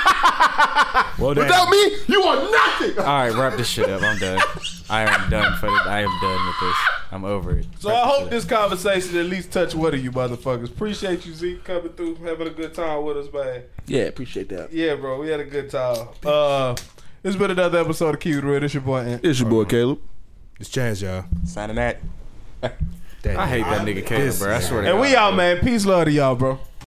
S1: Well, damn.
S2: Without me, you are nothing.
S7: All right, wrap this shit up. I'm done. I am done for this. I am done with this. I'm over it.
S3: So I hope this conversation at least touch one of you motherfuckers. Appreciate you, Zeke, coming through, having a good time with us, man.
S2: Yeah, appreciate that.
S3: Yeah, bro, we had a good time. Uh, it's been another episode of Keep It Real. It's your boy Ant.
S2: It's your boy Caleb.
S1: It's chance, y'all.
S5: Signing that.
S7: I hate that nigga Caleb, bro. I swear to
S3: And
S7: God.
S3: And we out, man. Peace, love to y'all, bro.